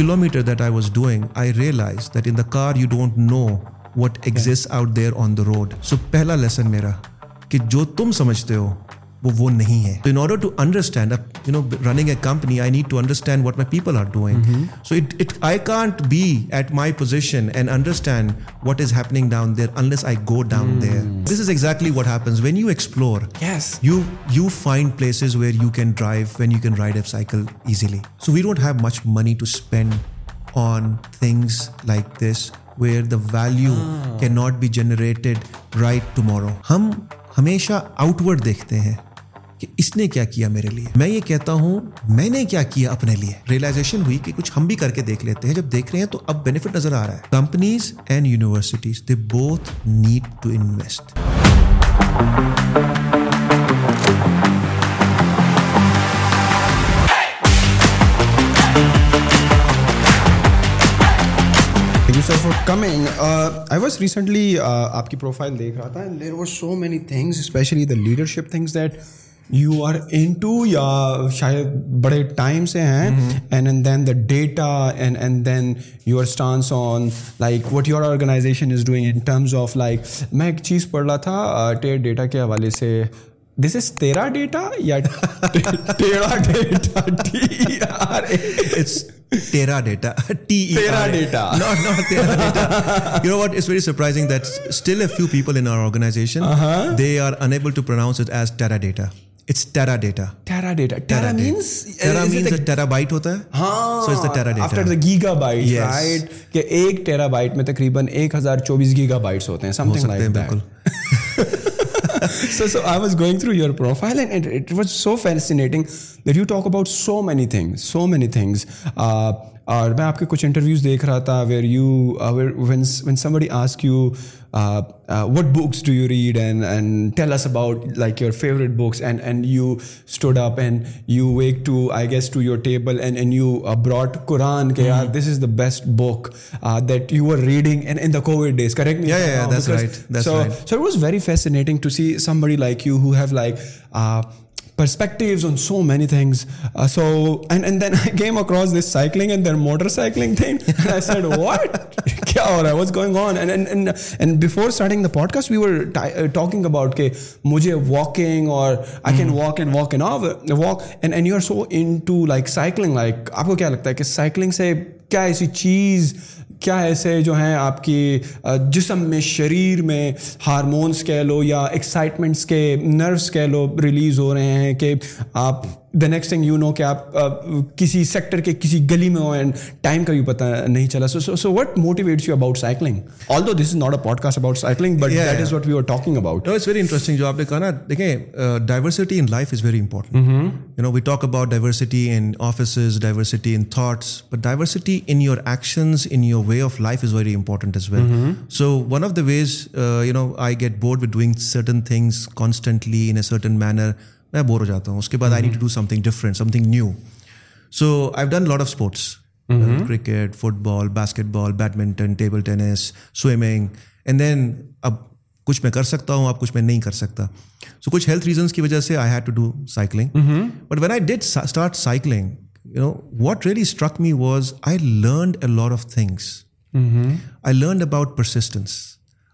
Kilo metre that I was doing I realise that in the car you don't know what exit out there on the road so پہلا lesson میرا کہ جو تم سمجھتے ہو وہ وہ نہیں ہے تو I need to understand what my people are doing so it I can't be at my position and understand what there unless I go down there this is exactly what happens when you explore you you you find places where can drive when you can ride a cycle easily so we don't have much money to spend on things like this where the value can not be generated right tomorrow ہم ہمیشہ outward دیکھتے ہیں کہ اس نے کیا کیا میرے لیے میں یہ کہتا ہوں میں نے کیا کیا اپنے لیے ریئلائزیشن ہوئی کہ کچھ ہم بھی کر کے دیکھ لیتے ہیں جب دیکھ رہے ہیں تو اب بینیفٹ نظر آ رہا ہے companies and universities they both need to coming recently آپ کی پروفائل دیکھ رہا تھا leadership things that you are into یا شاید بڑے ٹائم سے ہیں and and then the data and and then you are stance on like what your organization is doing in terms of like میں ایک چیز پڑھ رہا تھا ڈیٹا کے حوالے سے دس از تیرا ڈیٹا یا data data few people organization they are it as data میں آپ کے کچھ انٹرویوز دیکھ رہا تھا where Uh, uh, what books do you read, and tell us about like your favorite books, and you stood up and you wake to, I guess, to your table and you uh, brought Quran. Mm-hmm. This is the best book that you were reading in the COVID days, correct me? Yeah, that's right. So it was very fascinating to see somebody like you who have like perspectives on so many things about کہ مجھے walking اور I can walk and walk and walk and and you are so into like cycling like آپ کو کیا لگتا ہے کہ cycling سے کیا ایسی چیز کیا ایسے جو ہیں آپ کی جسم میں شریر میں ہارمونس کہہ لو یا ایکسائٹمنٹس کے نروس کہہ لو ریلیز ہو رہے ہیں کہ آپ the next thing you know کہ آپ کسی سیکٹر کے کسی گلی میں ہو اینڈ ٹائم کا بھی پتہ نہیں چلا so so what motivates you about cycling although this is not a podcast about cycling but that is what you are talking about it's very interesting جو آپ نے کہا نا دیکھیں diversity in life is very important you know we talk about diversity in offices diversity in thoughts but diversity in your actions in your way of life is very important as well so one of the ways you know I get bored with doing certain things constantly in a certain manner میں bore ہو جاتا ہوں اس کے بعد I need to do something different something new so I done lot of sports cricket football basketball badminton table tennis swimming and then اب کچھ میں کر سکتا ہوں اب کچھ میں نہیں کر سکتا سو کچھ ہیلتھ ریزنس کی وجہ سے I had to do cycling but when I did start cycling you know what really struck me was I learn a lot of things I learn about persistence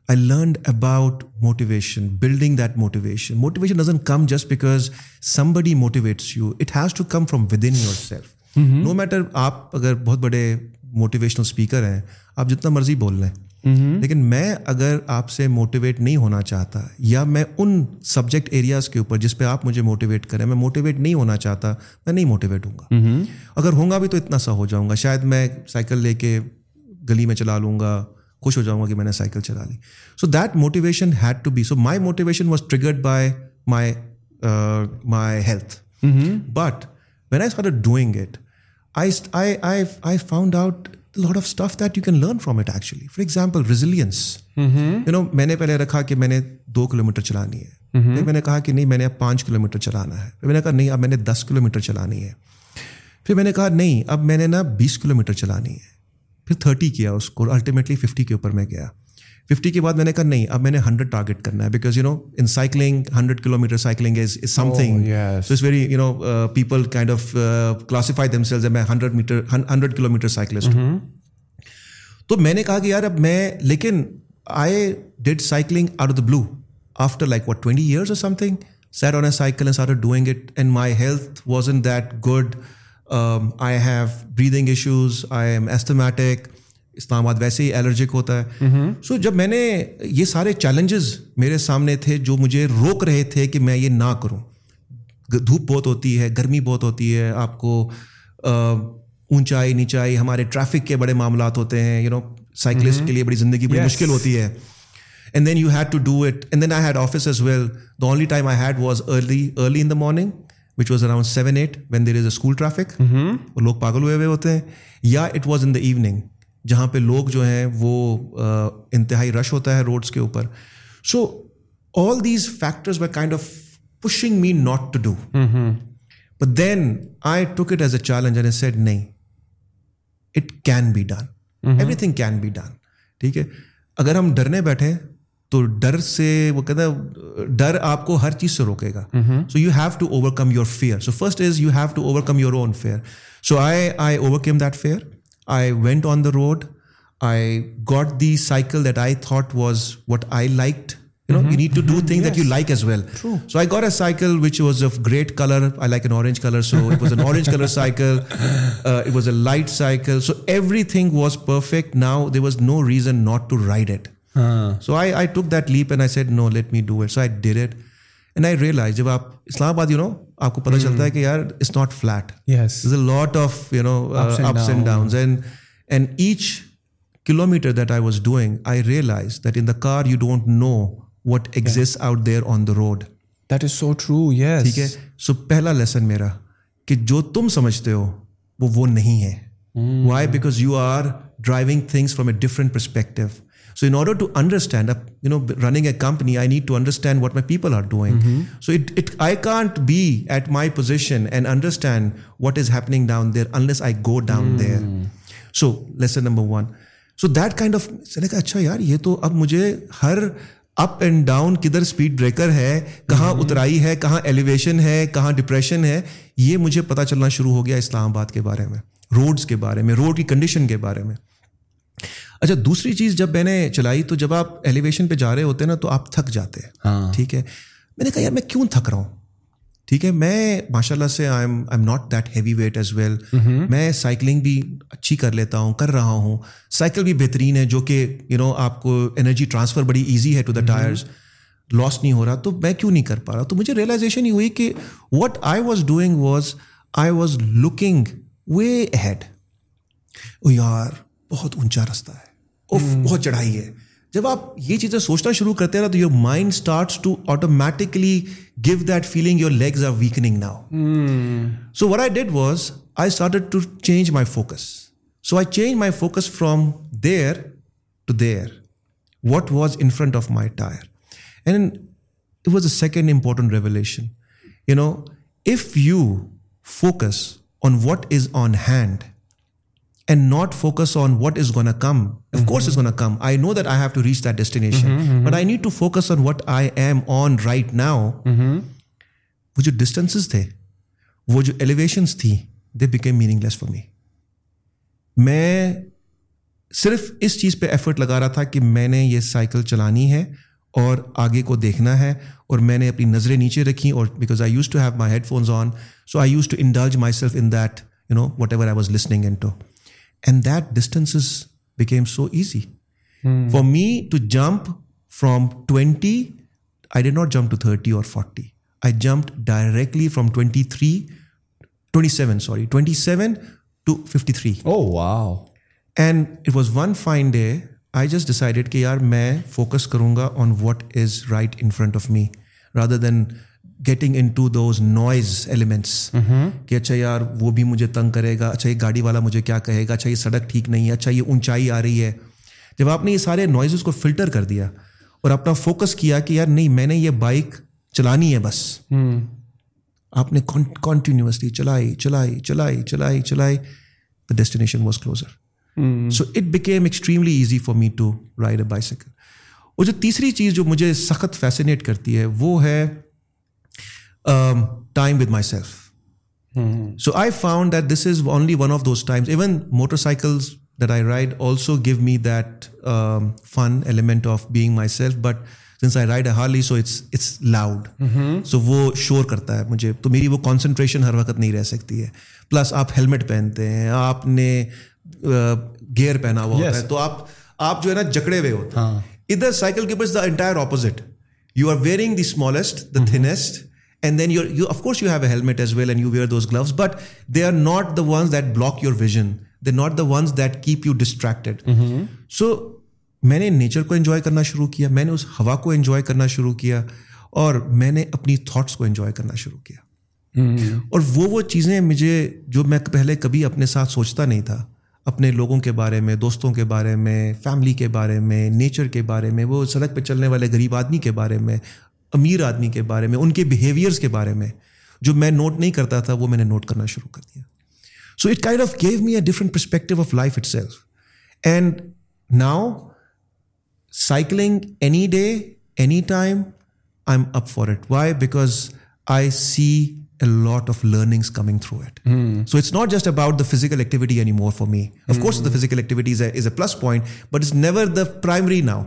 I learned about motivation building that motivation motivation doesn't come just because somebody motivates you it has to come from within yourself no matter آپ اگر بہت بڑے motivational speaker ہیں آپ جتنا مرضی بول رہے ہیں لیکن میں اگر آپ سے موٹیویٹ نہیں ہونا چاہتا یا میں ان سبجیکٹ ایریاز کے اوپر جس پہ آپ مجھے موٹیویٹ کریں میں موٹیویٹ نہیں ہونا چاہتا میں نہیں موٹیویٹ ہوں گا اگر ہوں گا بھی تو اتنا سا ہو جاؤں گا شاید میں سائیکل لے کے گلی میں چلا لوں گا خوش ہو جاؤں گا کہ میں نے سائیکل چلا لی so that motivation had to be so my motivation was triggered by my my health but when I doing it I found out lot of stuff that you can learn from it actually for example resilience you know میں نے پہلے رکھا کہ میں نے دو کلو metre چلانی ہے پھر میں نے کہا کہ نہیں میں نے اب پانچ کلو میٹر چلانا ہے پھر میں نے کہا نہیں اب میں نے دس کلو میٹر چلانی ہے پھر میں نے کہا نہیں اب میں نے نا بیس کلو میٹر چلانی ہے پھر تھرٹی کیا اس کو الٹیمیٹلی ففٹی کے اوپر میں گیا ففٹی کے بعد میں نے کہا نہیں اب میں نے ہنڈریڈ ٹارگیٹ کرنا ہے because you know in cycling hundred kilometre cycling is is something so is very you know people kind of classify themselves میں hundred metre hundred kilometre cyclist ہوں تو میں نے کہا کہ یار اب میں لیکن I did cycling or the blue after like what twenty years or something sat on a cycle doing it and my health was in that good I have breathing issues I am asthmatic Islamabad ویسے ہی allergic ہوتا ہے سو mm-hmm. جب میں نے یہ سارے challenges میرے سامنے تھے جو مجھے روک رہے تھے کہ میں یہ نہ کروں دھوپ بہت ہوتی ہے گرمی بہت ہوتی ہے آپ کو اونچائی نیچائی ہمارے ٹریفک کے بڑے معاملات ہوتے ہیں یو نو سائیکلسٹ کے لیے بڑی زندگی بڑی مشکل ہوتی ہے and then you had to do it and then I had office as well the only time I had was early early in the morning which was around seven eight when there is a school traffic اور لوگ پاگل ہوئے ہوئے ہوتے ہیں یا it was in the evening جہاں پہ لوگ جو ہیں وہ انتہائی رش ہوتا ہے روڈس کے اوپر so all these factors why kind of pushing me not to do but then I took it as a challenge and a set نہیں it can be done everything can be done ٹھیک ہے اگر ہم ڈرنے بیٹھے تو ڈر سے وہ کہتے ہیں ڈر آپ کو ہر چیز سے روکے گا so you have to overcome your fear so first is you have to overcome your own fear so I I overcome that fear I went on the road I got the cycle that I thought was what I liked you need to do thing that you like as well so I got a cycle which was of great colour I like N orange colour so it was an orange colour cycle it was a light cycle so everything was perfect now there was no reason not to ride it so I I took that leap and I said no let me do it so I and I realise جب آپ اسلام آباد you know آپ کو پتہ hmm. چلتا ہے کہ یار it's not flat is a lot of you know ups and and and downs each kilometre that I was doing I realise that in the car you don't know what exit out there on the road that is so true yes ٹھیک ہے سو پہلا lesson میرا کہ جو تم سمجھتے ہو وہ وہ نہیں ہے why because you are driving things from a different perspective so in order to understand a company I can't be at my understand what that kind of اچھا یار یہ تو اب مجھے ہر اپ اینڈ ڈاؤن کدھر اسپیڈ بریکر ہے کہاں اترائی ہے کہاں ایلیویشن ہے کہاں ڈپریشن ہے یہ مجھے پتا چلنا شروع ہو گیا اسلام آباد کے بارے میں روڈس کے بارے میں روڈ کی کنڈیشن کے بارے میں اچھا دوسری چیز جب میں نے چلائی تو جب آپ ایلیویشن پہ جا رہے ہوتے ہیں نا تو آپ تھک جاتے ہیں ہاں۔ ٹھیک ہے میں نے کہا یار میں کیوں تھک رہا ہوں ٹھیک ہے میں ماشاء اللہ سے I am I M not that heavy weight as well میں سائیکلنگ بھی اچھی کر لیتا ہوں کر رہا ہوں سائیکل بھی بہترین ہے جو کہ یو نو آپ کو انرجی ٹرانسفر بڑی ایزی ہے ٹو دا ٹائرز لاس نہیں ہو رہا تو میں کیوں نہیں کر پا رہا تو مجھے ریئلائزیشن ہی ہوئی کہ what I was doing was I was looking way ahead او یار بہت اونچا رستہ ہے اور بہت چڑھائی ہے جب آپ یہ چیزیں سوچنا شروع کرتے ہیں تو your mind start to automatically give that feeling your legs are weakening now so what I did was I started to change my focus so I change my focus from there to there what was in front of my tyre and it was a second important revolution you know if you focus on what is on hand and not focus on what is gonna come of course is gonna come I know that I have to reach the destination but I need to focus on what I am on right now وہ جو distances تھے وہ جو elevations تھیں they became meaningless for me میں صرف اس چیز پہ ایفرٹ لگا رہا تھا کہ میں نے یہ سائیکل چلانی ہے اور آگے کو دیکھنا ہے اور میں نے اپنی نظریں نیچے رکھیں اور because I use to have my headphones on so I use to indulge myself in that you know whatever I was listening and to and that distances became so easy for me to jump from twenty I did not jump to thirty اور forty I jump directly from twenty three twenty seven sorry twenty seven to fifty three and it was one fine day I just decided کہ یار میں focus کروں گا on what is right in front of me rather than getting into those noise elements کہ اچھا یار وہ بھی مجھے تنگ کرے گا اچھا یہ گاڑی والا مجھے کیا کہے گا اچھا یہ سڑک ٹھیک نہیں ہے اچھا یہ اونچائی آ رہی ہے جب آپ نے یہ سارے نوائزز کو فلٹر کر دیا اور اپنا فوکس کیا کہ یار نہیں میں نے یہ بائک چلانی ہے بس آپ نے کانٹینیوسلی چلائی چلائی چلائی چلائی چلائی the destination was closer so it became extremely easy for me to ride a bicycle اور جو تیسری چیز جو مجھے سخت فیسنیٹ کرتی ہے وہ ہے time with myself so I found that this is only one of those time even motorcycles that I ride also give me that fun element of being myself but since I ride a Harley so it's it's loud so وہ شور کرتا ہے مجھے تو میری وہ concentration ہر وقت نہیں رہ سکتی ہے پلس آپ ہیلمٹ پہنتے ہیں آپ نے گیئر پہنا ہوا ہوتا ہے تو آپ آپ جو ہے نا جکڑے ہوئے ہوتے ہیں ادھر سائیکل کے the entire opposite you are wearing the smallest the thinnest and then you you of course you have a helmet as well and you wear those gloves but they are not the ones that block your vision they not the ones that keep you distracted so میں نے nature کو enjoy کرنا شروع کیا میں نے اس ہوا کو انجوائے کرنا شروع کیا اور میں نے اپنی تھاٹس کو انجوائے کرنا شروع کیا اور وہ وہ چیزیں مجھے جو میں پہلے کبھی اپنے ساتھ سوچتا نہیں تھا اپنے لوگوں کے بارے میں دوستوں کے بارے میں فیملی کے بارے میں نیچر کے بارے میں وہ سڑک پہ چلنے والے غریب آدمی کے بارے میں امیر آدمی کے بارے میں ان کے بیہیویئرس کے بارے میں جو میں نوٹ نہیں کرتا تھا وہ میں نے نوٹ کرنا شروع کر دیا so it kind of gave me a different perspective of life itself and now cycling any day any time I am up for it why because I see a lot of learnings coming through it so it's not just about the physical activity anymore for me of course the physical activities is a plus point but it's never the primary now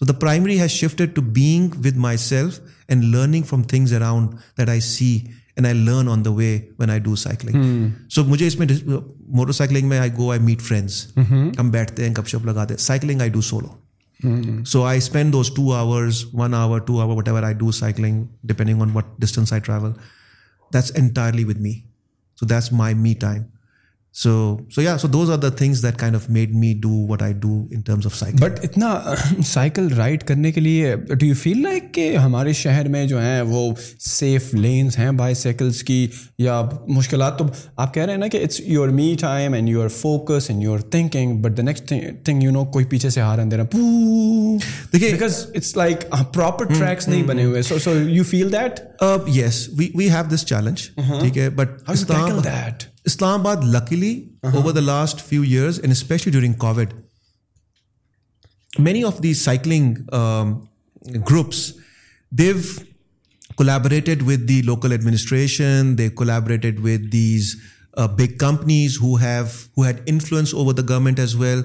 so the primary has being with myself and learning from things around that I see and I learn on the way when I do cycling so مجھے اس میں motor cycling میں آئی گو آئی meat friends ہم بیٹھتے ہیں گپ شپ لگاتے ہیں cycling I do solo so I spend those two hours one hour two hour whatever I do cycling depending on what distance I travel that's entirely with me so that's my me time so so yeah so those are the things that kind of made me do what I do in terms of cycle but اتنا cycle ride کرنے کے لیے do you feel like کہ ہمارے شہر میں جو ہیں وہ سیف لینس ہیں بائی سائیکلس کی یا مشکلات تو آپ کہہ رہے ہیں نا کہ it's your me time and your focus and your thinking but the next thing you know کوئی پیچھے سے ہار اندے رہا دیکھیے because it's like proper tracks نہیں بنے ہوئے so so you feel that yes we have this challenge ٹھیک ہے but that Islamabad, luckily, uh-huh. over the last few years, and especially during COVID, many of these cycling um, groups, they've collaborated with the local administration. They collaborated with these uh, big companies who had influence over the government as well.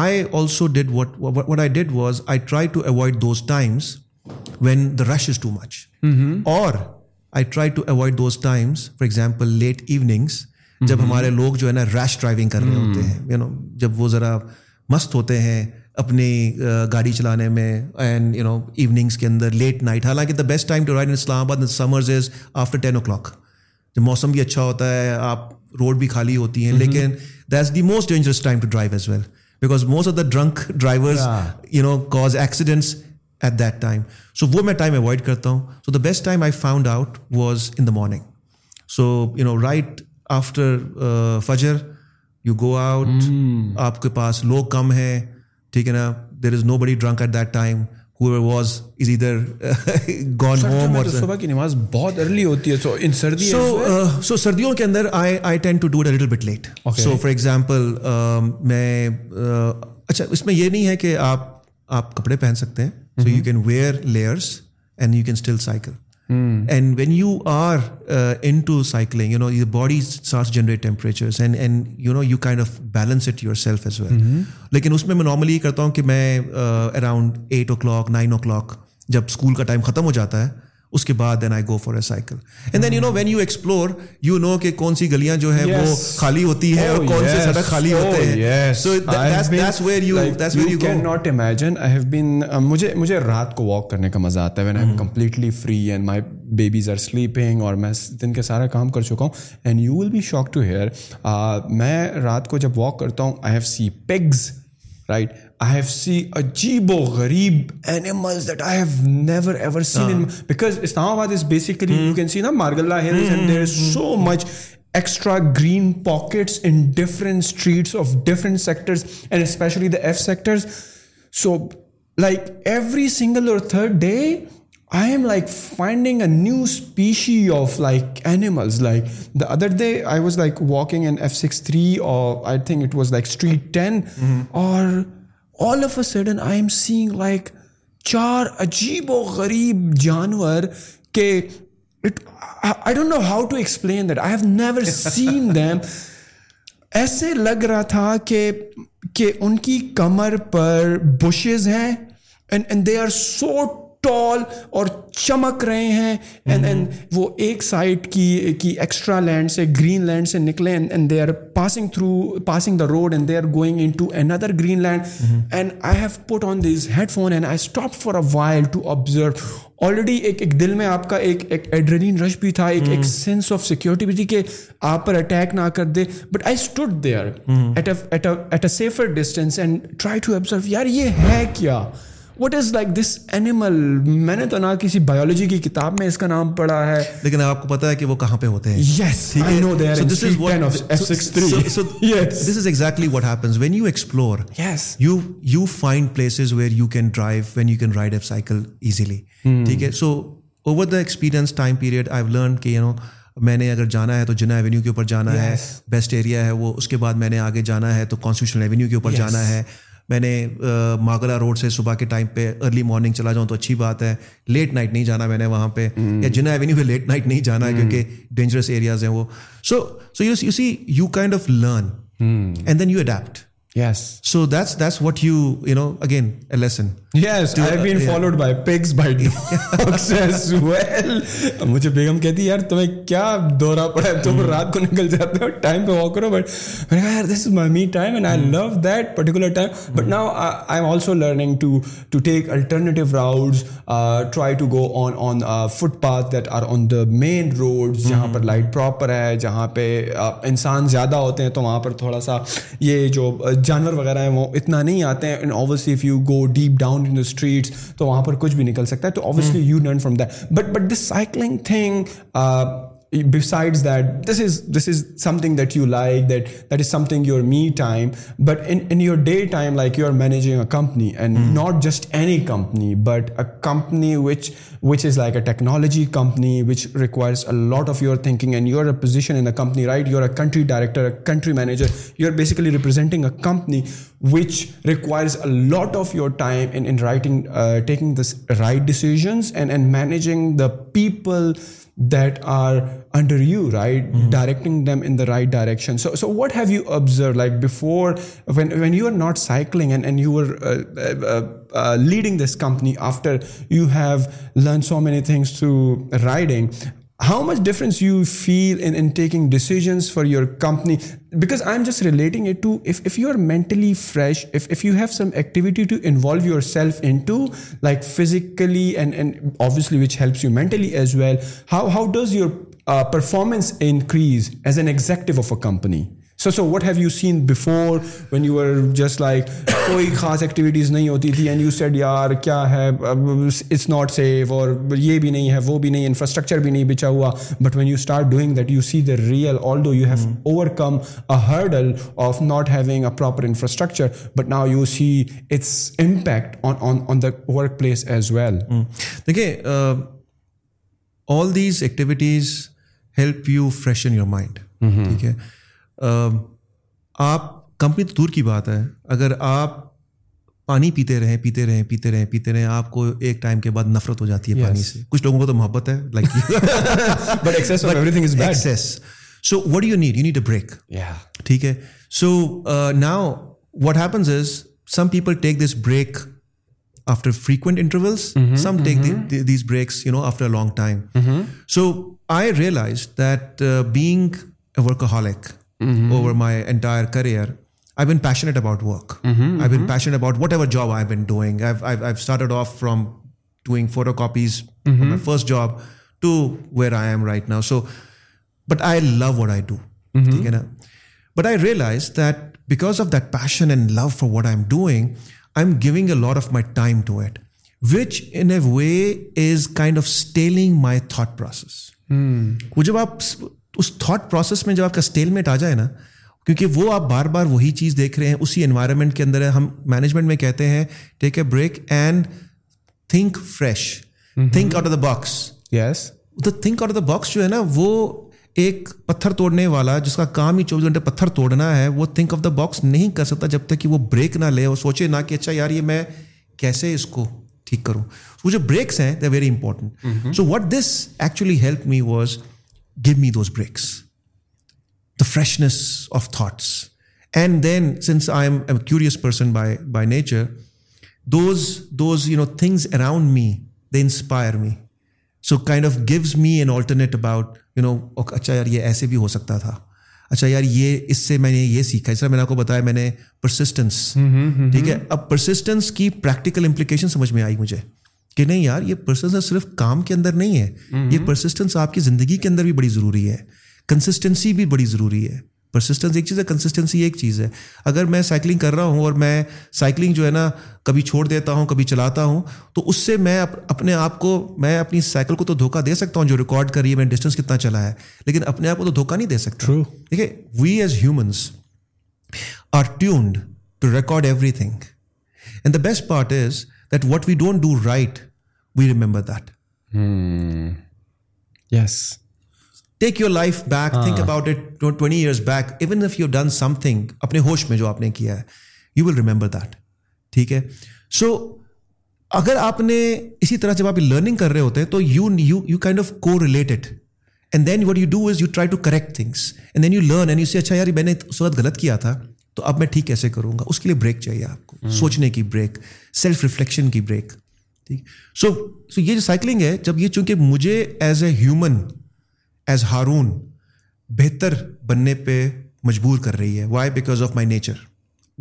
I also did what what I did was I try to avoid those times when the rush is too much اور I try to avoid those times for example late evenings جب ہمارے لوگ جو ہے نا ریش driving کر رہے ہوتے ہیں یو نو جب وہ ذرا مست ہوتے ہیں اپنی گاڑی چلانے میں اینڈ یو نو ایوننگس کے اندر لیٹ نائٹ حالانکہ the best time to ride in Islamabad summers is after ten o'clock جب موسم بھی اچھا ہوتا ہے آپ روڈ بھی خالی ہوتی ہیں لیکن that is the most dangerous time to drive as well because most of the drunk driver at that time so وہ میں ٹائم اوائڈ کرتا ہوں so the best time I found out was in the morning so you know right after فجر you go out آپ کے پاس لوگ کم ہیں ٹھیک ہے نا دیر از نو بڑی drunk at that time was is ادھر گون ہوم اور صبح کی نماز بہت ارلی ہوتی ہے سو سو سو سو ان سردی uh, سردیوں کے اندر I I tend to do it little bit late for example میں uh, اچھا اس میں یہ نہیں ہے کہ آپ آپ کپڑے پہن سکتے ہیں so you can wear layers and you can still cycle and when you are into cycling body generate and and you know you kind of balance it yourself as well لیکن اس میں میں normally یہ کرتا ہوں کہ میں around eight o'clock nine o'clock جب اسکول کا ٹائم ختم ہو جاتا ہے اس کے بعد then I go for a cycle and then you know when you explore you know کہ کون سی گلیاں جو ہیں وہ خالی ہوتی ہیں اور oh, کون سے سڑک خالی ہوتے oh, ہیں so that's where you that's where you can not imagine I have been مجھے مجھے رات کو واک کرنے کا مزہ آتا ہے when I am completely free and my babies are sleeping اور میں دن کے سارا کام کر چکا ہوں and you will be shock to hear میں رات کو جب واک کرتا ہوں I have C pigs right I have seen ajeebo-ghareeb animals that I have never ever seen in, because Islamabad is basically, you can see Margalla Hills and there is so much extra green pockets in different streets of different sectors, and especially the F sectors. So like every single or third day, I am like finding a new species of like animals. Like the other day I was like walking in F63 or I think it was like Street 10 or all of a sudden I am seeing like چار عجیب و غریب جانور کہ I don't know how to explain that I have never seen them ایسے لگ رہا تھا کہ کہ ان کی کمر پر بشز ہیں and and they are so tall اور چمک رہے ہیں اینڈ اینڈ وہ ایک سائڈ کی کی ایکسٹرا لینڈ سے گرین لینڈ سے نکلے and and they are passing through passing the road and they are going into اندر green land and I have put on this headphone and I stop for a while to observe already ایک ایک دل میں آپ کا ایک ایک Adrian رش بھی تھا ایک ایک سینس آف سیکورٹی بھی تھی کہ آپ پر اٹیک نہ کر دے but I stood they are at a safer distance and try to observe یار یہ ہے کیا what is like this animal میں نے تو نہ کسی بایولوجی کی کتاب میں اس کا نام پڑھا ہے لیکن آپ کو پتا ہے کہ وہ کہاں پہ ہوتے ہیں this is exactly what happens when you explore yes you you find places where you can drive when you can ride a cycle easily ٹھیک ہے so over the experience time period I learn کہ you know میں نے اگر جانا ہے تو جنا ایونیو کے اوپر جانا ہے بیسٹ ایریا ہے وہ اس کے بعد میں نے آگے جانا ہے تو کانسٹیٹیوشن ایونیو کے اوپر جانا ہے میں نے ماگلا روڈ سے صبح کے ٹائم پہ ارلی مارننگ چلا جاؤں تو اچھی بات ہے لیٹ نائٹ نہیں جانا میں نے وہاں پہ یا جنا ایونیو پہ لیٹ نائٹ نہیں جانا ہے کیونکہ ڈینجرس ایریاز ہیں وہ so so you see you kind of learn and then you adapt footpath main road جہاں پر لائٹ پراپر ہے جہاں پہ انسان زیادہ ہوتے ہیں تو وہاں پر تھوڑا سا یہ جو جانور وغیرہ ہیں وہ اتنا نہیں آتے ہیں and obviously if you go deep down in the streets تو وہاں پر کچھ بھی نکل سکتا ہے تو obviously you learn from that but but this cycling thing Besides that, this is something that you like, that is something your me time. But in your daytime, like you're managing a company, and hmm. not just any company, but a company which is like a technology company, which requires a lot of your thinking, and you're a position in the company, right? You're a country director, a country manager. You're basically representing a company which requires a lot of your time in writing, uh, taking the right decisions and managing the people that are under you, right? Mm-hmm. Directing them in the right direction. So what have you observed, like before, when you are not cycling and you were uh, uh, uh, leading this company after you have learned so many things through riding, how much difference you feel in taking decisions for your company? Because I'm just relating it to if you're mentally fresh, if you have some activity to involve yourself into, like physically and obviously which helps you mentally as well, how does your uh, performance increase as an executive of a company? So so what have you seen before when you are just like کوئی خاص activities نہیں ہوتی تھی and you said یار کیا ہے it's not safe اور یہ بھی نہیں ہے وہ بھی نہیں انفراسٹرکچر بھی نہیں بچا ہوا but when you start doing that you see the real although you have overcome a hurdle of not having a proper infrastructure but now you see it's impact on the workplace as well دیکھیے all these activities help you freshen your mind ٹھیک ہے آپ company تو دور کی بات ہے اگر آپ پانی پیتے رہیں پیتے رہیں پیتے رہیں پیتے رہیں آپ کو ایک ٹائم کے بعد نفرت ہو جاتی ہے پانی سے کچھ لوگوں کو تو محبت ہے like so what you need you need a break ٹھیک ہے so now what happens is some people take this break after frequent intervals some take these breaks you know a long time so I realise that being a hulk over my entire career I patient about work I patient about whatever job I doing started off from doing photocopies first job to where I am right now so but I love what I do ٹھیک ہے نا but I realise that because of that passion and love for what I am doing I am giving a lot of my time to it which in a way is kind of stealing my thought process جب آپ اس thought process میں جب آپ کا meat آ جائے نا کیونکہ وہ آپ بار بار وہی چیز دیکھ رہے ہیں اسی انوائرمنٹ کے اندر ہم مینجمنٹ میں کہتے ہیں take a break and think fresh think out of the box yes the think out of the box جو ہے نا وہ ایک پتھر توڑنے والا جس کا کام ہی چوبیس گھنٹے پتھر توڑنا ہے وہ تھنک آف دا باکس نہیں کر سکتا جب تک کہ وہ بریک نہ لے سوچے نہ کہ اچھا یار یہ میں کیسے اس کو ٹھیک کروں وہ جو بریکس ہیں they very important so what this actually help me was give me those breaks the freshness of thoughts and then since I am a curious person by by nature those those you know things around me they inspire me so kind of gives me an alternate about you know اچھا یار یہ ایسے بھی ہو سکتا تھا اچھا یار یہ اس سے میں نے یہ سیکھا اس طرح میں نے آپ کو بتایا میں نے پرسسٹنس ٹھیک ہے اب پرسسٹنس کی پریکٹیکل امپلیکیشن سمجھ میں آئی مجھے کہ نہیں یار یہ پرسنس صرف کام کے اندر نہیں ہے یہ پرسسٹنس آپ کی زندگی کے اندر بھی بڑی ضروری ہے کنسسٹنسی بھی بڑی ضروری ہے پرسسٹنس ایک چیز ہے کنسسٹنسی ایک چیز ہے اگر میں سائیکلنگ کر رہا ہوں اور میں سائیکلنگ جو ہے نا کبھی چھوڑ دیتا ہوں کبھی چلاتا ہوں تو اس سے میں اپنے آپ کو میں اپنی سائیکل کو تو دھوکا دے سکتا ہوں جو ریکارڈ ہے میں ڈسٹینس کتنا چلا ہے لیکن اپنے آپ کو تو دھوکہ نہیں دے سکتا دیکھئے we as humans are tuned to record everything and the best part is what we don't do right we remember that yes take your life back think about it twenty years back even if you done something اپنے ہوش میں جو آپ نے کیا ہے you will remember that ٹھیک ہے سو اگر آپ نے اسی طرح جب آپ لرننگ کر رہے ہوتے ہیں تو you you you kind of کو related and then what you do is you try to correct things and then you learn and you see اچھا یار میں نے اس وقت غلط کیا تھا تو اب میں ٹھیک کیسے کروں گا اس کے لیے بریک چاہیے آپ کو سوچنے کی بریک سیلف ریفلیکشن کی بریک ٹھیک سو سو یہ جو سائیکلنگ ہے جب یہ چونکہ مجھے as a human as Haroon بہتر بننے پہ مجبور کر رہی ہے why because of my nature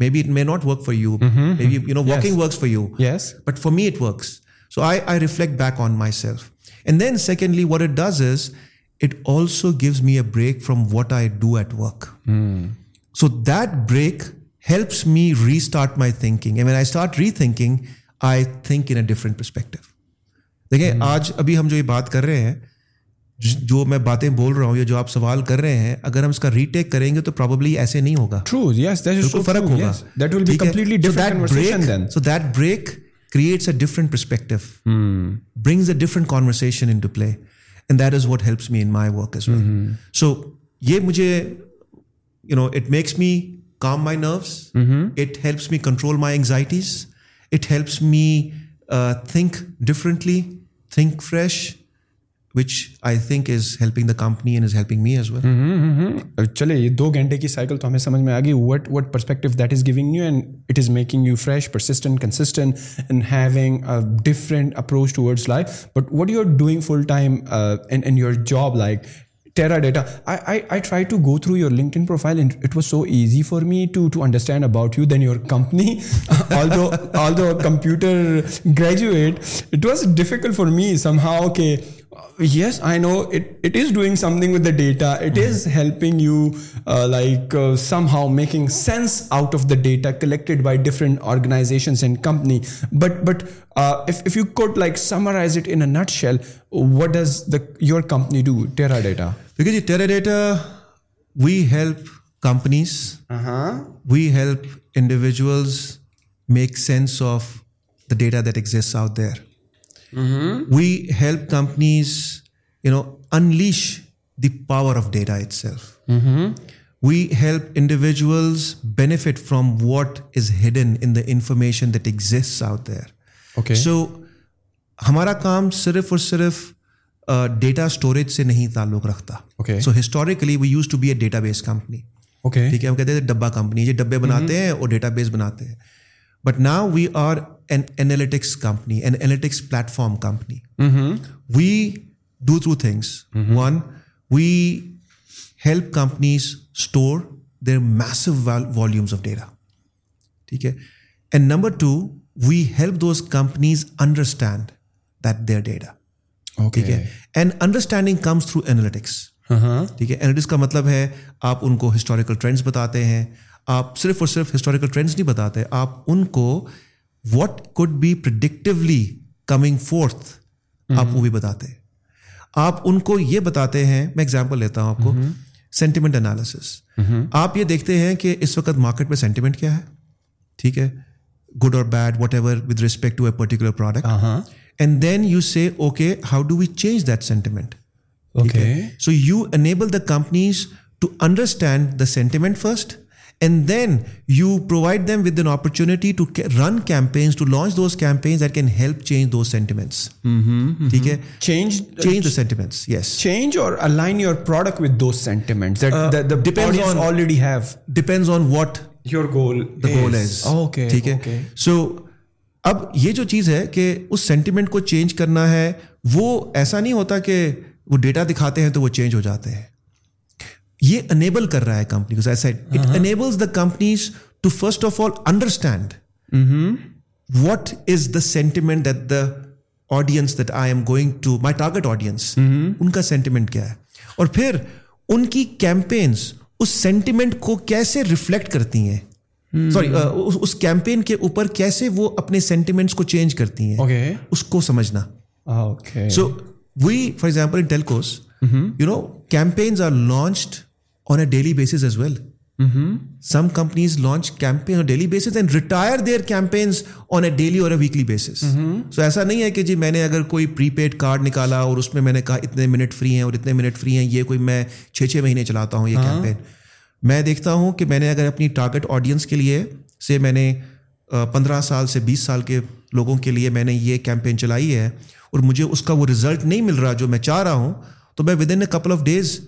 maybe it may not work for you maybe you know walking works for you yes but for me it works so I I reflect back on myself and then secondly what it does is it also gives me a break from what I do at work so that break helps me restart my thinking and I I start rethinking think in a different perspective دیکھیں آج ابھی ہم جو یہ بات کر رہے ہیں جو میں باتیں بول رہا ہوں یا جو آپ سوال کر رہے ہیں اگر ہم اس کا ریٹیک کریں گے تو پرابلی ایسے نہیں ہوگا فرق ہوگا so that that break creates a a different different perspective brings in to play and is what helps me in my work سو یہ مجھے you know it makes me calm my nerves it helps me control my anxieties it helps me think differently think fresh which I think is helping the company and is helping me as well چلے یہ دو گھنٹے کی cycle تو ہمیں سمجھ میں آ گئی what what perspective that is giving you and it is making you fresh persistent consistent and having different approach towards life but what you are doing full time in your job like Teradata. I tried to go through your LinkedIn profile and it was so easy for me to understand about you than your company. although a computer graduate, it was difficult for me somehow. Okay, Yes, I know it is doing something with the data. It is mm-hmm. helping you uh, uh, somehow making sense out of the data collected by different organizations and company. But uh, if you could summarize it in a nutshell, what does your company do, Teradata? Because Teradata, we help companies, uh-huh. we help individuals make sense of the data that exists out there. We help companies you know unleash the power of data itself we help individuals benefit from what is hidden in the information that exist out there okay so ہمارا کام صرف اور صرف data storage سے نہیں تعلق رکھتا so historically we use to be a database company okay ہم کہتے ہیں ڈبا کمپنی یہ ڈبے بناتے mm-hmm. ہیں اور ڈیٹا بیس بناتے ہیں but now we are an analytics company an analytics platform company we do three things one we help companies store their massive volumes of data ٹھیک ہے and number two we help those companies understand that their data ٹھیک ہے and understanding comes through analytics کا مطلب ہے آپ ان کو ہسٹوریکل ٹرینڈس بتاتے ہیں آپ صرف اور صرف ہسٹوریکل ٹرینڈس نہیں بتاتے آپ ان کو what could be predictively coming forth آپ وہ بھی بتاتے آپ ان کو یہ بتاتے ہیں میں ایگزامپل لیتا ہوں آپ کو سینٹیمنٹ انالیسس آپ یہ دیکھتے ہیں کہ اس وقت مارکیٹ میں سینٹیمنٹ کیا ہے ٹھیک ہے گڈ اور bad whatever with respect to a particular product and then you see okay how do we change that okay so you enable the companies to understand the sentiment first and then you provide them with an opportunity to run campaigns to launch those campaigns that can help change those okay ٹھیک ہے سو اب یہ جو چیز ہے کہ اس sentiment کو change کرنا ہے وہ ایسا نہیں ہوتا کہ وہ ڈیٹا دکھاتے ہیں تو وہ چینج ہو جاتے ہیں یہ انیبل کر رہا ہے کمپنی کو it enables the companies to first of all understand what is the sentiment that the audience that I am going to my target audience ان کا سینٹیمنٹ کیا ہے اور پھر ان کی کیمپینس اس سینٹیمنٹ کو کیسے ریفلیکٹ کرتی ہیں سوری اس کیمپین کے اوپر کیسے وہ اپنے سینٹیمنٹس کو چینج کرتی ہیں اس کو سمجھنا so we for example in telcos you know campaigns are launched on a daily basis as well some companies launch campaign daily basis and retire their campaigns on a daily or a weekly basis so ایسا نہیں ہے کہ جی میں نے اگر کوئی prepaid card نکالا اور اس میں میں نے کہا اتنے منٹ فری ہیں اور اتنے منٹ فری ہیں یہ کوئی میں چھ چھ مہینے چلاتا ہوں یہ کیمپین میں دیکھتا ہوں کہ میں نے اگر اپنی ٹارگیٹ آڈینس کے لیے سے میں نے پندرہ سال سے بیس سال کے لوگوں کے لیے میں نے یہ کیمپین چلائی ہے اور مجھے اس کا وہ رزلٹ نہیں مل رہا جو میں چاہ رہا ہوں تو میں with in a couple of days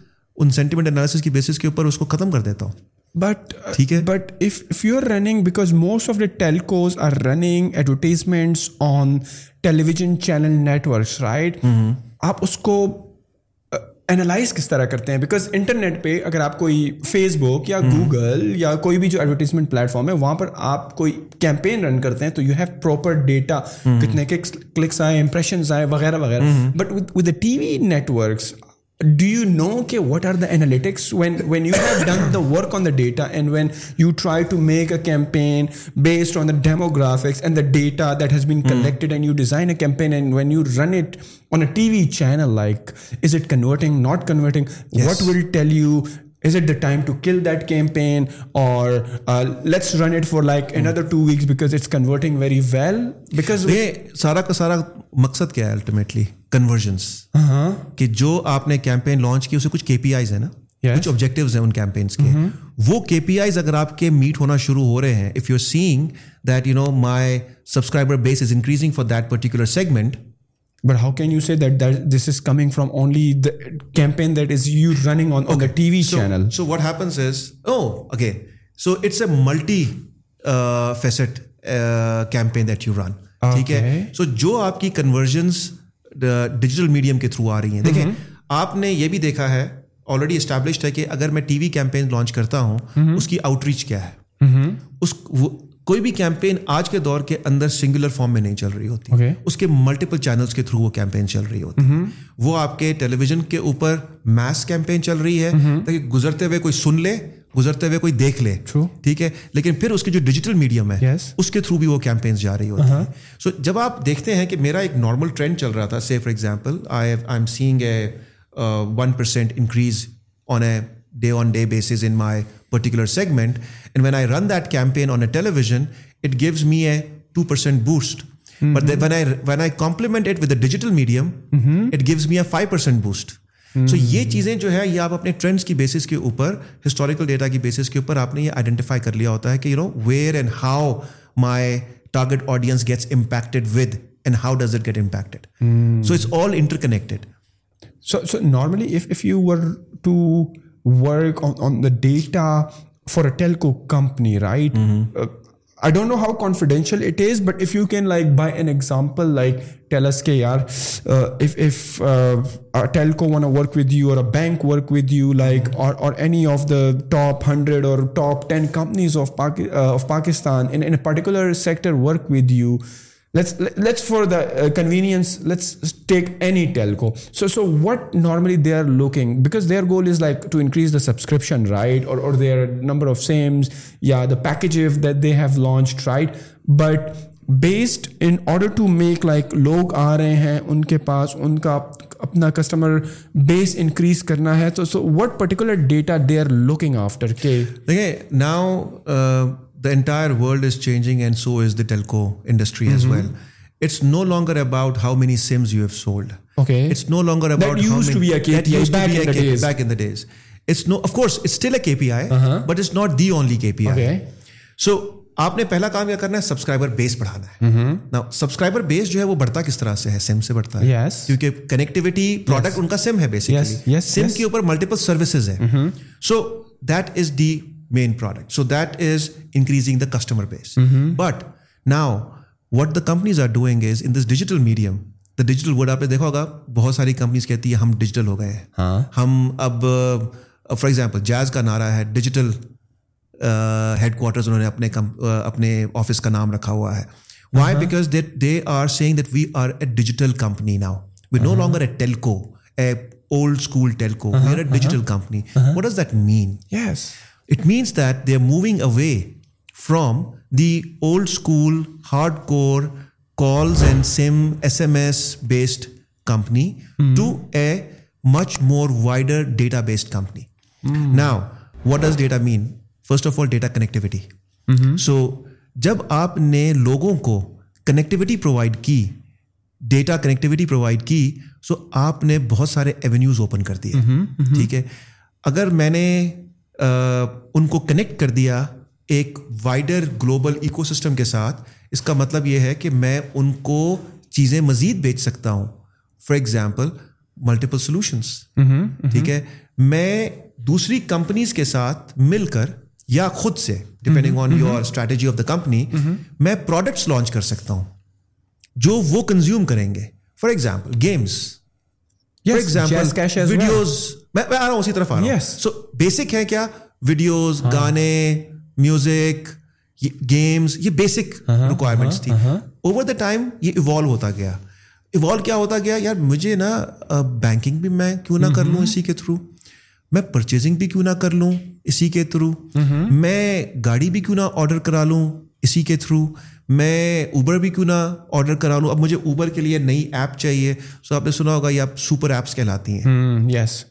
in sentiment analysis کی بیسس کے اوپر اس کو ختم کر دیتا ہوں بٹ ٹھیک ہے but if if you are running because most of the telcos are running advertisements on television channel networks right آپ اس کو انالائز uh, کس طرح کرتے ہیں بیکاز انٹرنیٹ پہ اگر آپ کوئی فیس بک یا گوگل mm-hmm. یا کوئی بھی جو ایڈورٹیزمنٹ پلیٹ فارم ہے وہاں پر آپ کوئی کیمپین رن کرتے ہیں تو یو ہیو پراپر ڈیٹا کتنے کے کلکس آئے امپریشنز آئے وغیرہ وغیرہ but with T V networks do you know کہ what are the when when you have done the work on the data and when you try to make a campaign based on the demographics and the data that has been collected and you design a campaign and when you run it on a T V channel like is it converting not converting what will tell you is it the time to kill that campaign or let's run it like another two weeks because it's converting very well because یہ سارا کا سارا مقصد کیا ہے ultimately convergence uh-huh. کہ جو آپ نے کیمپین لانچ کی اسے کچھ کے پی آئیز ہیں نا کچھ آبجیکٹو ہیں ان کیمپینس کے mm-hmm. وہ کے پی آئیز اگر آپ کے میٹ ہونا شروع ہو رہے ہیں if you saying that you know my subscriber base is increasing for that particular segment but how can you see that this is coming from only campaign that is you running on the T V channel so what happens is oh okay so it's a multifaceted campaign that you run ٹھیک ہے so جو آپ کی convergence digital medium کے through آ رہی ہیں دیکھیں آپ نے یہ بھی دیکھا ہے آلریڈی اسٹیبلشڈ ہے کہ اگر میں ٹی وی کیمپین لانچ کرتا ہوں اس کی آؤٹ ریچ کیا ہے اس کوئی بھی کیمپین آج کے دور کے اندر سنگولر فارم میں نہیں چل رہی ہوتی اس کے ملٹیپل چینلس کے تھرو وہ کیمپین چل رہی ہوتی وہ آپ کے ٹیلی ویژن کے اوپر میس کیمپین چل رہی ہے تاکہ گزرتے ہوئے کوئی سن لے گزرتے ہوئے کوئی دیکھ لے ٹھیک ہے لیکن پھر اس کے جو ڈیجیٹل میڈیم ہے اس کے تھرو بھی وہ کیمپینس جا رہی ہوتی ہیں سو جب آپ دیکھتے ہیں کہ میرا ایک نارمل ٹرینڈ چل رہا تھا see for example I am seeing a one percent increase on a day on day basis in my particular segment and when I run that campaign on television it gives me a two percent boost but when when I I complement with a digital medium it gives me a five percent boost so hmm. یہ چیزیں جو ہے یہ آپ اپنے trends کی basis کے اوپر ہسٹوریکل ڈیٹا کی بیسس کے اوپر آپ نے یہ آئیڈینٹیفائی کر لیا ہوتا ہے کہ you know where and how my target audience gets impacted with and how does it get impacted so it's all interconnected so so normally if if you were to work on the data for a telco company right I don't know how confidential it is but if you can like by an example like tell us, "Hey, yaar, uh, if uh, a telco wanna work with you or a bank work with you, like hmm. or any of the top 100 or top 10 companies of uh, Pakistan in a particular sector work with you." Let's for the convenience, let's take any telco. So what normally they are looking, because their goal is like to increase the subscription, right? Or their number of SIMs, the package that they have launched, right? But based in order to make like لوگ آ رہے ہیں ان کے پاس ان کا اپنا customer base increase کرنا ہے تو so what particular data they are looking after کے دیکھیں now the entire world is changing and so is the telco industry as well it's no longer about how many SIMs you have sold okay it's no longer about back in days it's no of course it's still a K P I but it's not the only K P آئی سو آپ نے پہلا کام کیا کرنا ہے subscriber بیس بڑھانا ہے subscriber بیس جو ہے وہ بڑھتا کس طرح سے ہے سم سے بڑھتا ہے کیونکہ کنیکٹوٹی پروڈکٹ ان کا سم ہے بیسکلی سم کے اوپر ملٹیپل سروسز ہے so that is the main product so that is increasing the customer base but now what the companies are doing is in this digital medium the digital آپ نے دیکھا ہوگا بہت ساری کمپنیز کہتی ہیں ہم ڈیجیٹل ہو گئے ہیں ہاں۔ ہم اب فار ایگزامپل جیز کا نعرہ ہے ڈیجیٹل ہیڈ کوارٹرز انہوں نے اپنے اپنے آفس کا نام رکھا ہوا ہے why because that they are seeing that we are a digital company now we no longer a telco a old school telco we are a digital company what does that mean yes it means that they are moving away from the old school hardcore calls and some S M S based company to a much more wider data based company now what does data main first of all data connectivity so جب آپ نے لوگوں کو connectivity provide کی data connectivity provide کی so آپ نے بہت سارے ایونیوز اوپن کر دیے mm-hmm. Mm-hmm. ٹھیک ہے اگر میں نے ان کو کنیکٹ کر دیا ایک وائڈر گلوبل اکو سسٹم کے ساتھ اس کا مطلب یہ ہے کہ میں ان کو چیزیں مزید بیچ سکتا ہوں فار ایگزامپل ملٹیپل سلوشنس ٹھیک ہے میں دوسری کمپنیز کے ساتھ مل کر یا خود سے depending on your strategy of the company میں پروڈکٹس لانچ کر سکتا ہوں جو وہ کنزیوم کریں گے for example games for example videos میں آ آ رہا رہا ہوں ہوں اسی طرف سو بیسک ہے کیا ویڈیوز ہاں. گانے میوزک گیمس یہ بیسک ریکوائرمنٹس ہاں، ہاں، تھی اوور دا ٹائم یہ ایوالو ہوتا گیا ایوالو کیا ہوتا گیا یار مجھے نا بینکنگ بھی میں کیوں نہ کر mm-hmm. لوں اسی کے تھرو میں پرچیزنگ بھی کیوں نہ کر لوں اسی کے تھرو میں گاڑی بھی کیوں نہ آڈر کرا لوں اسی کے تھرو میں اوبر بھی کیوں نہ آرڈر کرا لوں اب مجھے اوبر کے لیے نئی ایپ چاہیے سو آپ نے سنا ہوگا یہ آپ ایپس کہلاتی ہیں yes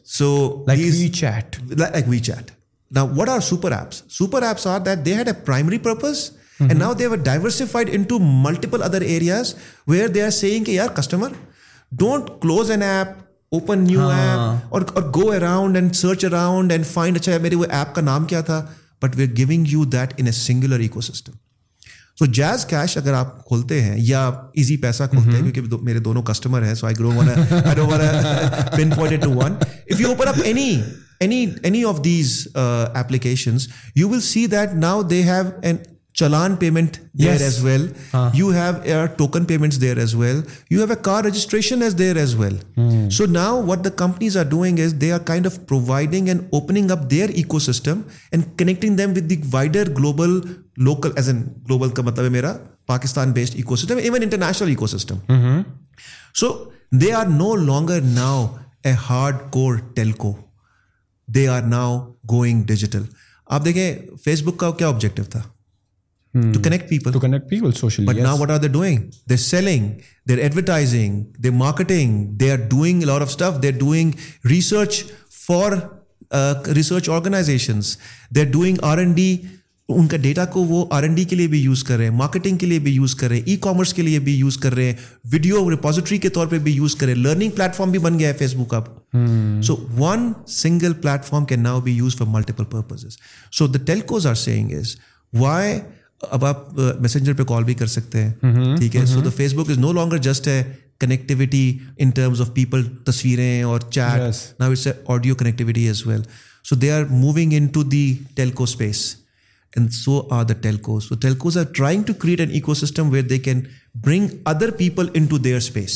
like WeChat like WeChat نا what are super apps super apps are that they had a primary purpose and now they diversified into multiple other areas where they are seeing کہ یار customer don't close an app open new app اور اور go around and search around and find اچھا میرے وہ app کا نام کیا تھا but we are giving you that in a singular ecosystem so Gs cash اگر آپ کھولتے ہیں یا ایزی پیسہ کھولتے ہیں کیونکہ میرے دونوں کسٹمر ہیں so I grow one pin point two one if you open up any any any of these applications you will see that now they have an challan payment as well you have token payment there as well you have a car registration as there as well so now what the companies are doing is they are kind of providing and opening up their ecosystem and connecting them with the wider global local as an global کا مطلب ہے میرا Pakistan based ecosystem even international ecosystem so they are no longer now a hard core telco they are now going digital آپ دیکھیں Facebook کا کیا objective تھا to connect people to connect people social but now what are they doing they selling they advertising they marketing they are doing lot of stuff they are doing research for research organisations they are doing R N D ان کا data کو وہ R N D کے لیے بھی use کر رہے ہیں مارکیٹنگ کے لیے بھی یوز کر رہے ہیں ای کامرس کے لیے بھی یوز کر رہے ہیں ویڈیو ریپوزٹری کے طور پہ بھی یوز کر رہے ہیں لرننگ پلیٹفارم بھی بن گیا ہے فیس بک اب so one single platform can now be use for multiple purposes so the telcos are seeing is why اب آپ میسنجر پہ کال بھی کر سکتے ہیں ٹھیک ہے so the Facebook is no longer just ہے connectivity in terms of people تصویریں اور chat now it's audio connectivity as well so so they are are are moving in to the telco space and the telcos telcos trying to create an ecosystem where they can bring other people in to their space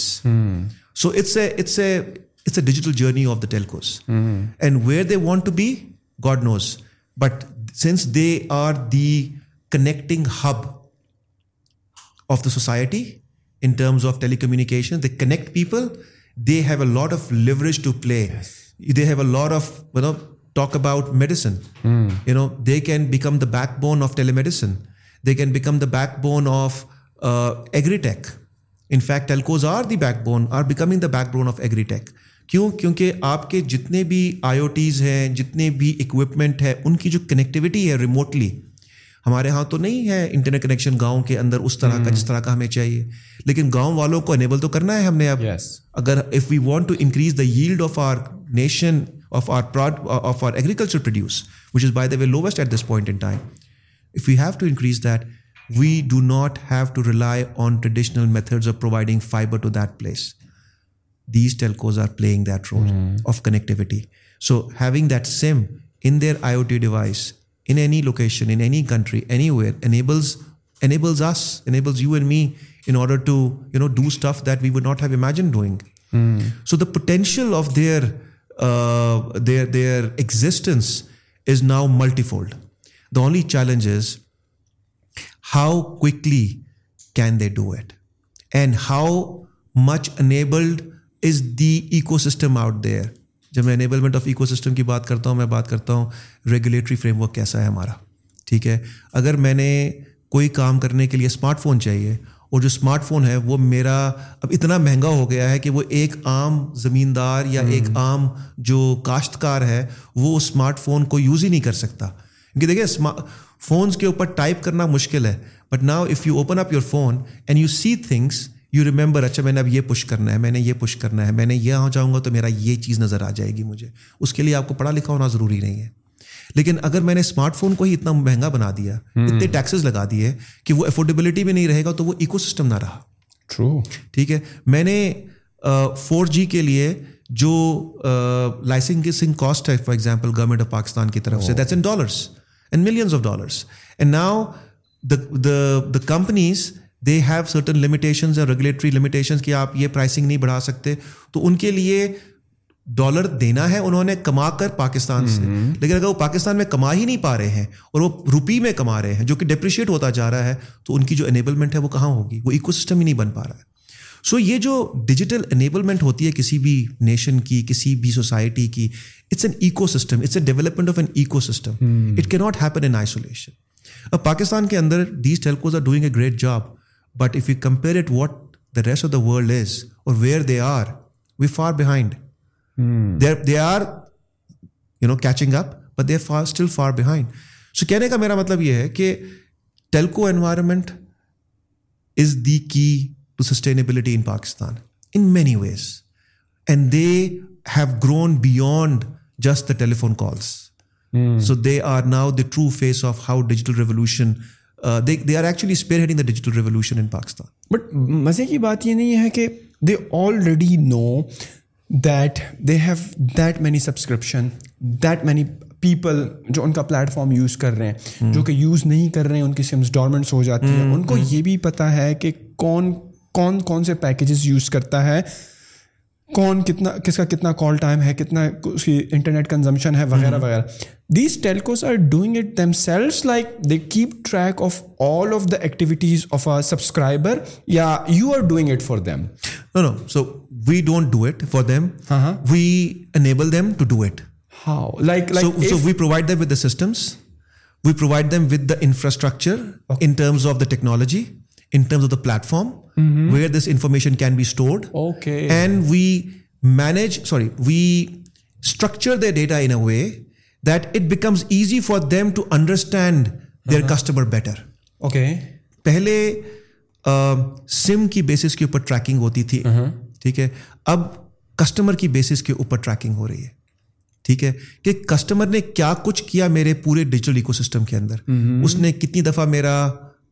so it's it's it's a a a digital journey of the telcos and where they want to be God knows but since they are the connecting hub of the society in terms of telecommunication they connect people they have a lot of leverage to play they have a lot of talk about medicine you know they can become the backbone of telemedicine they can become the backbone of agritech in fact telcos are the backbone are becoming the backbone of agritech کیوں کیونکہ آپ کے جتنے بھی آئی او Ts ہیں جتنے بھی equipment ہیں ان کی جو کنیکٹیوٹی ہے ریموٹلی ہمارے ہاں تو نہیں ہے انٹرنیٹ کنیکشن گاؤں کے اندر اس طرح کا hmm. جس طرح کا ہمیں چاہیے لیکن گاؤں والوں کو انیبل تو کرنا ہے ہم نے اب اگر if we want to increase the yield of our nation of of our our agriculture produce which is by the way lowest at this point in time if you have to increase that we do not have to rely on traditional methods of providing fibre to that place these telcos are that role of connectivity so having that same device in any location, in any country, anywhere, enables us, enables you and me in order to, do stuff that we would not have imagined doing. Mm. So the potential of uh, their existence is now multifold. The only challenge is how quickly can they do it, and how much enabled is the ecosystem out there جب میں enablement of eco system بات کرتا ہوں میں بات کرتا ہوں regulatory framework کیسا ہے ہمارا ٹھیک ہے اگر میں نے کوئی کام کرنے کے لیے اسمارٹ فون چاہیے اور جو اسمارٹ فون ہے وہ میرا اب اتنا مہنگا ہو گیا ہے کہ وہ ایک عام زمیندار یا ایک عام جو کاشتکار ہے وہ اسمارٹ فون کو یوز ہی نہیں کر سکتا کیونکہ دیکھیے فونس کے اوپر ٹائپ کرنا مشکل ہے but now if you open up your phone and you see things you remember اچھا میں نے اب یہ پش کرنا ہے میں نے یہ پش کرنا ہے میں نے یہ آ جاؤں گا تو میرا یہ چیز نظر آ جائے گی مجھے اس کے لیے آپ کو پڑھا لکھا ہونا ضروری نہیں ہے لیکن اگر میں نے اسمارٹ فون کو ہی اتنا مہنگا بنا دیا hmm. اتنے ٹیکسز لگا دیے کہ وہ افورڈیبلٹی بھی نہیں رہے گا تو وہ اکو سسٹم نہ رہا ٹرو ٹھیک ہے میں نے فور جی کے لیے جو لائسنسنگ کاسٹ ہے for example government of Pakistan کی طرف سے that's in dollars dollars and millions of now the companies they have certain limitations یا ریگولیٹری لمیٹیشنز کہ آپ یہ پرائسنگ نہیں بڑھا سکتے تو ان کے لیے ڈالر دینا ہے انہوں نے کما کر پاکستان سے لیکن اگر وہ پاکستان میں کما ہی نہیں پا رہے ہیں اور وہ روپی میں کما رہے ہیں جو کہ ڈپریشیٹ ہوتا جا رہا ہے تو ان کی جو انیبلمنٹ ہے وہ کہاں ہوگی وہ ایکو سسٹم ہی نہیں بن پا رہا ہے سو so, یہ جو ڈیجیٹل انیبلمنٹ ہوتی ہے کسی بھی نیشن کی کسی بھی سوسائٹی کی it's an ecosystem it's a development of an ecosystem it کی ناٹ ہیپن ان آئسولیشن اب پاکستان کے اندر these telcos are doing a great job but if you compare it what the rest of the world is اور where they are we far behind they are you know catching up but they far still far behind so کہنے کا میرا مطلب یہ ہے کہ telco environment is the key to sustainability in Pakistan in many ways and they have grown beyond just the telephone calls so they are now the true face of how digital revolution they they are actually spearheading the digital revolution in Pakistan but مزے کی بات یہ نہیں ہے کہ they already know that they have that many subscription that many people جو ان کا پلیٹ فارم یوز کر رہے ہیں hmm. جو کہ یوز نہیں کر رہے ہیں ان کی سمس ڈارمنٹس ہو جاتی ہیں hmm. ان کو hmm. یہ بھی پتہ ہے کہ کون کون کون سے پیکیجز یوز کرتا ہے کون کتنا کس کا کتنا کال ٹائم ہے کتنا اس کی انٹرنیٹ کنزمپشن ہے وغیرہ وغیرہ doing it them sales like keep track of all of data know so we don't do it for them we enable them to do it like with the systems we provide them the infrastructure technology platform where this information can be stored and we manage sorry we structure the data in a that it becomes easy for them to understand their customer better okay پہلے SIM کی basis کے اوپر tracking ہوتی تھی uh-huh. ٹھیک ہے اب customer کی بیسس کے اوپر ٹریکنگ ہو رہی ہے ٹھیک ہے کہ کسٹمر نے کیا کچھ کیا میرے پورے ڈیجیٹل ایکو سسٹم کے اندر mm-hmm. اس نے کتنی دفعہ میرا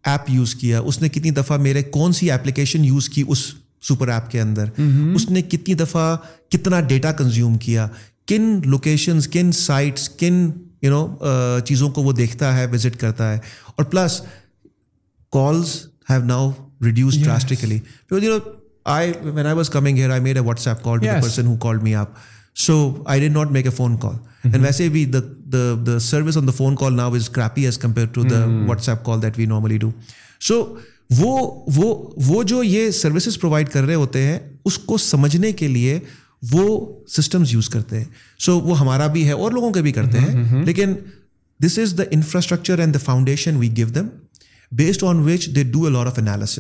ایپ یوز کیا اس نے کتنی دفعہ میرے کون سی ایپلیکیشن یوز کی اس سپر ایپ کے اندر mm-hmm. اس نے کتنی دفعہ کتنا ڈیٹا کنزیوم کیا کن لوکیشنز کن سائٹس کن یو نو چیزوں کو وہ دیکھتا ہے وزٹ کرتا ہے اور plus calls have now I WhatsApp call call person who me so done not make a phone call and ویسے بھی service on the phone call now is creepy as compare to the WhatsApp call that we normally do so وہ وہ جو یہ services provide کر رہے ہوتے ہیں اس کو سمجھنے کے لیے وہ سسٹمز یوز کرتے ہیں سو وہ ہمارا بھی ہے اور لوگوں کے بھی کرتے ہیں لیکن this is the infrastructure and the foundation we give them based on which they do a lot of analysis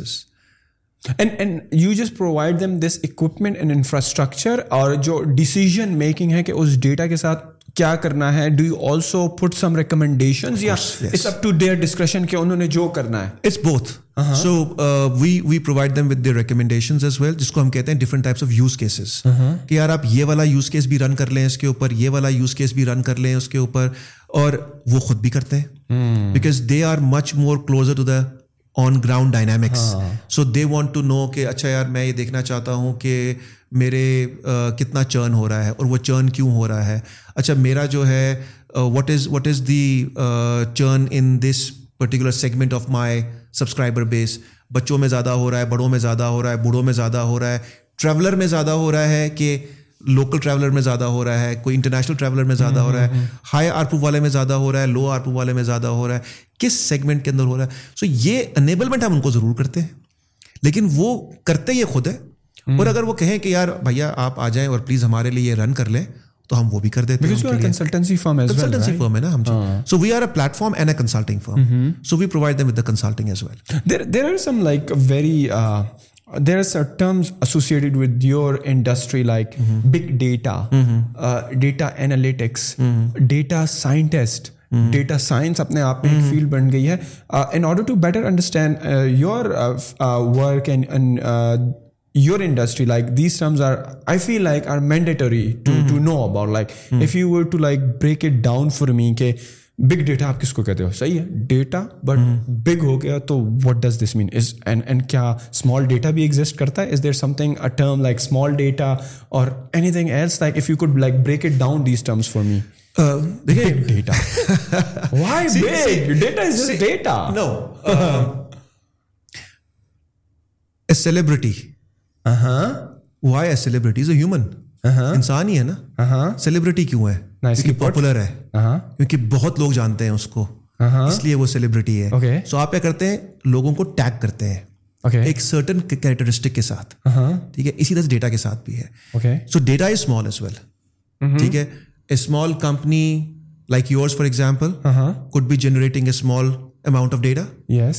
you جس provide them this equipment and infrastructure اور جو ڈیسیجن میکنگ ہے کہ اس ڈیٹا کے ساتھ کیا کرنا ہے do you also put some recommendation up to their discretion کہ انہوں نے جو کرنا ہے it's both so we we provide them with their recommendation as well جس کو ہم کہتے ہیں different types of use cases کہ یار آپ یہ والا یوز کیس بھی رن کر لیں اس کے اوپر یہ والا یوز کیس بھی رن کر لیں اس کے اوپر اور وہ خود بھی کرتے ہیں because they are much more closer to the on ground dynamics so they want to know کہ اچھا یار میں یہ دیکھنا چاہتا ہوں کہ میرے کتنا چرن ہو رہا ہے اور وہ چرن کیوں ہو رہا ہے اچھا میرا جو ہے what is what is the churn in this particular segment of my subscriber base بچوں میں زیادہ ہو رہا ہے بڑوں میں زیادہ ہو رہا ہے بوڑھوں میں زیادہ ہو رہا ہے ٹریولر میں زیادہ ہو رہا ہے کہ لوکل ٹریولر میں زیادہ ہو رہا ہے کوئی انٹرنیشنل ٹریولر میں زیادہ ہو رہا ہے ہائی آرپو والے میں زیادہ ہو رہا ہے لو آرپو والے میں زیادہ ہو رہا ہے کس سیگمنٹ کے اندر ہو رہا ہے سو یہ انیبلمنٹ ہم ان کو ضرور کرتے ہیں لیکن وہ کرتے یہ خود ہے اور اگر وہ کہیں کہ یار بھیا آپ آ جائیں اور پلیز ہمارے لیے رن کر لیں تو ہم وہ بھی کر دیتے ہیں ہے نا so we are a platform and a consulting firm so we provide them with consulting as well there are some like very there are sir terms associated with your industry like big data data analytics data scientist data science اپنے آپ میں ایک field بن گئی ہے in order to better understand your work and your industry like these terms are I feel like are mandatory know about like if you were to like break it down for me کہ big data آپ کس کو کہتے ہو صحیح ہے data but big ہو گیا تو what does this mean is and and کیا اسمال ڈیٹا بھی ایگزٹ کرتا ہے is there something a term like small data اور anything else like if you could like break it down these terms for me data data is data no a celebrity why are celebrities human انسان ہی ہے نا celebrity کیوں ہے popular ہے کیونکہ بہت لوگ جانتے ہیں اس کو اس لیے وہ سیلیبریٹی ہے سو آپ کیا کرتے ہیں لوگوں کو ٹیگ کرتے ہیں ایک سرٹن کیریکٹرسٹک کے ساتھ ٹھیک ہے اسی طرح ڈیٹا کے ساتھ بھی ہے so data is small as well ٹھیک ہے small company like yours for example could be generating a small amount of data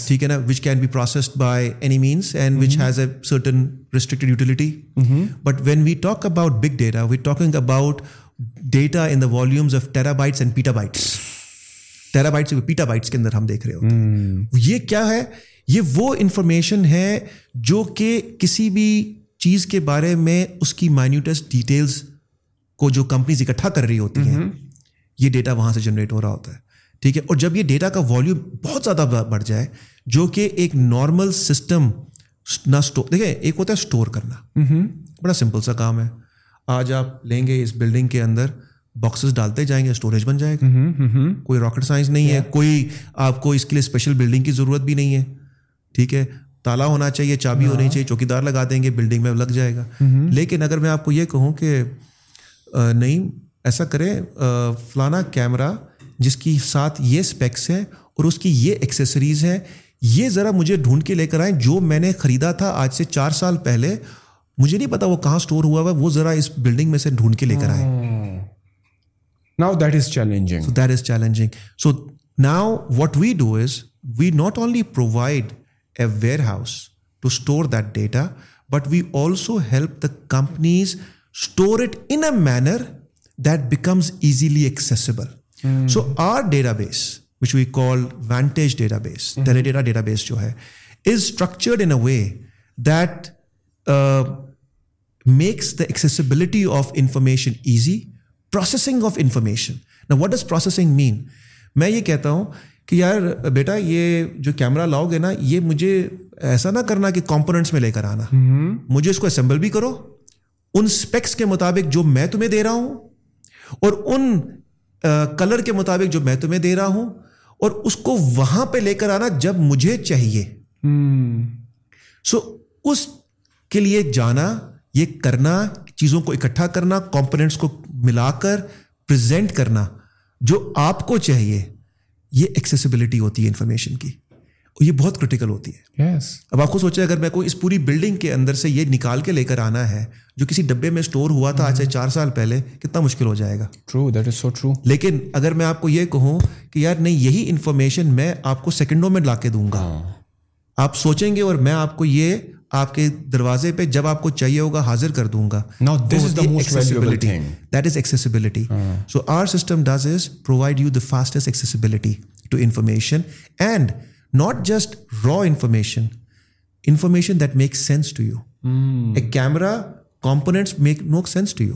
ٹھیک ہے نا which can be processed by any means and which has a certain restricted utility but when we talk about big data we talking about data in the volumes of terabytes and petabytes terabytes petabytes کے اندر ہم دیکھ رہے ہوتے ہیں mm. یہ کیا ہے یہ وہ انفارمیشن ہے جو کہ کسی بھی چیز کے بارے میں اس کی مائنیوٹس ڈیٹیلس کو جو کمپنیز اکٹھا کر رہی ہوتی ہیں mm-hmm. یہ ڈیٹا وہاں سے جنریٹ ہو رہا ہوتا ہے ٹھیک ہے اور جب یہ ڈیٹا کا والیوم بہت زیادہ بڑھ جائے جو کہ ایک نارمل سسٹم نہ دیکھیں ایک ہوتا ہے اسٹور کرنا بڑا سمپل سا کام ہے آج آپ لیں گے اس بلڈنگ کے اندر باکسز ڈالتے جائیں گے اسٹوریج بن جائے گا کوئی راکٹ سائنس نہیں ہے کوئی آپ کو اس کے لیے اسپیشل بلڈنگ کی ضرورت بھی نہیں ہے ٹھیک ہے تالا ہونا چاہیے چابی ہونی چاہیے چوکی دار لگا دیں گے بلڈنگ میں لگ جائے گا لیکن اگر میں آپ کو یہ کہوں کہ نہیں ایسا کریں فلانا کیمرہ جس کی ساتھ یہ اسپیکس ہیں اور اس کی یہ ایکسیسریز ہیں یہ ذرا مجھے ڈھونڈ کے لے کر آئیں جو میں نے خریدا تھا آج سے چار سال پہلے مجھے نہیں پتا وہ کہاں اسٹور ہوا ہوا وہ ذرا اس بلڈنگ میں سے ڈھونڈ کے لے کر آئیں now that is challenging that is challenging so now what we do is we not only provide a warehouse to store that data but we also help the companies store it in a manner that becomes easily accessible so our database which we call vantage database database جو ہے is structured in a way that makes the accessibility of information easy processing of information what does processing mean میں یہ کہتا ہوں کہ یار بیٹا یہ جو کیمرہ لاؤ گے نا یہ مجھے ایسا نہ کرنا کہ کمپوننٹس میں لے کر آنا mm-hmm. مجھے اس کو اسمبل بھی کرو ان اسپیکس کے مطابق جو میں تمہیں دے رہا ہوں اور ان کلر uh, کے مطابق جو میں تمہیں دے رہا ہوں اور اس کو وہاں پہ لے کر آنا جب مجھے چاہیے سو so, اس کے لیے جانا یہ کرنا چیزوں کو اکٹھا کرنا کمپوننٹس کو ملا کر پرزینٹ کرنا جو آپ کو چاہیے یہ ایکسیسبلٹی ہوتی ہے انفارمیشن کی اور یہ بہت کرٹیکل ہوتی ہے yes. اب آپ کو سوچا اگر میں کوئی پوری بلڈنگ کے اندر سے یہ نکال کے لے کر آنا ہے جو کسی ڈبے میں اسٹور ہوا تھا آج سے hmm. چار سال پہلے کتنا مشکل ہو جائے گا true true that is so لیکن اگر میں آپ کو یہ کہوں کہ یار نہیں یہی انفارمیشن میں آپ کو سیکنڈوں میں لا کے دوں گا ہاں۔ آپ سوچیں گے اور میں آپ کو یہ آپ کے دروازے پہ جب آپ کو چاہیے ہوگا حاضر کر دوں گا that is accessibility so our system does is provide you the fastest accessibility to information and not just raw information that make sense to you a camera components make no sense to you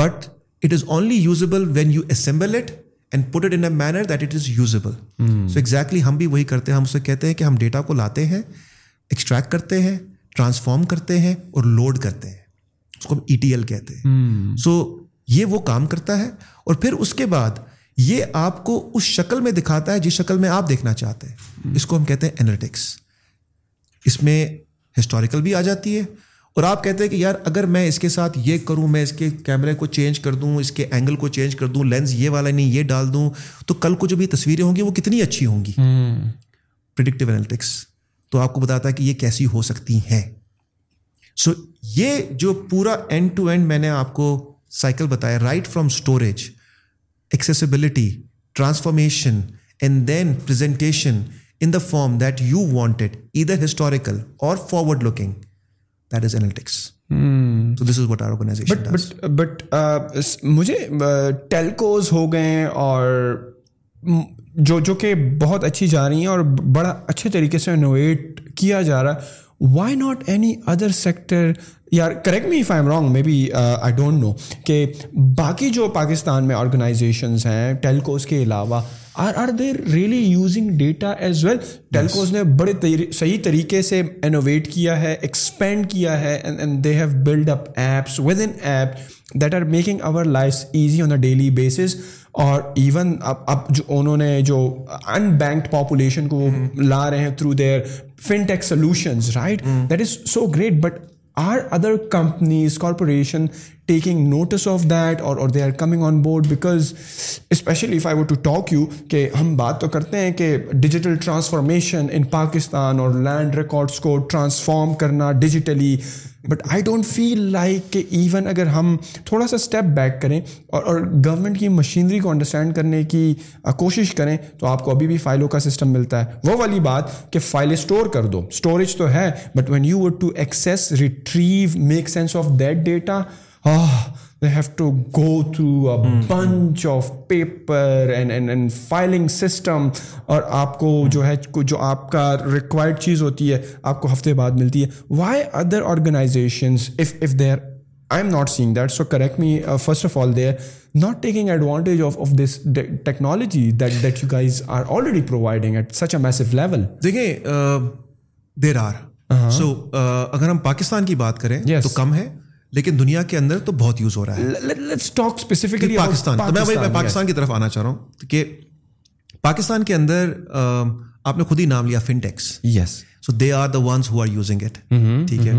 but it is only usable when you assemble it and put it in a manner that it is usable so exactly ہم بھی وہی کرتے ہیں ہم اسے کہتے ہیں کہ ہم ڈیٹا کو لاتے ہیں ایکسٹریکٹ کرتے ہیں ٹرانسفارم کرتے ہیں اور لوڈ کرتے ہیں اس کو ہم ای ٹی ایل کہتے ہیں سو یہ وہ کام کرتا ہے اور پھر اس کے بعد یہ آپ کو اس شکل میں دکھاتا ہے جس شکل میں آپ دیکھنا چاہتے ہیں اس کو ہم کہتے ہیں انالیٹکس اس میں ہسٹوریکل بھی آ جاتی ہے اور آپ کہتے ہیں کہ یار اگر میں اس کے ساتھ یہ کروں میں اس کے کیمرے کو چینج کر دوں اس کے اینگل کو چینج کر دوں لینس یہ والا نہیں یہ ڈال دوں تو کل کو جو بھی تصویریں ہوں گی وہ کتنی اچھی ہوں گی پرڈکٹیو انالٹکس تو آپ کو بتاتا ہے کہ یہ کیسی ہو سکتی ہیں سو so, یہ جو پورا اینڈ ٹو اینڈ میں نے آپ کو سائیکل بتایا right from storage accessibility transformation and then presentation in the form that you wanted ادھر ہسٹوریکل اور forward looking that is analytics this is what are organization but but مجھے telcos uh, ہو گئے اور جو جو کہ بہت اچھی جا رہی ہیں اور بڑا اچھے طریقے سے انوویٹ کیا جا رہا ہے why not any other sector یار correct me if I am wrong maybe I don't know کہ باقی جو پاکستان میں آرگنائزیشنز ہیں ٹیلکوز کے علاوہ are are there really using data as well telcos نے بڑے صحیح طریقے سے انوویٹ کیا ہے ایکسپینڈ کیا ہے they have build up apps with in app that are making our life easy on a daily basis اور ایون اب اب جو انہوں نے جو ان بینکڈ پاپولیشن کو لا رہے ہیں through their fintechs solutions right that is so great but are other companies corporation taking notice of that اور they are coming on board because especially if I vote to talk you کہ ہم بات تو کرتے ہیں کہ digital transformation in Pakistan اور land records کو ٹرانسفارم کرنا digitally but I don't feel like کہ ایون اگر ہم تھوڑا سا اسٹیپ بیک کریں اور اور گورنمنٹ کی مشینری کو انڈرسٹینڈ کرنے کی کوشش کریں تو آپ کو ابھی بھی فائلوں کا سسٹم ملتا ہے وہ والی بات کہ فائلیں اسٹور کر دو اسٹوریج تو ہے but when you to access retrieve make sense of that data have to go through of paper اور آپ کو جو ہے جو آپ کا ریکوائرڈ چیز ہوتی ہے آپ کو ہفتے بعد ملتی ہے why other organizations if if I am not that so correct me first of all they not taking advantage of of this technology that that you guys are already providing at such a massive level دیکھیں there are so اگر ہم پاکستان کی بات کریں تو کم ہے لیکن دنیا کے اندر تو بہت یوز ہو رہا ہے پاکستان میں پاکستان کی طرف آنا چاہ رہا ہوں کہ پاکستان کے اندر آپ نے خود ہی نام لیا fintechs yes so they are the ones who are using it ٹھیک ہے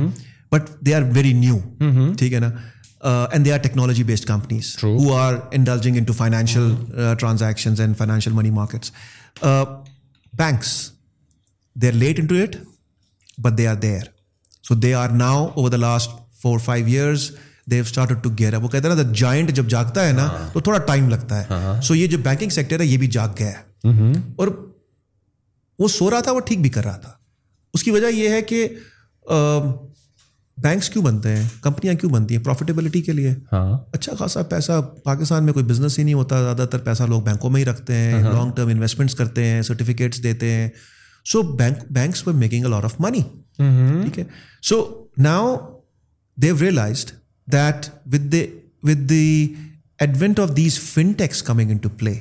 but they are very new ٹھیک ہے نا and they are technology based companies who are indulging into influential transaction money markets banks they are late into it but they are there so they are now over the last four five years they've to gear وہ کہتے ہیں نا نا جب جاگتا ہے ہاں. تو تھوڑا ٹائم لگتا ہے سو ہاں. یہ جو بینکنگ سیکٹر ہے یہ بھی جاگ گیا ہے اور وہ سو رہا تھا وہ ٹھیک بھی کر رہا تھا اس کی وجہ یہ ہے کہ بینکس کیوں بنتے ہیں کمپنیاں کیوں بنتی ہیں پروفیٹیبلٹی کے لیے ہاں. اچھا خاصا پیسہ پاکستان میں کوئی بزنس ہی نہیں ہوتا زیادہ تر پیسہ لوگ بینکوں میں ہی رکھتے ہیں لانگ ٹرم انویسٹمنٹس کرتے ہیں سرٹیفکیٹس دیتے ہیں so banks making a of money ٹھیک ہے so now they've realized that with with the advent of these fintechs coming in to play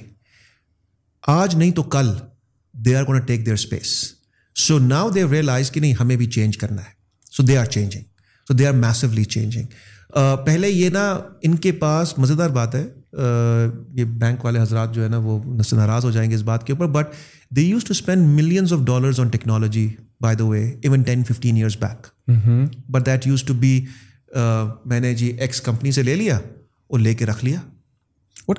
آج نہیں تو کل they are gone take their space so now they've realize کہ نہیں ہمیں بھی چینج کرنا ہے so they are changing so they are massively changing پہلے یہ نا ان کے پاس مزیدار بات ہے یہ بینک والے حضرات جو ہے نا وہ نثر ناراض ہو جائیں گے اس بات کے اوپر but they use to spend millions of dollars on technology by the way even ten fifteen years back but that use to be میں نے جی ایکس کمپنی سے لے لیا اور لے کے رکھ لیا یہ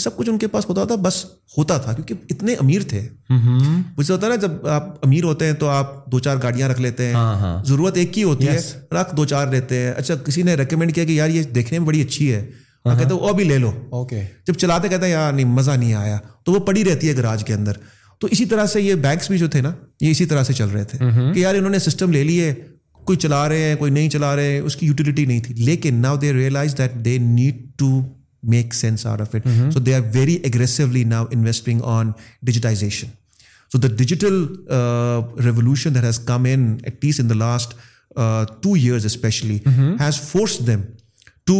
سب کچھ ان کے پاس ہوتا تھا بس ہوتا تھا کیونکہ اتنے امیر تھے mm-hmm. مجھے ہوتا ہے نا جب آپ امیر ہوتے ہیں تو آپ دو چار گاڑیاں رکھ لیتے ہیں uh-huh. ضرورت ایک ہی ہوتی ہے رکھ دو چار لیتے اچھا کسی نے ریکمینڈ کیا کہ یار یہ دیکھنے میں بڑی اچھی ہے ہاں کہتے ہاں وہ بھی لے لو اوکے جب چلاتے کہتے ہے یار نہیں مزہ نہیں آیا تو وہ پڑی رہتی ہے گراج کے اندر تو اسی طرح سے یہ بینکس بھی جو تھے نا یہ اسی طرح سے چل رہے تھے ہاں۔ کہ یار انہوں نے سسٹم لے لیے کوئی چلا رہے ہیں کوئی نہیں چلا رہے ہیں اس کی یوٹیلیٹی نہیں تھی لیکن now they realise that they need to make sense out of it so they are very aggressively now investing on digitisation so the digital revolution that has come in at least in the last two years especially has force them to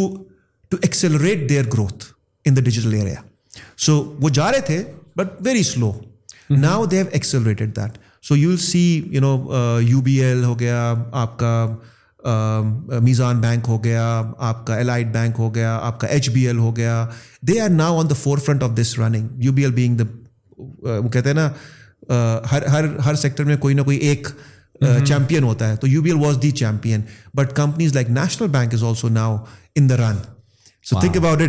to accelerate their growth in the digital area so وہ جا رہے تھے but very slow now they have accelerated that so you see you know you be L ہو گیا آپ کا Meezan bank ہو گیا آپ کا ایل بینک ہو گیا آپ کا ایچ بی ایل ہو گیا they are now on the forefront of this running you be L being the وہ کہتے ہیں نا uh, ہر ہر ہر سیکٹر میں کوئی نہ کوئی ایک چیمپئن uh, mm-hmm. ہوتا ہے تو you be L was the champion but companies like national bank is also now in the run so think about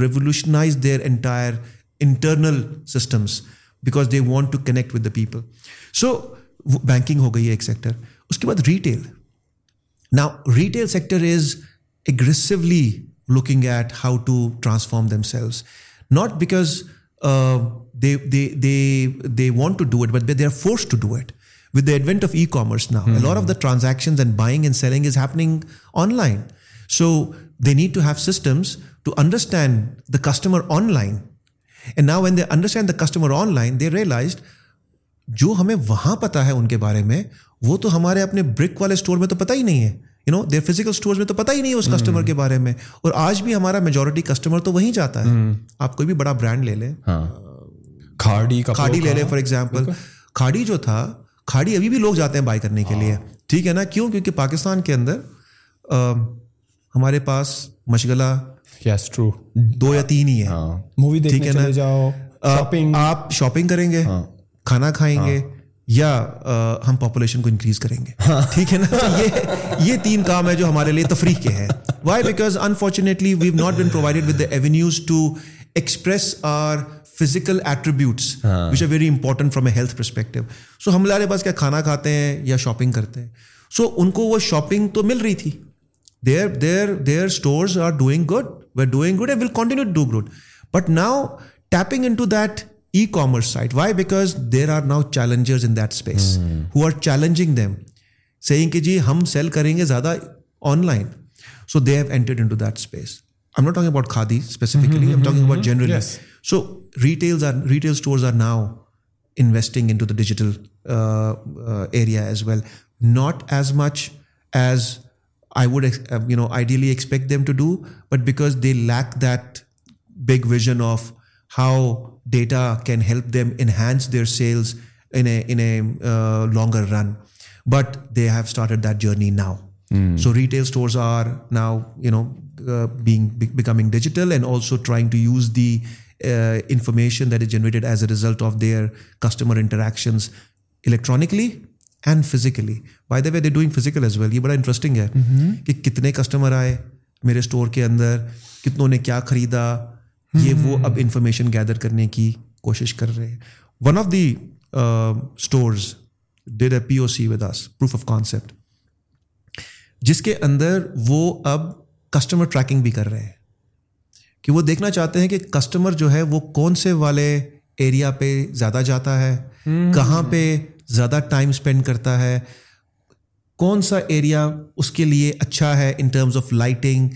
revolutionize their entire internal systems because they want to connect the people so banking ہو گئی ہے ایک sector اس کے بعد retail now retail sector is aggressively looking at how to transform themselves not because advent of e commerce نا transaction so they need to have understand the customer online they realised جو ہمیں وہاں پتا ہے ان کے بارے میں وہ تو ہمارے اپنے برک والے اسٹور میں تو پتہ ہی نہیں ہے you know they physical store میں تو پتا ہی نہیں ہے اس کسٹمر کے بارے میں اور آج بھی ہمارا میجورٹی کسٹمر تو وہیں جاتا ہے آپ کوئی بھی بڑا برانڈ لے لیں کھاڑی کھاڑی لے لیں فار ایگزامپل کھاڑی جو تھا کھاڑی ابھی بھی لوگ جاتے ہیں بائی کرنے کے لیے ہاں۔ ٹھیک ہے نا کیوں کیونکہ پاکستان کے اندر ہمارے پاس مشغلہ دو یا تین ہی ہاں۔ ہے آپ شاپنگ کریں گے ہاں۔ کھانا کھائیں گے یا ہم پاپولیشن کو انکریز کریں گے ٹھیک ہے نا یہ تین کام ہے جو ہمارے لیے تفریح کے ہیں why because unfortunately we've not been provided with the avenues to express our physical attributes which are very important from a health perspective so ہم لارے پاس کیا کھانا کھاتے ہیں یا شاپنگ کرتے ہیں سو so, ان کو وہ شاپنگ تو مل رہی تھی دیر دیر دیر stores are doing good we are doing good will continue do good but now tapping into that e commerce site why because there are now challengers in that space who are challenging them seeing کہ جی ہم sell کریں گے زیادہ online so they have entered into that space I am not talking about khadi specifically M talking about generally so Retail stores are now investing into the digital uh, uh, area as well. Not as much as I would, uh, ideally expect them to do, but because they lack that big vision of how data can help them enhance their sales in a longer run. But they have started that journey now. Hmm. So retail stores are now becoming digital and also trying to use the information that is generated as a result of their customer interactions electronically and physically by the way they doing physical as well یہ بڑا interesting ہے mm-hmm. کہ کتنے customer آئے میرے store کے اندر کتنوں نے کیا خریدا یہ وہ mm-hmm. اب انفارمیشن گیدر کرنے کی کوشش کر رہے ہیں one of the stores a P O C with us proof of concept جس کے اندر وہ اب کسٹمر ٹریکنگ بھی کر رہے ہیں کہ وہ دیکھنا چاہتے ہیں کہ کسٹمر جو ہے وہ کون سے والے ایریا پہ زیادہ جاتا ہے کہاں پہ زیادہ ٹائم اسپینڈ کرتا ہے کون سا ایریا اس کے لیے اچھا ہے ان ٹرمز آف لائٹنگ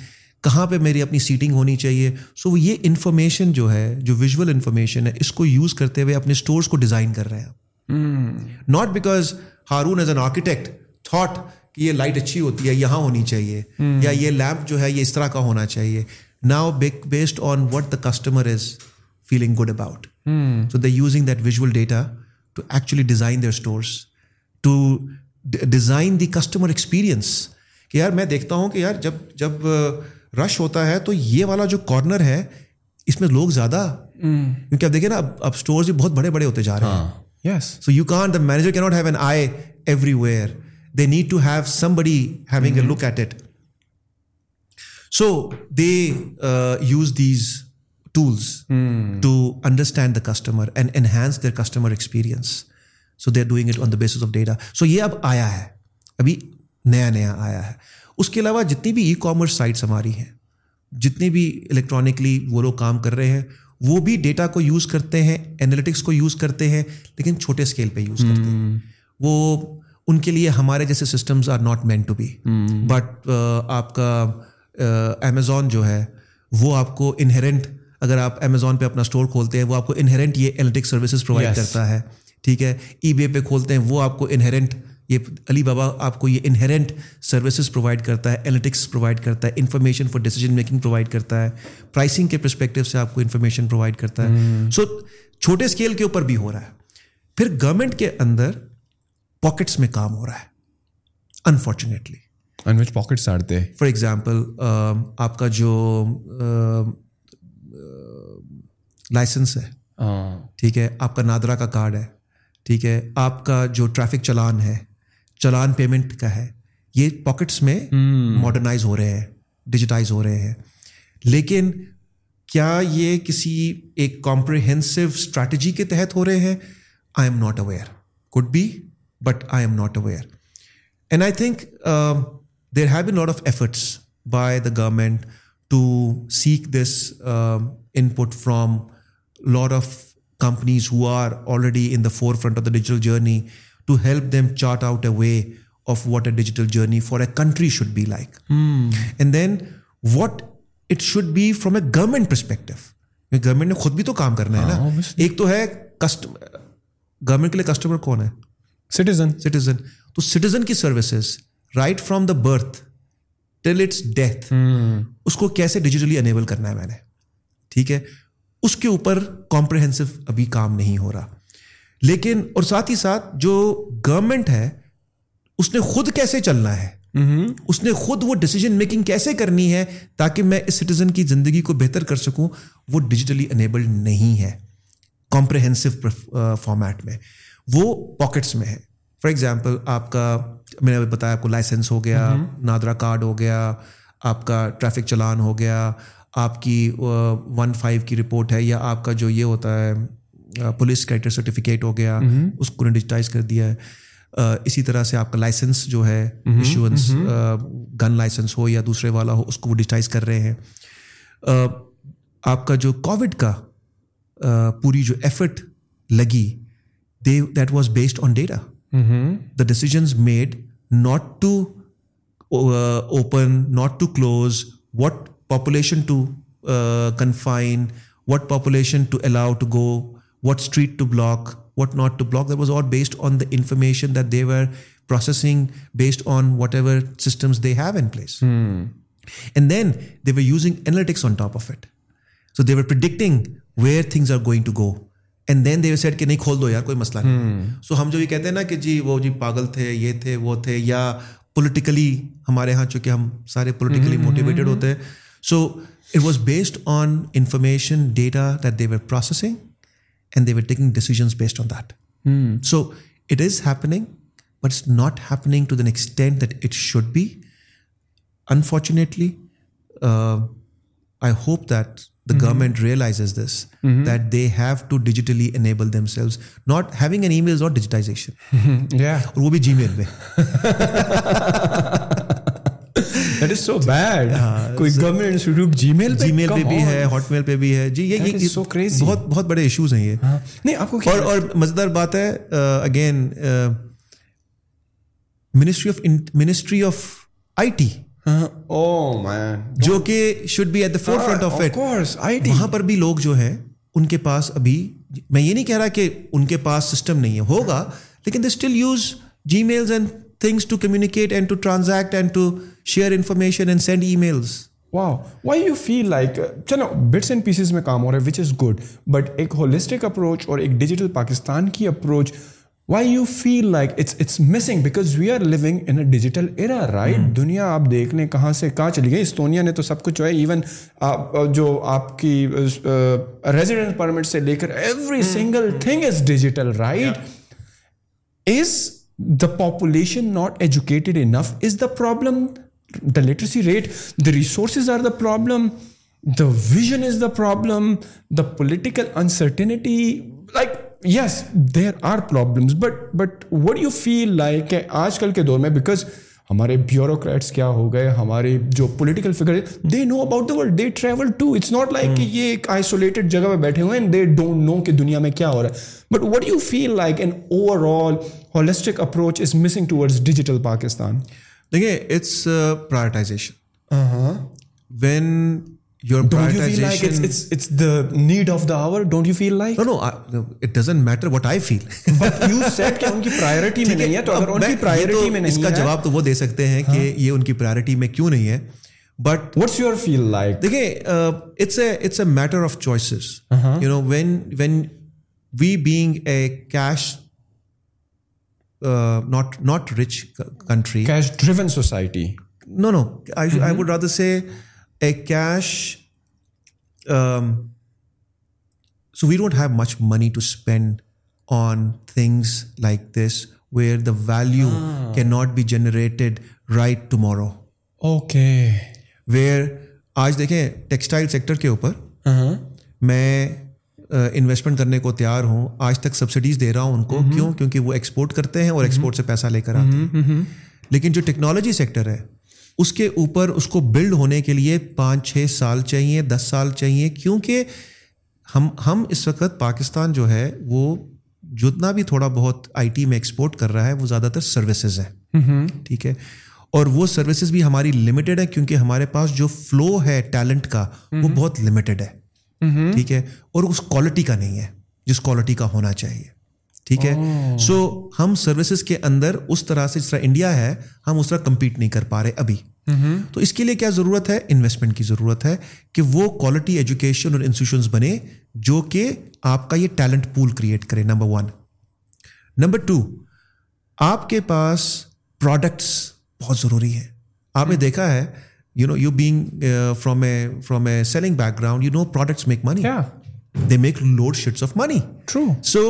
کہاں پہ میری اپنی سیٹنگ ہونی چاہیے سو so, یہ انفارمیشن جو ہے جو ویژول انفارمیشن ہے اس کو یوز کرتے ہوئے اپنے اسٹورس کو ڈیزائن کر رہے ہیں not because Haroon as an architect thought کہ یہ لائٹ اچھی ہوتی ہے یہاں ہونی چاہیے یا یہ لیمپ جو ہے یہ اس طرح کا ہونا چاہیے now back based on what the customer is feeling good about so that visual data to actually design their stores to design the customer experience کہ یار میں دیکھتا ہوں کہ یار جب جب رش ہوتا ہے تو یہ والا جو کارنر ہے اس میں لوگ زیادہ کیونکہ اب دیکھیے نا اب اب اسٹورز بھی بہت بڑے بڑے ہوتے جا رہے ہیں یس so you can the manager کی not have an eye everywhere they need to have somebody having a look at it so they use these tools to understand the customer and enhance their customer experience so they are doing it on the basis of data so یہ اب آیا ہے ابھی نیا نیا آیا ہے اس کے علاوہ جتنی بھی ای کامرس سائٹس ہماری ہیں جتنی بھی الیکٹرانکلی وہ لوگ کام کر رہے ہیں وہ بھی ڈیٹا کو یوز کرتے ہیں انالیٹکس کو یوز کرتے ہیں لیکن چھوٹے اسکیل پہ یوز کرتے ہیں وہ ان کے لیے ہمارے جیسے systems are not meant to be but آپ کا امیزون جو ہے وہ آپ کو انہیرنٹ اگر آپ امیزون پہ اپنا اسٹور کھولتے ہیں وہ آپ کو انہیرنٹ یہ الیکٹرک سروسز پرووائڈ کرتا ہے ٹھیک ہے ای بے پہ کھولتے ہیں وہ آپ کو انہیرنٹ یہ علی بابا آپ کو یہ انہیرنٹ سروسز پرووائڈ کرتا ہے انلیٹکس پرووائڈ کرتا ہے information for decision making provide کرتا ہے پرائسنگ کے پرسپیکٹیو سے آپ کو انفارمیشن پرووائڈ کرتا ہے سو hmm. چھوٹے اسکیل کے اوپر بھی ہو رہا ہے پھر گورنمنٹ کے اندر پاکٹس میں کام ہو رہا ہے unfortunately in are they for example آپ کا جو لائسنس ہے ٹھیک ہے آپ کا نادرا کا کارڈ ہے ٹھیک ہے آپ کا جو ٹریفک چلان ہے چلان پیمنٹ کا ہے یہ پاکٹس میں ماڈرنائز ہو رہے ہیں ڈیجیٹائز ہو رہے ہیں لیکن کیا یہ کسی ایک کمپریہنسو اسٹریٹجی کے تحت ہو رہے ہیں I am not aware could be but I am not aware and I think there have been lot of efforts by the government to seek this input from lot of companies who are already in the forefront of the digital journey to help them chart out a way of what a digital journey for a country should be like and then what it should be from a government perspective government نے خود بھی تو کام کرنا ہے نا ah, ایک تو ہے گورنمنٹ کے لیے کسٹمر کون ہے سٹیزن سٹیزن سٹیزن تو کی services right from the birth till its death اس کو کیسے ڈیجیٹلی انیبل کرنا ہے میں نے ٹھیک ہے اس کے اوپر کمپریہنسو ابھی کام نہیں ہو رہا لیکن اور ساتھ ہی ساتھ جو گورمنٹ ہے اس نے خود کیسے چلنا ہے اس نے خود وہ ڈیسیجن میکنگ کیسے کرنی ہے تاکہ میں اس سٹیزن کی زندگی کو بہتر کر سکوں وہ ڈیجیٹلی انیبلڈ نہیں ہے کمپریہنسو فارمیٹ میں وہ پاکٹس میں ہے فار ایگزامپل آپ کا میں نے ابھی بتایا آپ کو لائسنس ہو گیا نادرا کارڈ ہو گیا آپ کا ٹریفک چلان ہو گیا آپ کی ون فائیو کی رپورٹ ہے یا آپ کا جو یہ ہوتا ہے پولیس کریکٹر سرٹیفکیٹ ہو گیا اس کو نے کر دیا ہے اسی طرح سے آپ کا لائسنس جو ہے ایشوئنس گن لائسنس ہو یا دوسرے والا ہو اس کو وہ ڈیجیٹائز کر رہے ہیں آپ کا جو کووڈ کا پوری جو ایفٹ لگی that was based on data Mm-hmm. the decisions made not to uh, open, not to close, what population to uh, confine, what population to allow to go, what street to block, what not to block. That was all based on the information that they were processing based on whatever systems they have in place. Hmm. And then they were using analytics on top of it. So they were predicting where things are going to go. And then they set کہ نہیں کھول دو یار کوئی مسئلہ نہیں سو ہم جو یہ کہتے ہیں نا کہ جی وہ جی پاگل تھے یہ تھے وہ تھے یا پولیٹیکلی ہمارے یہاں چونکہ ہم سارے پولیٹیکلی موٹیویٹیڈ ہوتے ہیں so it was based on information data that they were processing and they were taking decisions based on that so it is happening but it's not happening to then extend that it should be unfortunately I hope that government ریئلاز this that they have to digitally enable not ہی mail ڈیجیٹن وہ بھی Gmail پہ so bad کوئی government Gmail Gmail پہ بھی ہے hot میل پہ بھی ہے جی یہ بہت بہت بڑے ایشوز ہیں یہ نہیں آپ کو اور مزے دار بات ہے again ministry of ministry of I T ہاں۔ oh, جو کہ should be at the forefront of it وہاں پر بھی لوگ جو ہیں ان کے پاس ابھی میں یہ نہیں کہہ رہا کہ ان کے پاس سسٹم نہیں ہے ہوگا لیکن they still use G meals and things to communicate and to transact and to share information and send e mails wow why you feel like چلو بٹس اینڈ پیسز میں کام ہو رہا ہے وچ از گڈ بٹ ایک holistic approach اور ایک digital Pakistan کی approach why you feel like it's it's missing because we are living in a digital era right دنیا آپ دیکھ لیں کہاں سے کہاں چلی گئی استونیا نے تو سب کچھ جو ہے ایون جو آپ کی ریزیڈنس پرمٹ سے لے کر every single thing is digital right is the population not educated enough is the problem the literacy rate the resources are the problem the vision is the problem the political uncertainty like yes there are problems but but what you feel like کہ آج کل کے دور میں because ہمارے bureaucrats کیا ہو گئے ہمارے جو political figure they know about the world they travel to it's not like کہ یہ ایک آئسولیٹڈ جگہ پہ بیٹھے ہوئے ہیں ڈونٹ نو کہ دنیا میں کیا ہو رہا ہے but what you feel like an overall holistic approach is missing toward digital Pakistan دیکھیے اٹس پرائرٹائزیشن وین یہ ان کی پرائرٹی میں cash not not rich country society no no I would rather say cash we don't have much money to spend on things like this where the value value not ah. Be be right right tomorrow. Okay where آج دیکھیں textile sector کے اوپر میں investment کرنے کو تیار ہوں آج تک سبسڈیز دے رہا ہوں ان کو کیوں کیونکہ وہ ایکسپورٹ کرتے ہیں اور ایکسپورٹ سے پیسہ لے کر آتے ہیں لیکن جو ٹیکنالوجی سیکٹر ہے اس کے اوپر اس کو بلڈ ہونے کے لیے پانچ چھ سال چاہیے دس سال چاہیے کیونکہ ہم ہم اس وقت پاکستان جو ہے وہ جتنا بھی تھوڑا بہت آئی ٹی میں ایکسپورٹ کر رہا ہے وہ زیادہ تر سروسز ہیں ٹھیک ہے اور وہ سروسز بھی ہماری لمیٹیڈ ہے کیونکہ ہمارے پاس جو فلو ہے ٹیلنٹ کا وہ بہت لمیٹیڈ ہے ٹھیک ہے اور اس کوالٹی کا نہیں ہے جس کوالٹی کا ہونا چاہیے ٹھیک ہے سو ہم سروسز کے اندر اس طرح سے جس طرح انڈیا ہے ہم اس طرح کمپیٹ نہیں کر پا رہے ابھی تو اس کے لیے کیا ضرورت ہے انویسٹمنٹ کی ضرورت ہے کہ وہ کوالٹی ایجوکیشن اور انسٹیٹیوشن بنے جو کہ آپ کا یہ ٹیلنٹ پول کریٹ کرے نمبر ون نمبر ٹو آپ کے پاس پروڈکٹس بہت ضروری ہے آپ نے دیکھا ہے you know you being from a from a selling background you know products make money they make load sheets of money true so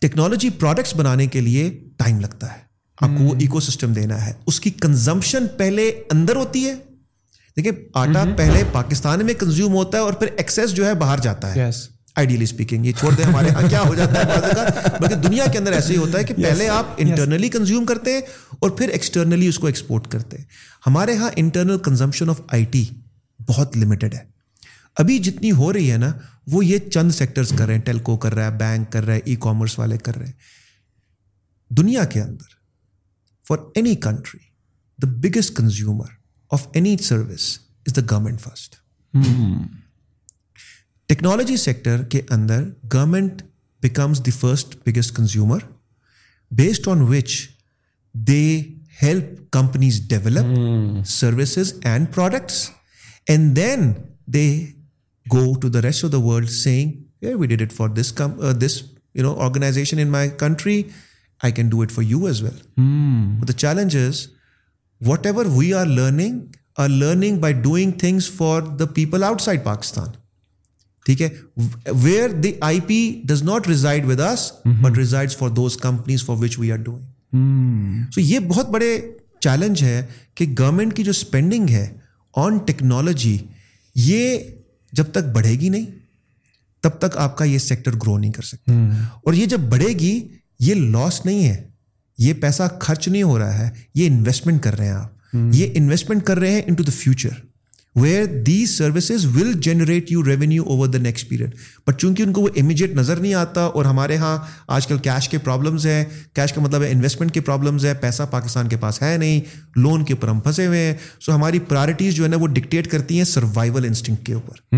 technology products بنانے کے لیے ٹائم لگتا ہے آپ کو وہ اکو hmm. سسٹم دینا ہے اس کی کنزمپشن پہلے اندر ہوتی ہے دیکھیں آٹا hmm. پہلے پاکستان میں کنزیوم ہوتا ہے اور پھر ایکسیس جو ہے باہر جاتا ہے آئیڈیلی اسپیکنگ یہ چھوڑ دیں ہمارے یہاں کیا ہو جاتا ہے بلکہ دنیا کے اندر ایسے ہی ہوتا ہے کہ پہلے آپ انٹرنلی کنزیوم کرتے ہیں اور پھر ایکسٹرنلی اس کو ایکسپورٹ کرتے ہیں ہمارے یہاں internal consumption of I T بہت لمیٹڈ ہے ابھی جتنی ہو رہی ہے نا وہ یہ چند سیکٹرز کر رہے ہیں ٹیلکو کر رہا ہے بینک کر رہا ہے ای کامرس والے کر رہے ہیں دنیا کے اندر for any country the biggest consumer of any service is the government first technology sector کے اندر government becomes the first biggest consumer based on which they help companies develop services and products and then they go to the rest of the world seeing we did it for this this you know organization in my country I can do it for you as well the challenge is whatever we are learning are learning by doing things for the people outside Pakistan ٹھیک ہے where the I P does not reside with us but reside for those companies for which we are doing so یہ بہت بڑے challenge ہے کہ government کی جو spending ہے آن ٹیکنالوجی یہ جب تک بڑھے گی نہیں تب تک آپ کا یہ سیکٹر گرو نہیں کر سکتا اور یہ جب بڑھے گی یہ لاس نہیں ہے یہ پیسہ خرچ نہیں ہو رہا ہے یہ انویسٹمنٹ کر رہے ہیں آپ یہ انویسٹمنٹ کر رہے ہیں into the future where these services will generate you revenue over the next period but چونکہ ان کو وہ امیجیٹ نظر نہیں آتا اور ہمارے یہاں آج کل کیش کے پرابلمز ہیں کیش کا مطلب انویسٹمنٹ کے پرابلمز ہیں پیسہ پاکستان کے پاس ہے نہیں لون کے اوپر ہم پھنسے ہوئے ہیں سو ہماری پرائرٹیز جو ہے نا وہ ڈکٹیٹ کرتی ہیں سروائول انسٹنگ کے اوپر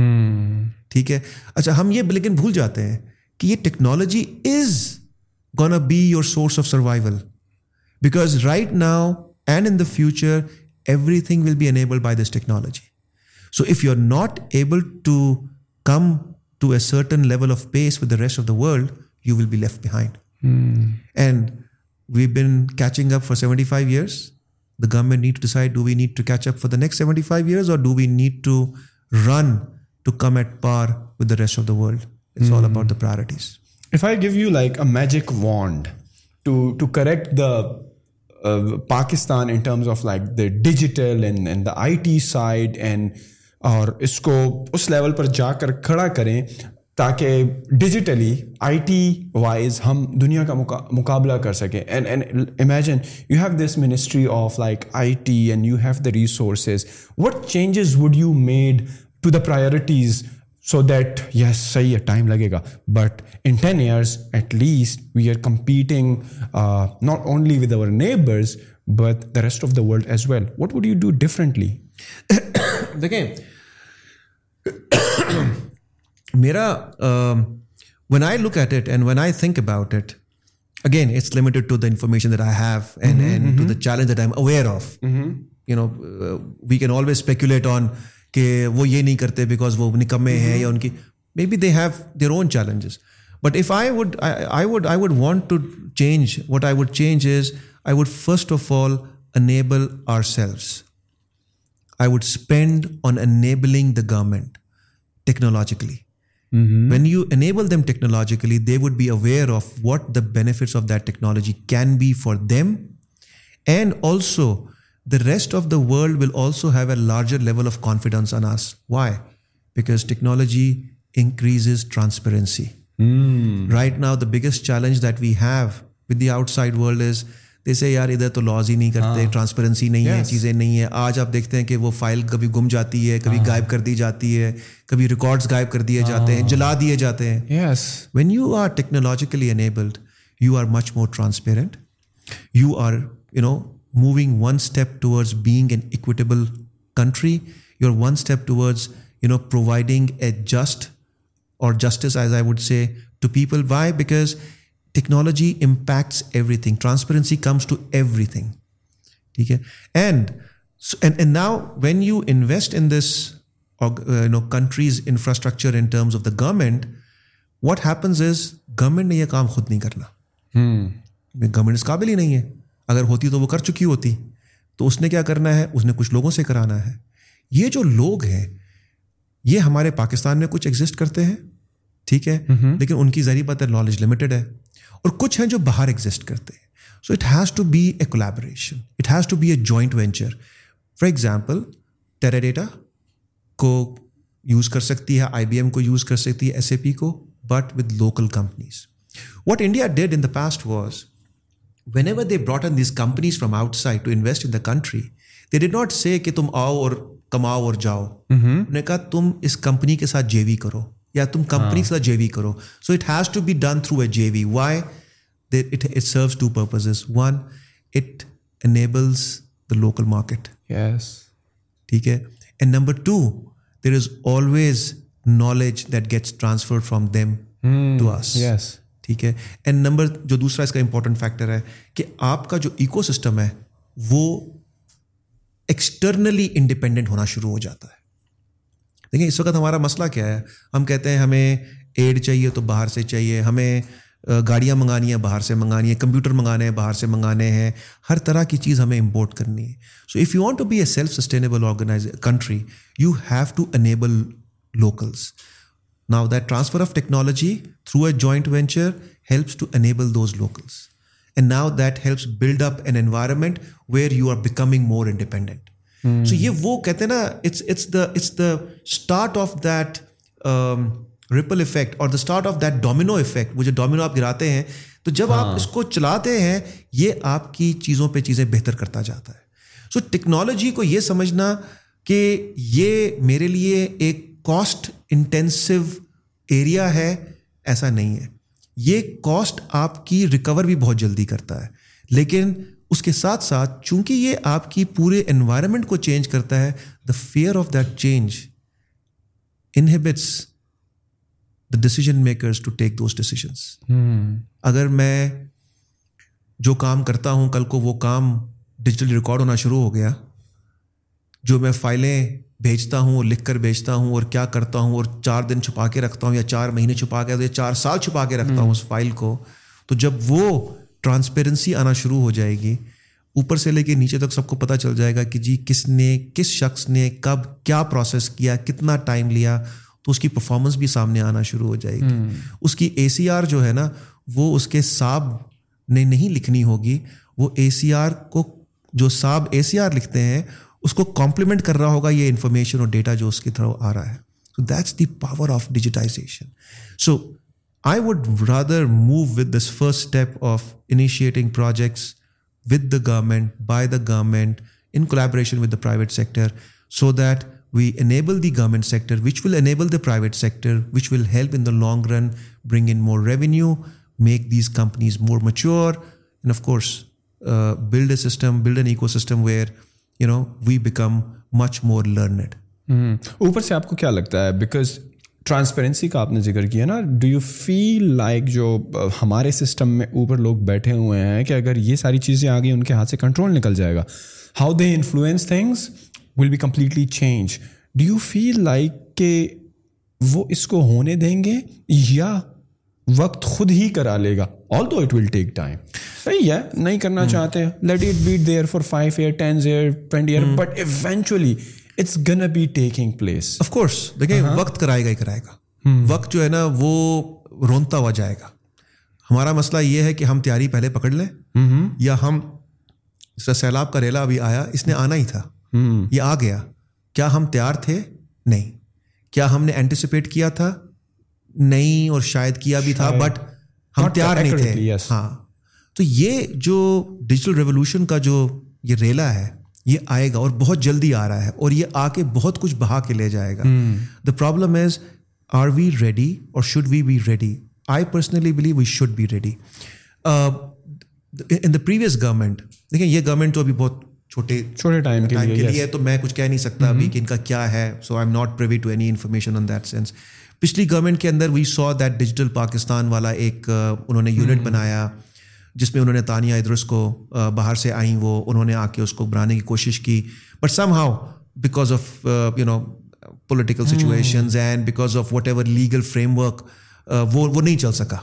ٹھیک ہے اچھا ہم یہ لیکن بھول جاتے ہیں کہ یہ technology is gonna be your source of survival because right now and in the future everything will be enable by this technology So if you're not able to come to a certain level of pace with the rest of the world, you will be left behind. Hmm. And we've been catching up for 75 years. The government needs to decide, do we need to catch up for the next 75 years or do we need to run to come at par with the rest of the world? It's all about the priorities. If I give you like a magic wand to correct the uh, Pakistan in terms of like the digital and the IT side and اور اس کو اس level پر جا کر کھڑا کریں تاکہ ڈیجیٹلی آئی ٹی وائز ہم دنیا کا مقابلہ کر سکیں and and imagine you have this ministry of like I T and you have the resources what changes would you made to the priorities so that یہ صحیح ہے ٹائم لگے گا but in ten years at least we are competing not only with our neighbours but the rest of the world as well what would you do differently دیکھیں میرا one I look at it and when I think about it again it's limited to the information that I have and and to the challenge that I am aware of you know we can always speculate on کہ وہ یہ نہیں کرتے because وہ نکمے ہیں یا ان کی maybe they have their own challenges but if I would I would I would want to change what I would change is I would first of all enable ourselves I would spend on enabling the government technologically. Mm-hmm. When you enable them technologically, they would be aware of what the benefits of that technology can be for them. And also, the rest of the world will also have a larger level of confidence on us. Why? Because technology increases transparency. Mm. Right now, the biggest challenge that we have with the outside world is جیسے یار ادھر تو laws ہی نہیں کرتے transparency نہیں ہے چیزیں نہیں ہیں آج آپ دیکھتے ہیں کہ وہ فائل کبھی گم جاتی ہے کبھی غائب کر دی جاتی ہے کبھی ریکارڈس غائب کر دیے جاتے ہیں جلا دیے جاتے ہیں when you are technologically enabled you are much more transparent you are you know moving one step towards being an equitable country you are one step towards you know providing a just اور justice as I would say to people why because technology impacts everything transparency comes to everything ٹھیک ہے and now when you invest in this no countries infrastructure in terms of the government what happens is government نے یہ کام خود نہیں کرنا government hmm. اس قابل ہی نہیں ہے اگر ہوتی تو وہ کر چکی ہوتی تو اس نے کیا کرنا ہے اس نے کچھ لوگوں سے کرانا ہے یہ جو لوگ ہیں یہ ہمارے پاکستان میں کچھ ایگزسٹ کرتے ہیں ٹھیک ہے mm-hmm. لیکن ان کی ذریعہ پتھر نالج لمیٹیڈ ہے اور کچھ ہیں جو باہر ایگزسٹ کرتے ہیں so it has to be a collaboration it has to be a joint venture for example Teradata کو یوز کر سکتی ہے آئی بی ایم کو یوز کر سکتی ہے ایس اے پی کو but with local companies what India did in the past was whenever they brought in these companies from outside to invest in the country they did not say کہ تم آؤ اور کماؤ اور جاؤ mm-hmm. انہوں نے کہا تم اس کمپنی کے ساتھ جے وی کرو یا تم کمپنی ساتھ جے وی کرو so it has to be done through a J V why service two purposes one it enables the local market yes ٹھیک ہے and number two there is always knowledge that gets transfer from them to us yes ٹھیک ہے and number جو دوسرا اس کا important factor ہے کہ آپ کا جو اکو سسٹم ہے وہ ایکسٹرنلی انڈیپینڈنٹ ہونا شروع ہو جاتا ہے دیکھیں اس وقت ہمارا مسئلہ کیا ہے ہم کہتے ہیں ہمیں ایڈ چاہیے تو باہر سے چاہیے ہمیں گاڑیاں منگانی ہیں باہر سے منگانی ہیں کمپیوٹر منگانے ہیں باہر سے منگانے ہیں ہر طرح کی چیز ہمیں امپورٹ کرنی ہے so if you want to be a self sustainable organise country you have to enable locals now that transfer of technology through a joint venture helps to enable those locals and now that helps build up an environment where you are becoming more independent so یہ وہ کہتے ہیں نا it's it's the it's the start of that ripple effect اور the start of that domino effect وہ جو domino آپ گراتے ہیں تو جب آپ اس کو چلاتے ہیں یہ آپ کی چیزوں پہ چیزیں بہتر کرتا جاتا ہے سو ٹیکنالوجی کو یہ سمجھنا کہ یہ میرے لیے ایک کاسٹ انٹینسو ایریا ہے ایسا نہیں ہے یہ کاسٹ آپ کی ریکور بھی بہت جلدی کرتا ہے لیکن اس کے ساتھ ساتھ چونکہ یہ آپ کی پورے انوائرمنٹ کو چینج کرتا ہے the fear of that change inhibits the makers to take those decisions اگر میں جو کام کرتا ہوں کل کو وہ کام ڈیجیٹل ریکارڈ ہونا شروع ہو گیا جو میں فائلیں بھیجتا ہوں اور لکھ کر بھیجتا ہوں اور کیا کرتا ہوں اور چار دن چھپا کے رکھتا ہوں یا چار مہینے چھپا کے یا چار سال چھپا کے رکھتا ہوں اس فائل کو تو جب وہ ٹرانسپیرنسی آنا شروع ہو جائے گی اوپر سے لے کے نیچے تک سب کو پتہ چل جائے گا کہ جی کس نے کس شخص نے کب کیا پروسیس کیا کتنا ٹائم لیا تو اس کی پرفارمنس بھی سامنے آنا شروع ہو جائے گی اس کی اے سی آر جو ہے نا وہ اس کے صاب نے نہیں لکھنی ہوگی وہ اے سی آر کو جو صاب اے سی آر لکھتے ہیں اس کو کمپلیمنٹ کر رہا ہوگا یہ انفارمیشن اور ڈیٹا جو اس کے تھرو آ رہا ہے so that's the power of digitisation so I would rather move with this first step of initiating projects with the government by the government in collaboration with the private sector so that we enable the government sector which will enable the private sector which will help in the long run bring in more revenue make these companies more and of course build a system build N ecosystem where you know we become much more learned اوپر سے آپ کو کیا لگتا ہے because transparency کا آپ نے ذکر کیا نا ڈو یو فیل لائک جو uh, ہمارے سسٹم میں اوپر لوگ بیٹھے ہوئے ہیں کہ اگر یہ ساری چیزیں آ گئی ان کے ہاتھ سے کنٹرول نکل جائے گا how they influence things will be completely change do you feel like کہ وہ اس کو ہونے دیں گے یا وقت خود ہی کرا لے گا although it will take time صحیح ہے نہیں کرنا چاہتے let it be there for five year ten year twenty year but eventually it's gonna be taking place of course دیکھیں وقت کرائے گا ہی کرائے گا hmm. وقت جو ہے نا وہ رونتا ہوا جائے گا ہمارا مسئلہ یہ ہے کہ ہم تیاری پہلے پکڑ لیں hmm. یا ہم اس سیلاب کا ریلا ابھی آیا اس نے آنا ہی تھا hmm. یہ آ گیا کیا ہم تیار تھے نہیں کیا ہم نے اینٹیسپیٹ کیا تھا نہیں اور شاید کیا بھی تھا بٹ ہم تیار نہیں تھے ہاں تو یہ جو ڈیجیٹل ریولیوشن کا جو یہ ریلا ہے یہ آئے گا اور بہت جلدی آ رہا ہے اور یہ آ کے بہت کچھ بہا کے لے جائے گا the problem is are we ready اور should we be ready I personally believe we should be ready in the previous government دیکھیں یہ گورنمنٹ تو ابھی بہت چھوٹے چھوٹے ٹائم کے ہے تو میں کچھ کہہ نہیں سکتا ابھی کہ ان کا کیا ہے so I M not privy to any information on that sense پچھلی گورنمنٹ کے اندر we so that digital Pakistan والا ایک uh، انہوں نے یونٹ بنایا جس میں انہوں نے تانیہ ادرس کو باہر سے آئیں وہ انہوں نے آ کے اس کو بنانے کی کوشش کی but somehow because of you know political situations and because of whatever legal framework وہ وہ نہیں چل سکا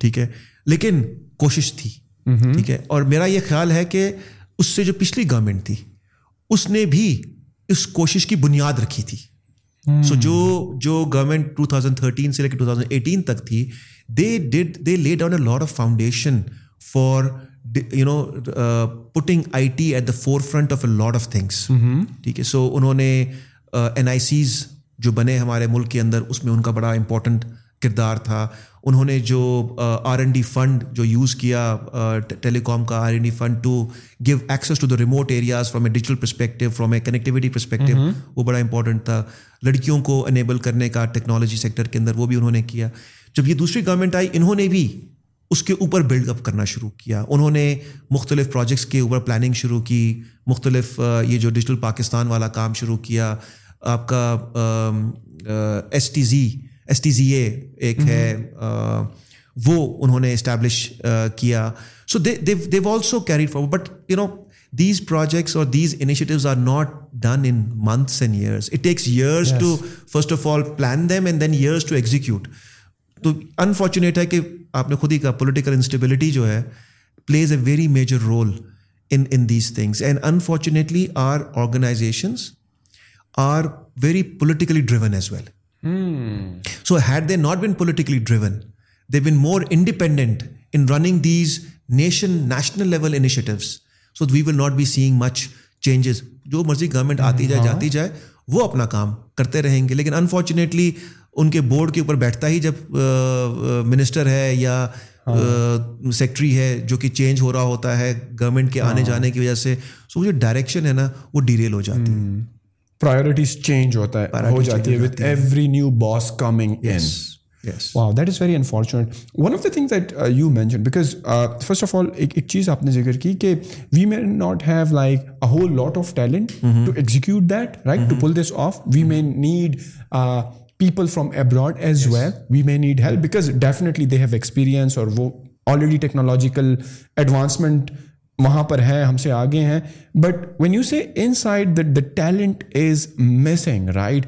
ٹھیک ہے لیکن کوشش تھی hmm. ٹھیک ہے اور میرا یہ خیال ہے کہ اس سے جو پچھلی گورنمنٹ تھی اس نے بھی اس کوشش کی بنیاد رکھی تھی سو hmm. جو جو گورنمنٹ ٹو تھاؤزنڈ تھرٹین سے لے کے ٹو تھاؤزینڈ ایٹین تک تھی دے ڈیڈ دے لے down a lot of foundation for you know putting I T at the forefront of a lot of things ٹھیک ہے سو انہوں نے این آئی سیز جو بنے ہمارے ملک کے اندر اس میں ان کا بڑا امپورٹنٹ کردار تھا انہوں نے جو آر این ڈی فنڈ جو یوز کیا ٹیلی uh, کام کا R N D fund to give access to the remote areas from a digital perspective from a connectivity perspective وہ بڑا امپورٹنٹ تھا لڑکیوں کو انیبل کرنے کا ٹیکنالوجی سیکٹر کے اندر وہ بھی انہوں نے کیا جب یہ دوسری گورنمنٹ آئی انہوں نے بھی اس کے اوپر بلڈ اپ کرنا شروع کیا انہوں نے مختلف پروجیکٹس کے اوپر پلاننگ شروع کی مختلف یہ جو ڈیجیٹل پاکستان والا کام شروع کیا آپ کا S T Z S T Z A ایک ہے وہ انہوں نے اسٹیبلش کیا so they also carry for but you know these projects اور these initiatives are not done in months and years it takes years to first of all plan them and then years to execute تو unfortunate ہے کہ آپ نے خود ہی کہا political instability جو ہے plays a very major role in in these things and unfortunately are are very politically driven as well so had they not been politically driven they been more independent in running these nation national level initiatives so we will not be seeing much changes جو مرضی government آتی جائے جاتی جائے وہ اپنا کام کرتے رہیں گے لیکن انفارچونیٹلی ان کے بورڈ کے اوپر بیٹھتا ہی جب منسٹر ہے یا سیکٹری ہاں۔ ہے جو کہ چینج ہو رہا ہوتا ہے گورنمنٹ کے آنے ہاں۔ جانے کی وجہ سے سو جو ڈائریکشن ہے نا وہ ڈیریل ہو جاتی ہے پرائیورٹیز چینج ہوتا ہے ہو جاتی ہے with every new boss coming wow that is very unfortunate one of the thing that you mention because first of all ایک چیز آپ نے ذکر کی کہ we may not have like a whole lot of talent to execute that right to pull this off we may need people from abroad as well we may need help because definitely they have experience اور وہ already technological advancement وہاں پر ہیں ہم سے آگے ہیں but when you say inside the talent is missing right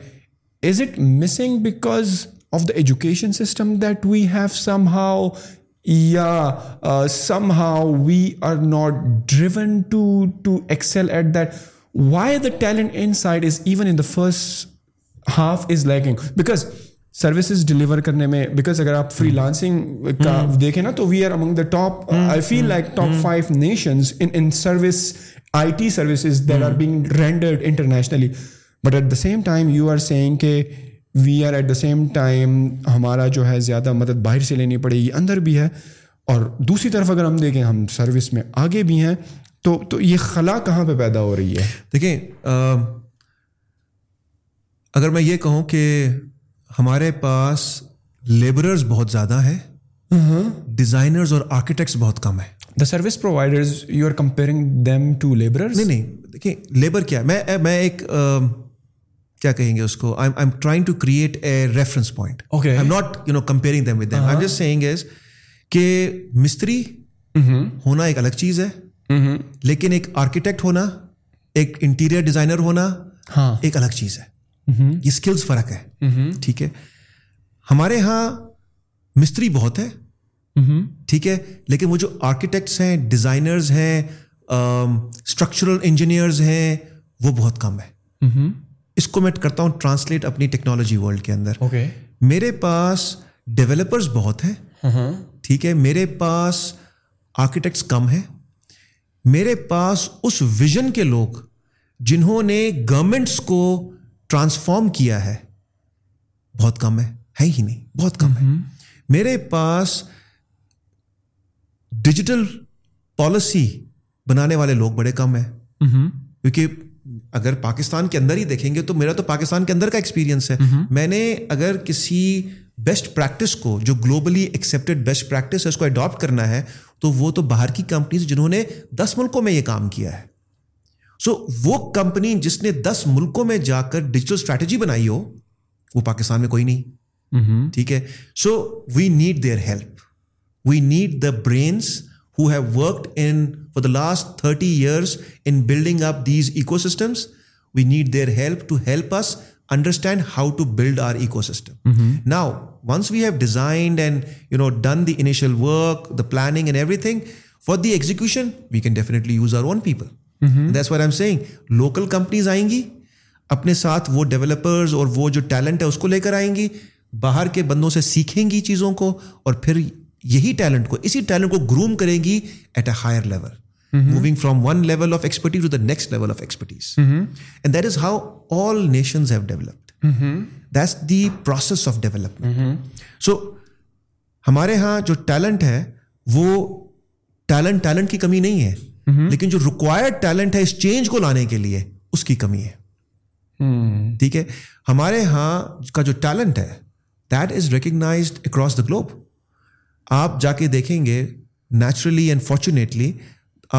is it missing because of the education system that we have somehow یا somehow we are not driven to to excel at that why the talent inside is even in the first half is lacking because services deliver کرنے میں because اگر آپ free lancing کا دیکھیں نا تو we are among the top I feel like top five nations in service I T services there are being rendered internationally but at the same time you are seeing کہ we are at the same time ہمارا جو ہے زیادہ مدد باہر سے لینی پڑے گی اندر بھی ہے اور دوسری طرف اگر ہم دیکھیں ہم سروس میں آگے بھی ہیں تو تو یہ خلا کہاں پہ پیدا ہو رہی ہے دیکھیں اگر میں یہ کہوں کہ ہمارے پاس لیبررز بہت زیادہ ہے ڈیزائنرز ہاں۔ اور آرکیٹیکٹس بہت کم ہیں the service providers you are comparing them to labours نہیں نہیں دیکھیے لیبر کیا میں ایک کیا کہیں گے اس کو I I am trying to create a reference point okay I am not you know comparing with I just seeing is کہ مستری mm-hmm. ہونا ایک الگ چیز ہے mm-hmm. لیکن ایک آرکیٹیکٹ ہونا ایک انٹیریئر ڈیزائنر ہونا ہاں۔ ایک الگ چیز ہے mm-hmm. یہ اسکلس فرق ہے ٹھیک ہے ہمارے یہاں مستری بہت ہے ٹھیک ہے لیکن وہ جو آرکیٹیکٹس ہیں ڈیزائنرز ہیں اسٹرکچرل انجینئرز ہیں وہ بہت کم ہے اس کو میں کرتا ہوں ٹرانسلیٹ اپنی ٹیکنالوجی ورلڈ کے اندر میرے پاس ڈیولپرز بہت ہیں uh-huh. ٹھیک ہے میرے پاس آرکیٹیکٹس کم ہیں میرے پاس اس ویژن کے لوگ جنہوں نے گورمنٹس کو ٹرانسفارم کیا ہے بہت کم ہے ہی نہیں بہت کم ہے uh-huh. میرے پاس ڈیجیٹل پالیسی بنانے والے لوگ بڑے کم ہیں uh-huh. کیونکہ اگر پاکستان کے اندر ہی دیکھیں گے تو میرا تو پاکستان کے اندر کا ایکسپیرینس ہے میں نے اگر کسی بیسٹ پریکٹس کو جو گلوبلی ایکسیپٹیڈ بیسٹ پریکٹس ہے اس کو اڈاپٹ کرنا ہے تو وہ تو باہر کی کمپنیز جنہوں نے دس ملکوں میں یہ کام کیا ہے سو وہ کمپنی جس نے دس ملکوں میں جا کر ڈیجیٹل اسٹریٹجی بنائی ہو وہ پاکستان میں کوئی نہیں ٹھیک ہے so we need their help we need the brains who have worked in for the last thirty years in building up these ecosystems we need their help to help us understand how to build our ecosystem now once we have designed and you know done the initial work the planning and everything for the execution we can definitely use our own people that's wire am seeing local companies آئیں گی اپنے ساتھ وہ developers اور وہ جو talent ہے اس کو لے کر آئیں گی باہر کے بندوں سے سیکھیں گی چیزوں کو اور پھر یہی ٹیلنٹ کو اسی ٹیلنٹ کو گروم کرے گی at a higher level moving from one level of expertise to the next level of expertise and that is how all nations have developed that's the process of development so ہمارے یہاں جو talent ہے وہ talent talent کی کمی نہیں ہے لیکن جو ریکوائرڈ ٹیلنٹ ہے اس چینج کو لانے کے لیے اس کی کمی ہے ٹھیک ہے ہمارے یہاں کا جو ٹیلنٹ ہے that is recognised across the globe آپ جا کے دیکھیں گے naturally and fortunately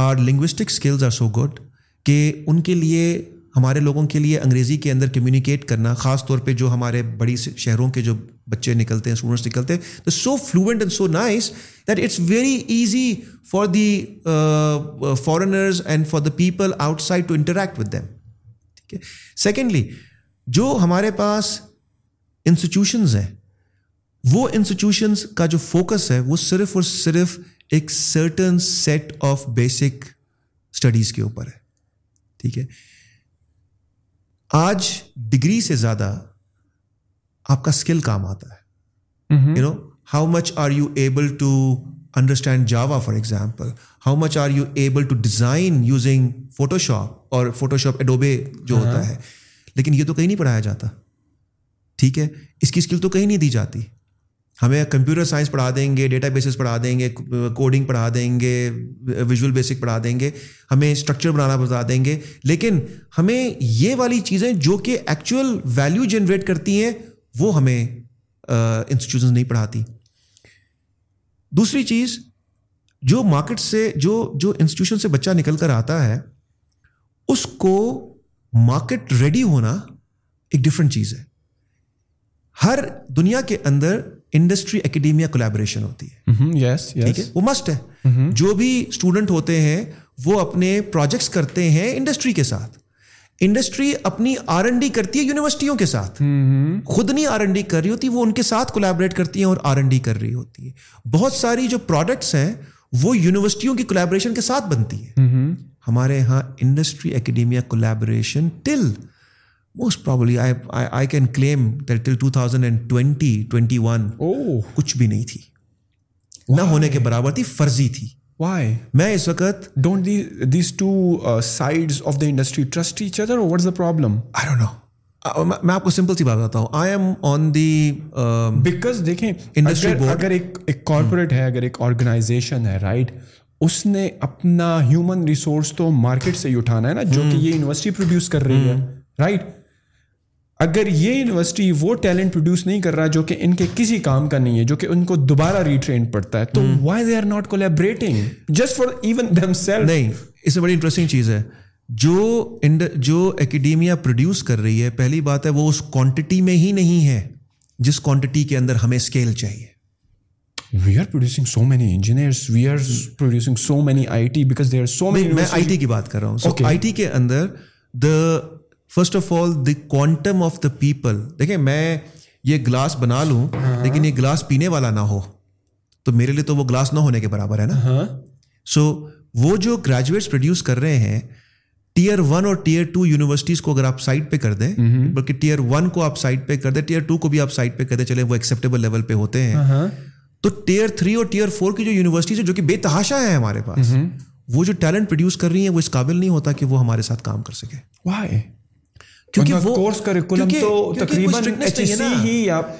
our linguistic skills are so good کہ ان کے لیے ہمارے لوگوں کے لیے انگریزی کے اندر کمیونیکیٹ کرنا خاص طور پہ جو ہمارے بڑی شہروں کے جو بچے نکلتے ہیں اسٹوڈنٹس نکلتے ہیں the so fluent and so nice that it's very easy for the foreigners and for the people outside to interact with them ٹھیک ہے سیکنڈلی جو ہمارے پاس انسٹیٹیوشنز ہیں وہ انسٹیٹیوشنس کا جو فوکس ہے وہ صرف اور صرف ایک certain set of basic studies کے اوپر ہے ٹھیک ہے آج ڈگری سے زیادہ آپ کا اسکل کام آتا ہے you know how much are you able to understand Java for example how much are you able to design using Photoshop اور فوٹو شاپ اڈوبے جو uh-huh. ہوتا ہے لیکن یہ تو کہیں نہیں پڑھایا جاتا ٹھیک ہے اس کی اسکل تو کہیں نہیں دی جاتی ہمیں کمپیوٹر سائنس پڑھا دیں گے ڈیٹا بیسز پڑھا دیں گے کوڈنگ پڑھا دیں گے ویژول بیسک پڑھا دیں گے ہمیں اسٹرکچر بنانا بتا دیں گے لیکن ہمیں یہ والی چیزیں جو کہ ایکچوئل ویلیو جنریٹ کرتی ہیں وہ ہمیں انسٹیٹیوشن نہیں پڑھاتی دوسری چیز جو مارکیٹ سے جو جو انسٹیٹیوشن سے بچہ نکل کر آتا ہے اس کو مارکیٹ ریڈی ہونا ایک ڈفرینٹ چیز ہے ہر دنیا کے اندر انڈسٹری اکیڈیمیا کولیبریشن ہوتی ہے یس mm-hmm. ٹھیک ہے ہے وہ mm-hmm. مسٹ جو بھی اسٹوڈنٹ ہوتے ہیں وہ اپنے پروجیکٹس کرتے ہیں انڈسٹری کے ساتھ انڈسٹری اپنی آر این ڈی کرتی ہے یونیورسٹیوں کے ساتھ mm-hmm. خود نہیں آر این ڈی کر رہی ہوتی وہ ان کے ساتھ کولیبریٹ کرتی ہیں اور آر این ڈی کر رہی ہوتی ہے بہت ساری جو پروڈکٹس ہیں وہ یونیورسٹیوں کی کولیبریشن کے ساتھ بنتی ہے ہمارے یہاں industry academia collaboration till most probably I can claim that till two and twenty twenty one کچھ بھی نہیں تھی نہ ہونے کے برابر تھی فرضی تھی وائی میں اس وقت don't these two of the the industry trust each other problem میں آپ کو سمپل سی بات بتاتا ہوں I am on the because دیکھیں انڈسٹری اگر ایک ایک کارپوریٹ ہے اگر ایک آرگنائزیشن ہے رائٹ اس نے اپنا ہیومن ریسورس تو مارکیٹ سے ہی اٹھانا ہے نا جو کہ یہ یونیورسٹی پروڈیوس کر رہی ہے رائٹ اگر یہ یونیورسٹی وہ ٹیلنٹ پروڈیوس نہیں کر رہا جو کہ ان کے کسی کام کا نہیں ہے جو کہ ان کو دوبارہ ریٹرین پڑتا ہے ہے تو why they are not collaborating just for even them نہیں اس میں بڑی انٹرسٹنگ چیز جو جو اکیڈیمیا پروڈیوس کر رہی ہے پہلی بات ہے وہ اس کوانٹٹی میں ہی نہیں ہے جس کوانٹٹی کے اندر ہمیں اسکیل چاہیے we are producing so many engineer we are producing so many I T they are so many میں آئی ٹی کی بات کر رہا ہوں آئی ٹی کے اندر the first of all the quantum of the people دیکھیں میں یہ گلاس بنا لوں ہاں۔ لیکن یہ گلاس پینے والا نہ ہو تو میرے لیے تو وہ گلاس نہ ہونے کے برابر ہے نا سو ہاں۔ وہ جو گریجویٹس پروڈیوس کر رہے ہیں ٹیئر ون اور ٹیئر ٹو یونیورسٹیز کو اگر آپ سائڈ پہ کر دیں بلکہ ٹیئر ون کو آپ سائڈ پہ کر دیں ٹیئر ٹو کو بھی آپ سائڈ پہ کر دیں چلے وہ ایکسیپٹیبل لیول پہ ہوتے ہیں ہاں۔ تو ٹیئر تھری اور ٹیئر فور کی جو یونیورسٹیز ہیں جو کہ بے تحاشا ہے ہمارے پاس وہ جو ٹیلنٹ پروڈیوس کر رہی ہیں وہ اس قابل نہیں ہوتا کہ وہ ہمارے ساتھ کام کر سکے وہ وہ تقری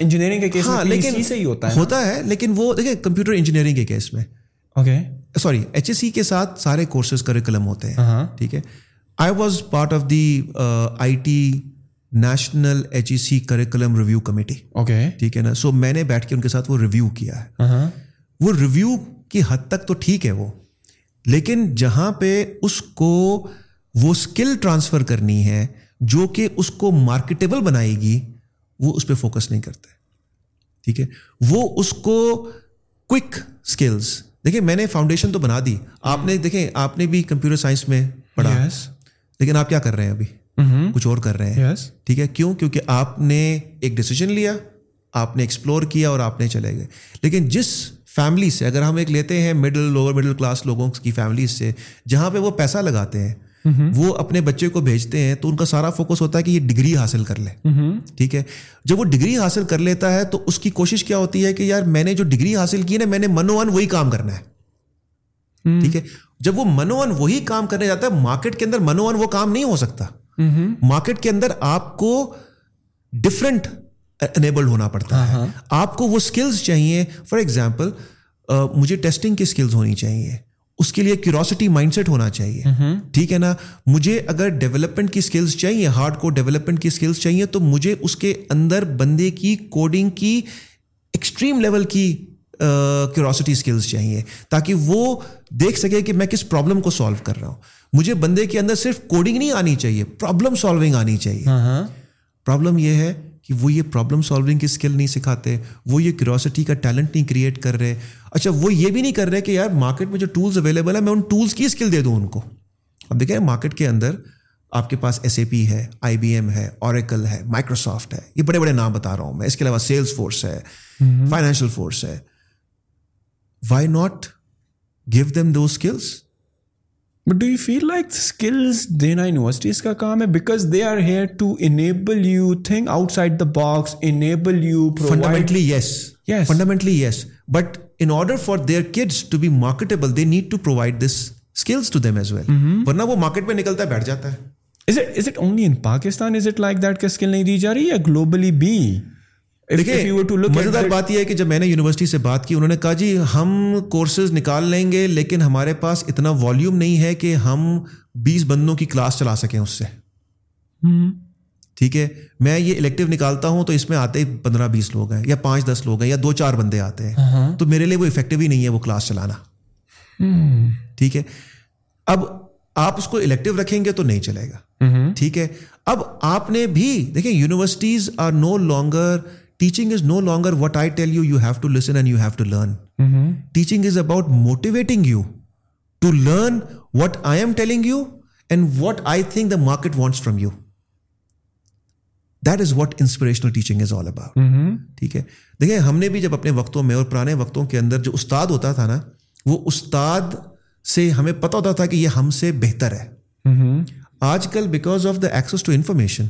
انجرس ہاں e لیکن ہوتا ہے لیکن وہ دیکھیں کمپیوٹر انجینئرنگ کے سوری ایچ ایس سی کے ساتھ سارے national H E C curriculum review committee نا سو میں نے بیٹھ کے ان کے ساتھ وہ ریویو کیا ہے uh-huh. وہ ریویو کی حد تک تو ٹھیک ہے وہ لیکن جہاں پہ اس کو وہ اسکل ٹرانسفر کرنی ہے جو کہ اس کو مارکیٹیبل بنائے گی وہ اس پہ فوکس نہیں کرتے ٹھیک ہے وہ اس کو کوئک اسکلس دیکھیں میں نے فاؤنڈیشن تو بنا دی آپ نے دیکھیں آپ نے بھی کمپیوٹر سائنس میں پڑھا لیکن آپ کیا کر رہے ہیں ابھی mm-hmm. کچھ اور کر رہے ہیں ٹھیک ہے کیوں کیونکہ آپ نے ایک ڈیسیجن لیا آپ نے ایکسپلور کیا اور آپ نے چلے گئے لیکن جس فیملی سے اگر ہم ایک لیتے ہیں مڈل لوور مڈل کلاس لوگوں کی فیملیز سے جہاں پہ وہ پیسہ لگاتے ہیں Mm-hmm. وہ اپنے بچے کو بھیجتے ہیں تو ان کا سارا فوکس ہوتا ہے کہ یہ ڈگری حاصل کر لے mm-hmm. ٹھیک ہے جب وہ ڈگری حاصل کر لیتا ہے تو اس کی کوشش کیا ہوتی ہے کہ یار میں نے جو ڈگری حاصل کی نا میں نے منو ان وہی کام کرنا ہے mm-hmm. ٹھیک ہے جب وہ منوان وہی کام کرنے جاتا ہے مارکیٹ کے اندر منو کام نہیں ہو سکتا مارکیٹ کے اندر آپ کو ڈفرنٹ انیبلڈ ہونا پڑتا ہے uh-huh. آپ کو وہ اسکلس چاہیے فار ایگزامپل مجھے ٹیسٹنگ کی اسکلز ہونی چاہیے اس کے لیے کیوروسٹی مائنڈ سیٹ ہونا چاہیے ٹھیک ہے نا مجھے اگر ڈیولپمنٹ کی اسکلس چاہیے ہارڈ کو ڈیولپمنٹ کی اسکلس چاہیے تو مجھے اس کے اندر بندے کی کوڈنگ کی ایکسٹریم لیول کی کیوروسٹی اسکلس چاہیے تاکہ وہ دیکھ سکے کہ میں کس پرابلم کو سالو کر رہا ہوں مجھے بندے کے اندر صرف کوڈنگ نہیں آنی چاہیے پرابلم سالونگ آنی چاہیے پرابلم یہ ہے کہ وہ یہ پرابلم سالونگ کی اسکل نہیں سکھاتے وہ یہ کیوروسٹی کا ٹیلنٹ نہیں کریٹ کر رہے اچھا وہ یہ بھی نہیں کر رہے کہ یار مارکیٹ میں جو ٹولس اویلیبل ہے میں ان ٹولس کی اسکل دے دوں ان کو اب دیکھیں مارکیٹ کے اندر آپ کے پاس ایس اے پی ہے آئی بی ایم ہے اوریکل ہے مائکروسافٹ ہے یہ بڑے بڑے نام بتا رہا ہوں میں اس کے علاوہ سیلس فورس ہے فائنینشیل فورس ہے وائی ناٹ گیو دیم دو skills but do you feel like skills دینا یونیورسٹیز کا کام ہے because they are here to enable you think outside the box enable you fundamentally yes yes fundamentally yes but in order for their kids to be marketable they need to provide this skills to them as well ورنہ وہ market میں نکلتا ہے بیٹھ جاتا ہے Pakistan is it like that کا skill نہیں دی جا رہی گلوبلی بی مزیدار بات یہ ہے کہ جب میں نے یونیورسٹی سے بات کی انہوں نے کہا جی ہم کورسز نکال لیں گے لیکن ہمارے پاس اتنا والیوم نہیں ہے کہ ہم بیس بندوں کی کلاس چلا سکیں اس سے ٹھیک ہے میں یہ الیکٹو نکالتا ہوں تو اس میں آتے پندرہ بیس لوگ ہیں یا پانچ دس لوگ ہیں یا دو چار بندے آتے ہیں ہاں۔ تو میرے لیے وہ افیکٹو ہی نہیں ہے وہ کلاس چلانا ٹھیک ہے اب آپ اس کو الیکٹو رکھیں گے تو نہیں چلے گا ٹھیک ہے اب آپ نے بھی دیکھیں universities are no longer teaching is no longer what I tell you you have to listen and you have to learn teaching is about motivating you to learn what I am telling you and what I think the market wants from you that is what inspirational teaching is all about ٹھیک ہے دیکھئے ہم نے بھی جب اپنے وقتوں میں اور پرانے وقتوں کے اندر جو استاد ہوتا تھا نا وہ استاد سے ہمیں پتا ہوتا تھا کہ یہ ہم سے بہتر ہے mm-hmm. آج کل because of the access to information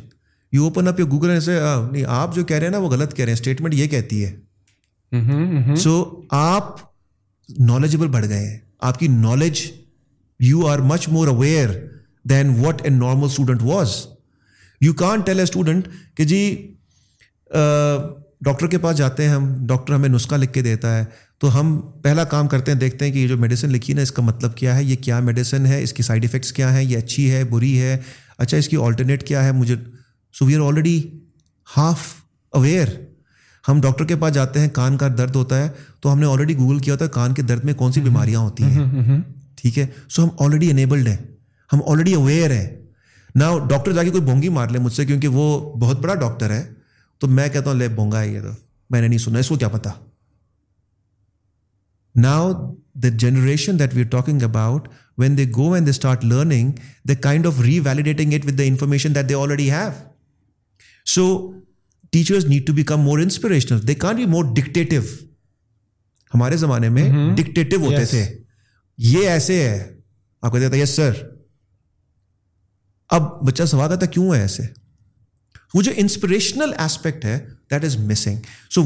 you open up you Google ایسے نہیں آپ جو کہہ رہے ہیں نا وہ غلط کہہ رہے ہیں اسٹیٹمنٹ یہ کہتی ہے سو آپ نالجبل بڑھ گئے ہیں آپ کی knowledge you are much more aware than what a normal student was you کان ٹیل اے اسٹوڈنٹ کہ جی ڈاکٹر کے پاس جاتے ہیں ہم ڈاکٹر ہمیں نسخہ لکھ کے دیتا ہے تو ہم پہلا کام کرتے ہیں دیکھتے ہیں کہ یہ جو میڈیسن لکھی ہے نا اس کا مطلب کیا ہے یہ کیا میڈیسن ہے اس کی سائڈ افیکٹس کیا ہیں یہ اچھی ہے بری ہے اچھا اس کی آلٹرنیٹ کیا ہے مجھے so we are already half aware ہم ڈاکٹر کے پاس جاتے ہیں کان کا درد ہوتا ہے تو ہم نے آلریڈی گوگل کیا ہوتا ہے کان کے درد میں کون سی بیماریاں ہوتی ہیں ٹھیک ہے سو ہم آلریڈی انیبلڈ ہیں ہم آلریڈی اویئر ہیں نہ ڈاکٹر جا کے کوئی بونگی مار لے مجھ سے کیونکہ وہ بہت بڑا ڈاکٹر ہے تو میں کہتا ہوں لے بونگا ہے یہ تو میں نے نہیں سنا اس کو کیا پتا now the generation that we are talking about when they go when they start learning the kind of revalidating it with the information that they already have so teachers need to become more inspirational they can be مور ڈکٹیو ہمارے زمانے میں ڈکٹیٹو mm-hmm. ہوتے تھے یہ ایسے ہے آپ کہتے تھے یس سر اب بچہ سوال کرتا کیوں ہے ایسے وہ جو انسپریشنل ایسپیکٹ ہے that is missing so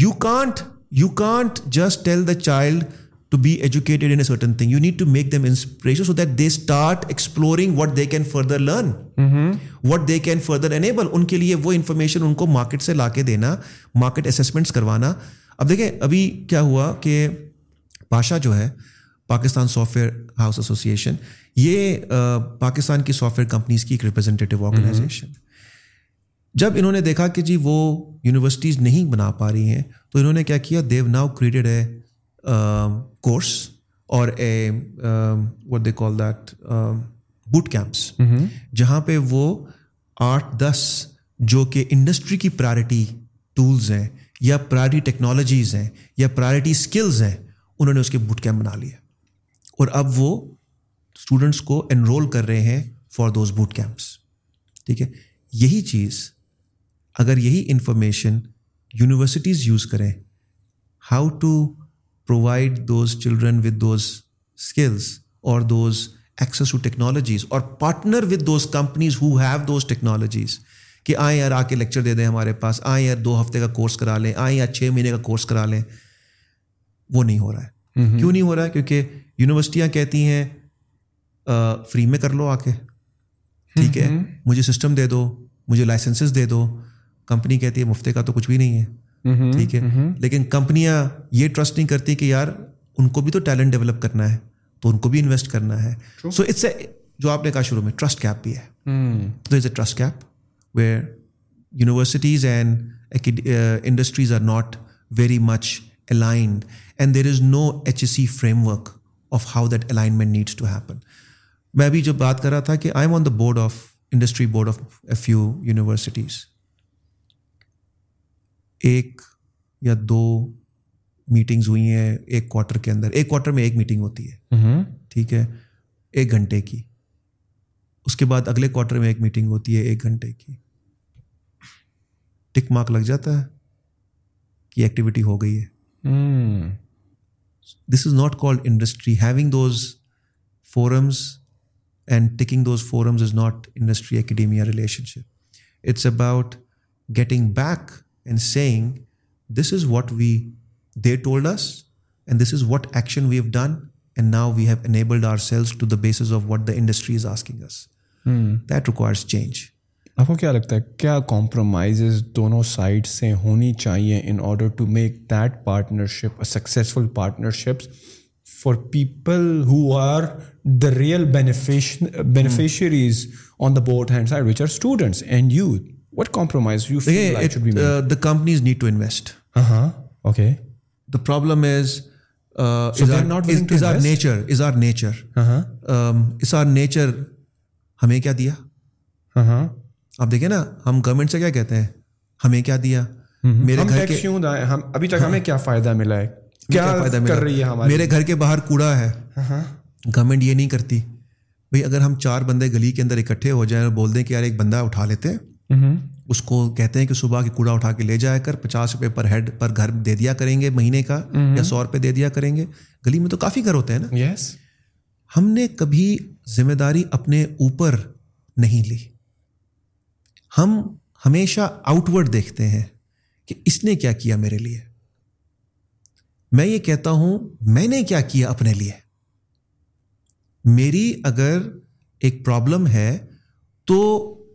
you can't you can't just tell the child to to be educated in certain thing you need make them inspiration so that they start exploring what they can further learn what they can further enable ان کے لیے وہ information ان کو market سے لا کے دینا مارکیٹ اسسمنٹس کروانا اب دیکھیں ابھی کیا ہوا کہ پاشا جو ہے Pakistan software house association یہ پاکستان کی سافٹ ویئر کمپنیز کی ایک ریپرزینٹیو آرگنائزیشن جب انہوں نے دیکھا کہ جی وہ یونیورسٹیز نہیں بنا پا رہی ہیں تو انہوں نے کیا کیا دیو ناؤ کریٹڈ ہے کورس اور اے what they call that boot camps جہاں پہ وہ آٹھ دس جو کہ انڈسٹری کی پرائرٹی ٹولز ہیں یا پرائرٹی ٹیکنالوجیز ہیں یا پرائرٹی اسکلز ہیں انہوں نے اس کے بوٹ کیمپ بنا لیے اور اب وہ اسٹوڈنٹس کو انرول کر رہے ہیں فار دوز بوٹ کیمپس ٹھیک ہے یہی چیز اگر یہی انفارمیشن یونیورسٹیز یوز کریں how to provide those children with those skills اور دوز ایکسیس ٹو ٹیکنالوجیز اور partner with those companies who have those technologies کہ آئیں یار آ کے لیکچر دے دیں ہمارے پاس آئیں یار دو ہفتے کا کورس کرا لیں آئیں یار چھ مہینے کا کورس کرا لیں وہ نہیں ہو رہا ہے کیوں نہیں ہو رہا ہے کیونکہ یونیورسٹیاں کہتی ہیں فری میں کر لو آ کے ٹھیک ہے مجھے سسٹم دے دو مجھے لائسنسز دے دو کمپنی کہتی ہے مفتے کا تو کچھ بھی نہیں ہے Mm-hmm. ٹھیک ہے mm-hmm. لیکن کمپنیاں یہ ٹرسٹ نہیں کرتی کہ یار ان کو بھی تو ٹیلنٹ ڈیولپ کرنا ہے تو ان کو بھی انویسٹ کرنا ہے سو اٹس اے جو آپ نے کہا شروع میں ٹرسٹ کیپ بھی ہے تو is a trust gap where universities and industries are not very much aligned and there is no H C framework of how that alignment needs to happen میں بھی جب بات کر رہا تھا کہ I am on the board of industry board of a few universities ایک یا دو میٹنگز ہوئی ہیں ایک کوارٹر کے اندر ایک کوارٹر میں ایک میٹنگ ہوتی ہے ٹھیک ہے ایک گھنٹے کی اس کے بعد اگلے کوارٹر میں ایک میٹنگ ہوتی ہے ایک گھنٹے کی ٹک مارک لگ جاتا ہے کہ ایکٹیویٹی ہو گئی ہے this is not called industry having those forums and ticking those forums is not industry academia relationship it's about getting back and seeing this is what we they told us and this is what action we have done and now we have enabled our sales bases of what the industry is asking us that requires change آپ کو کیا لگتا ہے کیا compromises دونوں side سے ہونی چاہیے in order to make that partnership successful partnerships for people who are the real beneficiaries on the board hand side which are students and youth what compromise you the companies need to invest okay the problem is is is nature nature nature are are ہمیں کیا دیا آپ دیکھیں نا ہم government سے کیا کہتے ہیں ہمیں کیا دیا میرے گھر ابھی تک ہمیں کیا فائدہ ملا ہے کیا فائدہ مل رہی ہے میرے گھر کے باہر کوڑا ہے گورنمنٹ یہ نہیں کرتی بھائی اگر ہم چار بندے گلی کے اندر اکٹھے ہو جائیں اور بول دیں کہ یار ایک بندہ اٹھا لیتے ہیں اس کو کہتے ہیں کہ صبح کے کوڑا اٹھا کے لے جایا کر پچاس روپے پر ہیڈ پر گھر دے دیا کریں گے مہینے کا یا سو روپے دے دیا کریں گے گلی میں تو کافی گھر ہوتے ہیں نا یس ہم نے کبھی ذمہ داری اپنے اوپر نہیں لی ہم ہمیشہ آؤٹ ورڈ دیکھتے ہیں کہ اس نے کیا کیا میرے لیے میں یہ کہتا ہوں میں نے کیا کیا اپنے لیے میری اگر ایک پرابلم ہے تو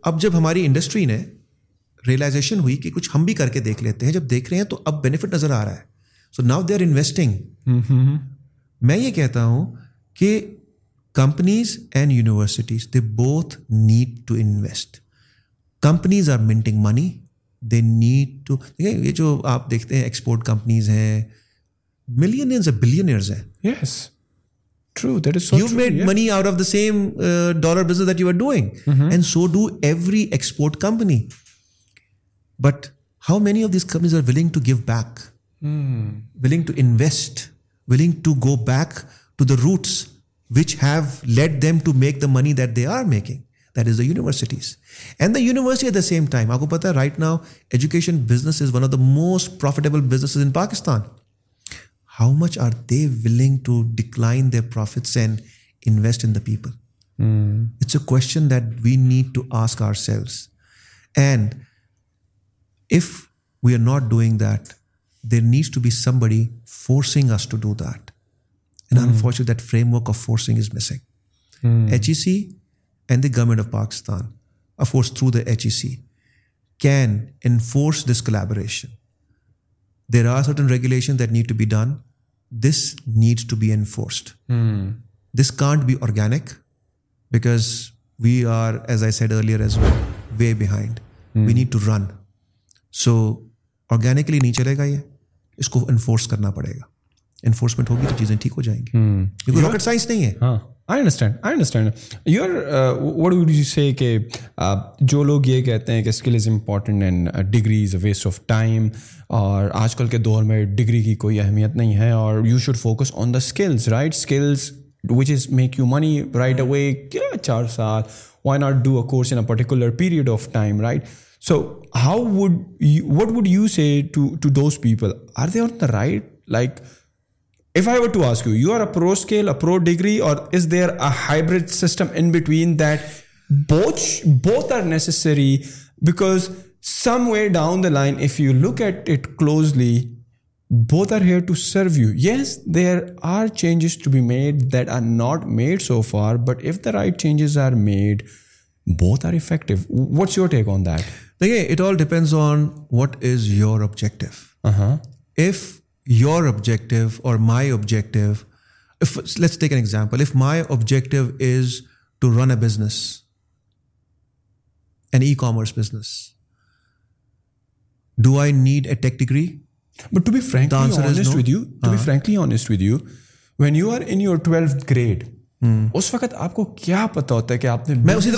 اب جب ہماری انڈسٹری نے ریئلائزیشن ہوئی کہ کچھ ہم بھی کر کے دیکھ لیتے ہیں جب دیکھ رہے ہیں تو اب بینیفٹ نظر آ رہا ہے so now they are investing میں یہ کہتا ہوں کہ companies and universities they both need to invest companies are minting money they need to دیکھیں یہ جو آپ دیکھتے ہیں ایکسپورٹ کمپنیز ہیں ملینئرز ہیں yes same dollar export company but how many of دسنگ give back willing to invest to go back to the roots which have let them to make the money that they are making that is universities and the same time آپ کو پتا right now education business is one of the most profitable business in Pakistan how much are they willing to decline their profits and invest in the people? Hmm. It's a question that we need to ask ourselves. And if we are not doing that, there needs to be somebody forcing us to do that. And hmm. unfortunately, that framework of forcing is missing. HEC hmm. and the government of Pakistan, of course, through the HEC, can enforce this collaboration. There are certain regulation that need to be done this needs to be enforced this can't be organic because we are as I said earlier as well way behind we need to run so organically نہیں چلے گا یہ اس کو enforce کرنا پڑے گا enforcement ہوگی تو چیزیں ٹھیک ہو جائیں گی hmm. کیونکہ راکٹ سائنس نہیں ہے ہاں. I understand I understand you are what would you say کہ جو لوگ یہ کہتے ہیں کہ skill is important and degree is a waste of time اور آج کل کے دور میں ڈگری کی کوئی اہمیت نہیں ہے اور you should focus on the skills right skills which is make you money right اے وے کیا چار سال why not do a course in a particular period of time right so how would what would you say to those people are they on the right like If I were to ask you, you are a pro scale, a pro degree, or is there a hybrid system in between that both are necessary? Because somewhere down the line, if you look at it closely, both are here to serve you. Yes, there are changes to be made that are not made so far, but if the right changes are made, both are effective. What's your take on that? It all depends on what is your objective. Uh-huh. If your objective اور my objective let's take an example of my objective is to run a business an e commerce business do I need a tech degree but to be frank answer with you when you are in your twelfth grade اس وقت آپ کو کیا پتا ہوتا ہے کہ آپ نے میں میں اسی اسی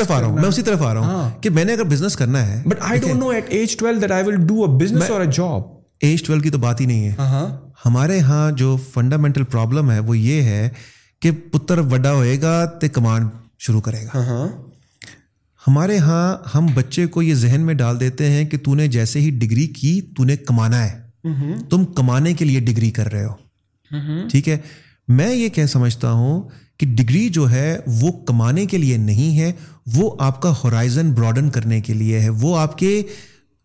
طرف طرف آ آ رہا رہا ہوں ہوں کہ میں نے اگر بزنس کرنا ہے but I don't know at age twelve that I will do a business اور جاب ایج ٹویلو کی تو بات ہی نہیں ہے ہاں، ہاں۔ ہمارے یہاں جو فنڈامنٹل پرابلم ہے وہ یہ ہے کہ پتر وڈا ہوئے گا کمان شروع کرے گا ہاں، ہمارے یہاں ہم بچے کو یہ ذہن میں ڈال دیتے ہیں کہ تو نے جیسے ہی ڈگری کی تو نے کمانا ہے تم کمانے کے لیے ڈگری کر رہے ہو ٹھیک ہے میں یہ کہہ سمجھتا ہوں کہ ڈگری جو ہے وہ کمانے کے لیے نہیں ہے وہ آپ کا ہورائزن براڈن کرنے کے لیے ہے وہ آپ کے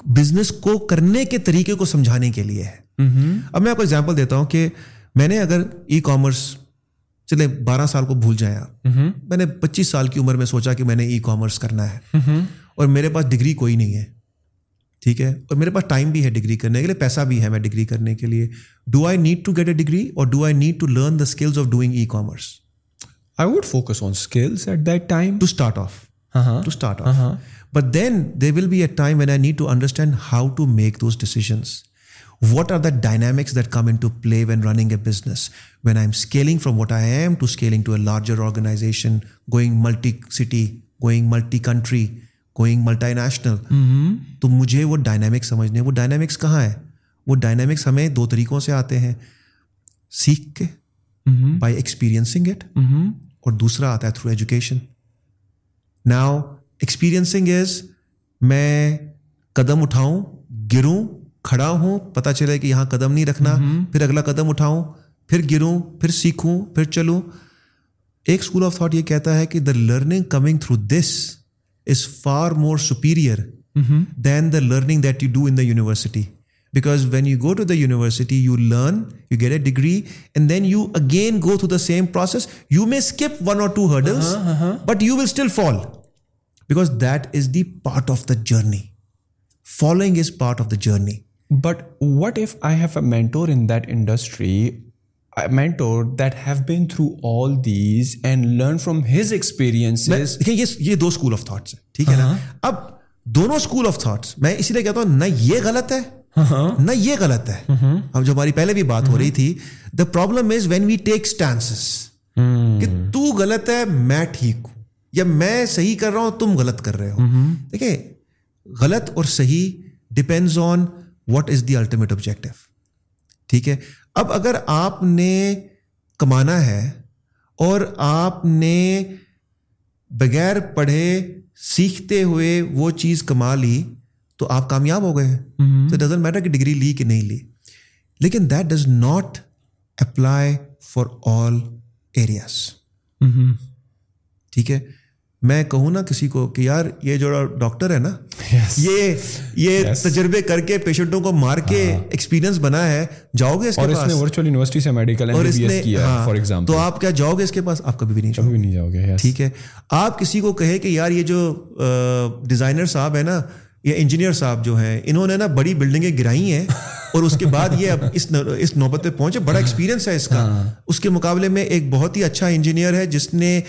بزنس کو کرنے کے طریقے کو سمجھانے کے لیے ہے اب میں آپ کو اگزامپل دیتا ہوں کہ میں نے اگر ای کامرس چلے بارہ سال کو بھول جائیں آپ میں نے پچیس سال کی عمر میں سوچا کہ میں نے ای کامرس کرنا ہے اور میرے پاس ڈگری کوئی نہیں ہے ٹھیک ہے اور میرے پاس ٹائم بھی ہے ڈگری کرنے کے لیے پیسہ بھی ہے میں ڈگری کرنے کے لیے do I need to get a degree اور do I need to learn the skills of doing e commerce I would focus on skills at that time to start off to start off but then they will be a time when I need to understand how to make those decisions what are the dynamics that come in to play when running a business when I M scaling from what I am to scaling to a larger organization going multi city going multi country going national تو مجھے وہ dynamics سمجھنے وہ dynamics کہاں ہے وہ dynamics ہمیں دو طریقوں سے آتے ہیں سیکھ کے بائی ایکسپیرئنسنگ اٹ اور دوسرا آتا ہے through education now experiencing is میں قدم اٹھاؤں گروں کھڑا ہوں پتا چلے کہ یہاں قدم نہیں رکھنا پھر اگلا قدم اٹھاؤں پھر گروں پھر سیکھوں پھر چلوں ایک اسکول آف تھاٹ یہ کہتا ہے کہ the learning coming through this is far more superior than the learning that you do in the university because when you go to the university you learn you get a degree and then you again go through the same process you may skip one two hurdles but you will still fall because that is the part of the journey following is part of the journey but what if I have a mentor in that industry mentor that have been through all these and learn from his experience یہ دو school of thoughts ہیں ٹھیک ہے نا اب دونوں school of thoughts میں اسی لیے کہتا ہوں نہ یہ غلط ہے نہ یہ غلط ہے اب جو ہماری پہلے بھی بات ہو رہی تھی the problem is when we take stance کہ تو غلط ہے میں ٹھیک ہوں یا میں صحیح کر رہا ہوں تم غلط کر رہے ہو دیکھیں غلط اور صحیح depends on what is the ultimate objective ٹھیک ہے اب اگر آپ نے کمانا ہے اور آپ نے بغیر پڑھے سیکھتے ہوئے وہ چیز کما لی تو آپ کامیاب ہو گئے تو ڈزنٹ میٹر کہ ڈگری لی کہ نہیں لی لیکن that does not apply for all areas ٹھیک ہے میں کہوں نا کسی کو کہ یار یہ جو ڈاکٹر ہے نا یہ یہ تجربے کر کے پیشنٹوں کو مار کے ایکسپیرینس ہاں. بنا ہے جاؤ گے اس اور آپ کیا جاؤ گے اس کے پاس آپ کبھی بھی نہیں جاؤ نہیں جاؤ گے ٹھیک ہے آپ کسی کو کہے کہ یار یہ جو ڈیزائنر صاحب ہے نا یا انجینئر صاحب جو ہیں انہوں نے نا بڑی بلڈنگیں گرائی ہیں اور اس کے بعد یہ اب اس اس نوبت پہ پہنچے بڑا ایکسپیرینس ہاں. ہے اس کا ہاں. اس کے مقابلے میں ایک بہت ہی اچھا انجینئر ہے جس نے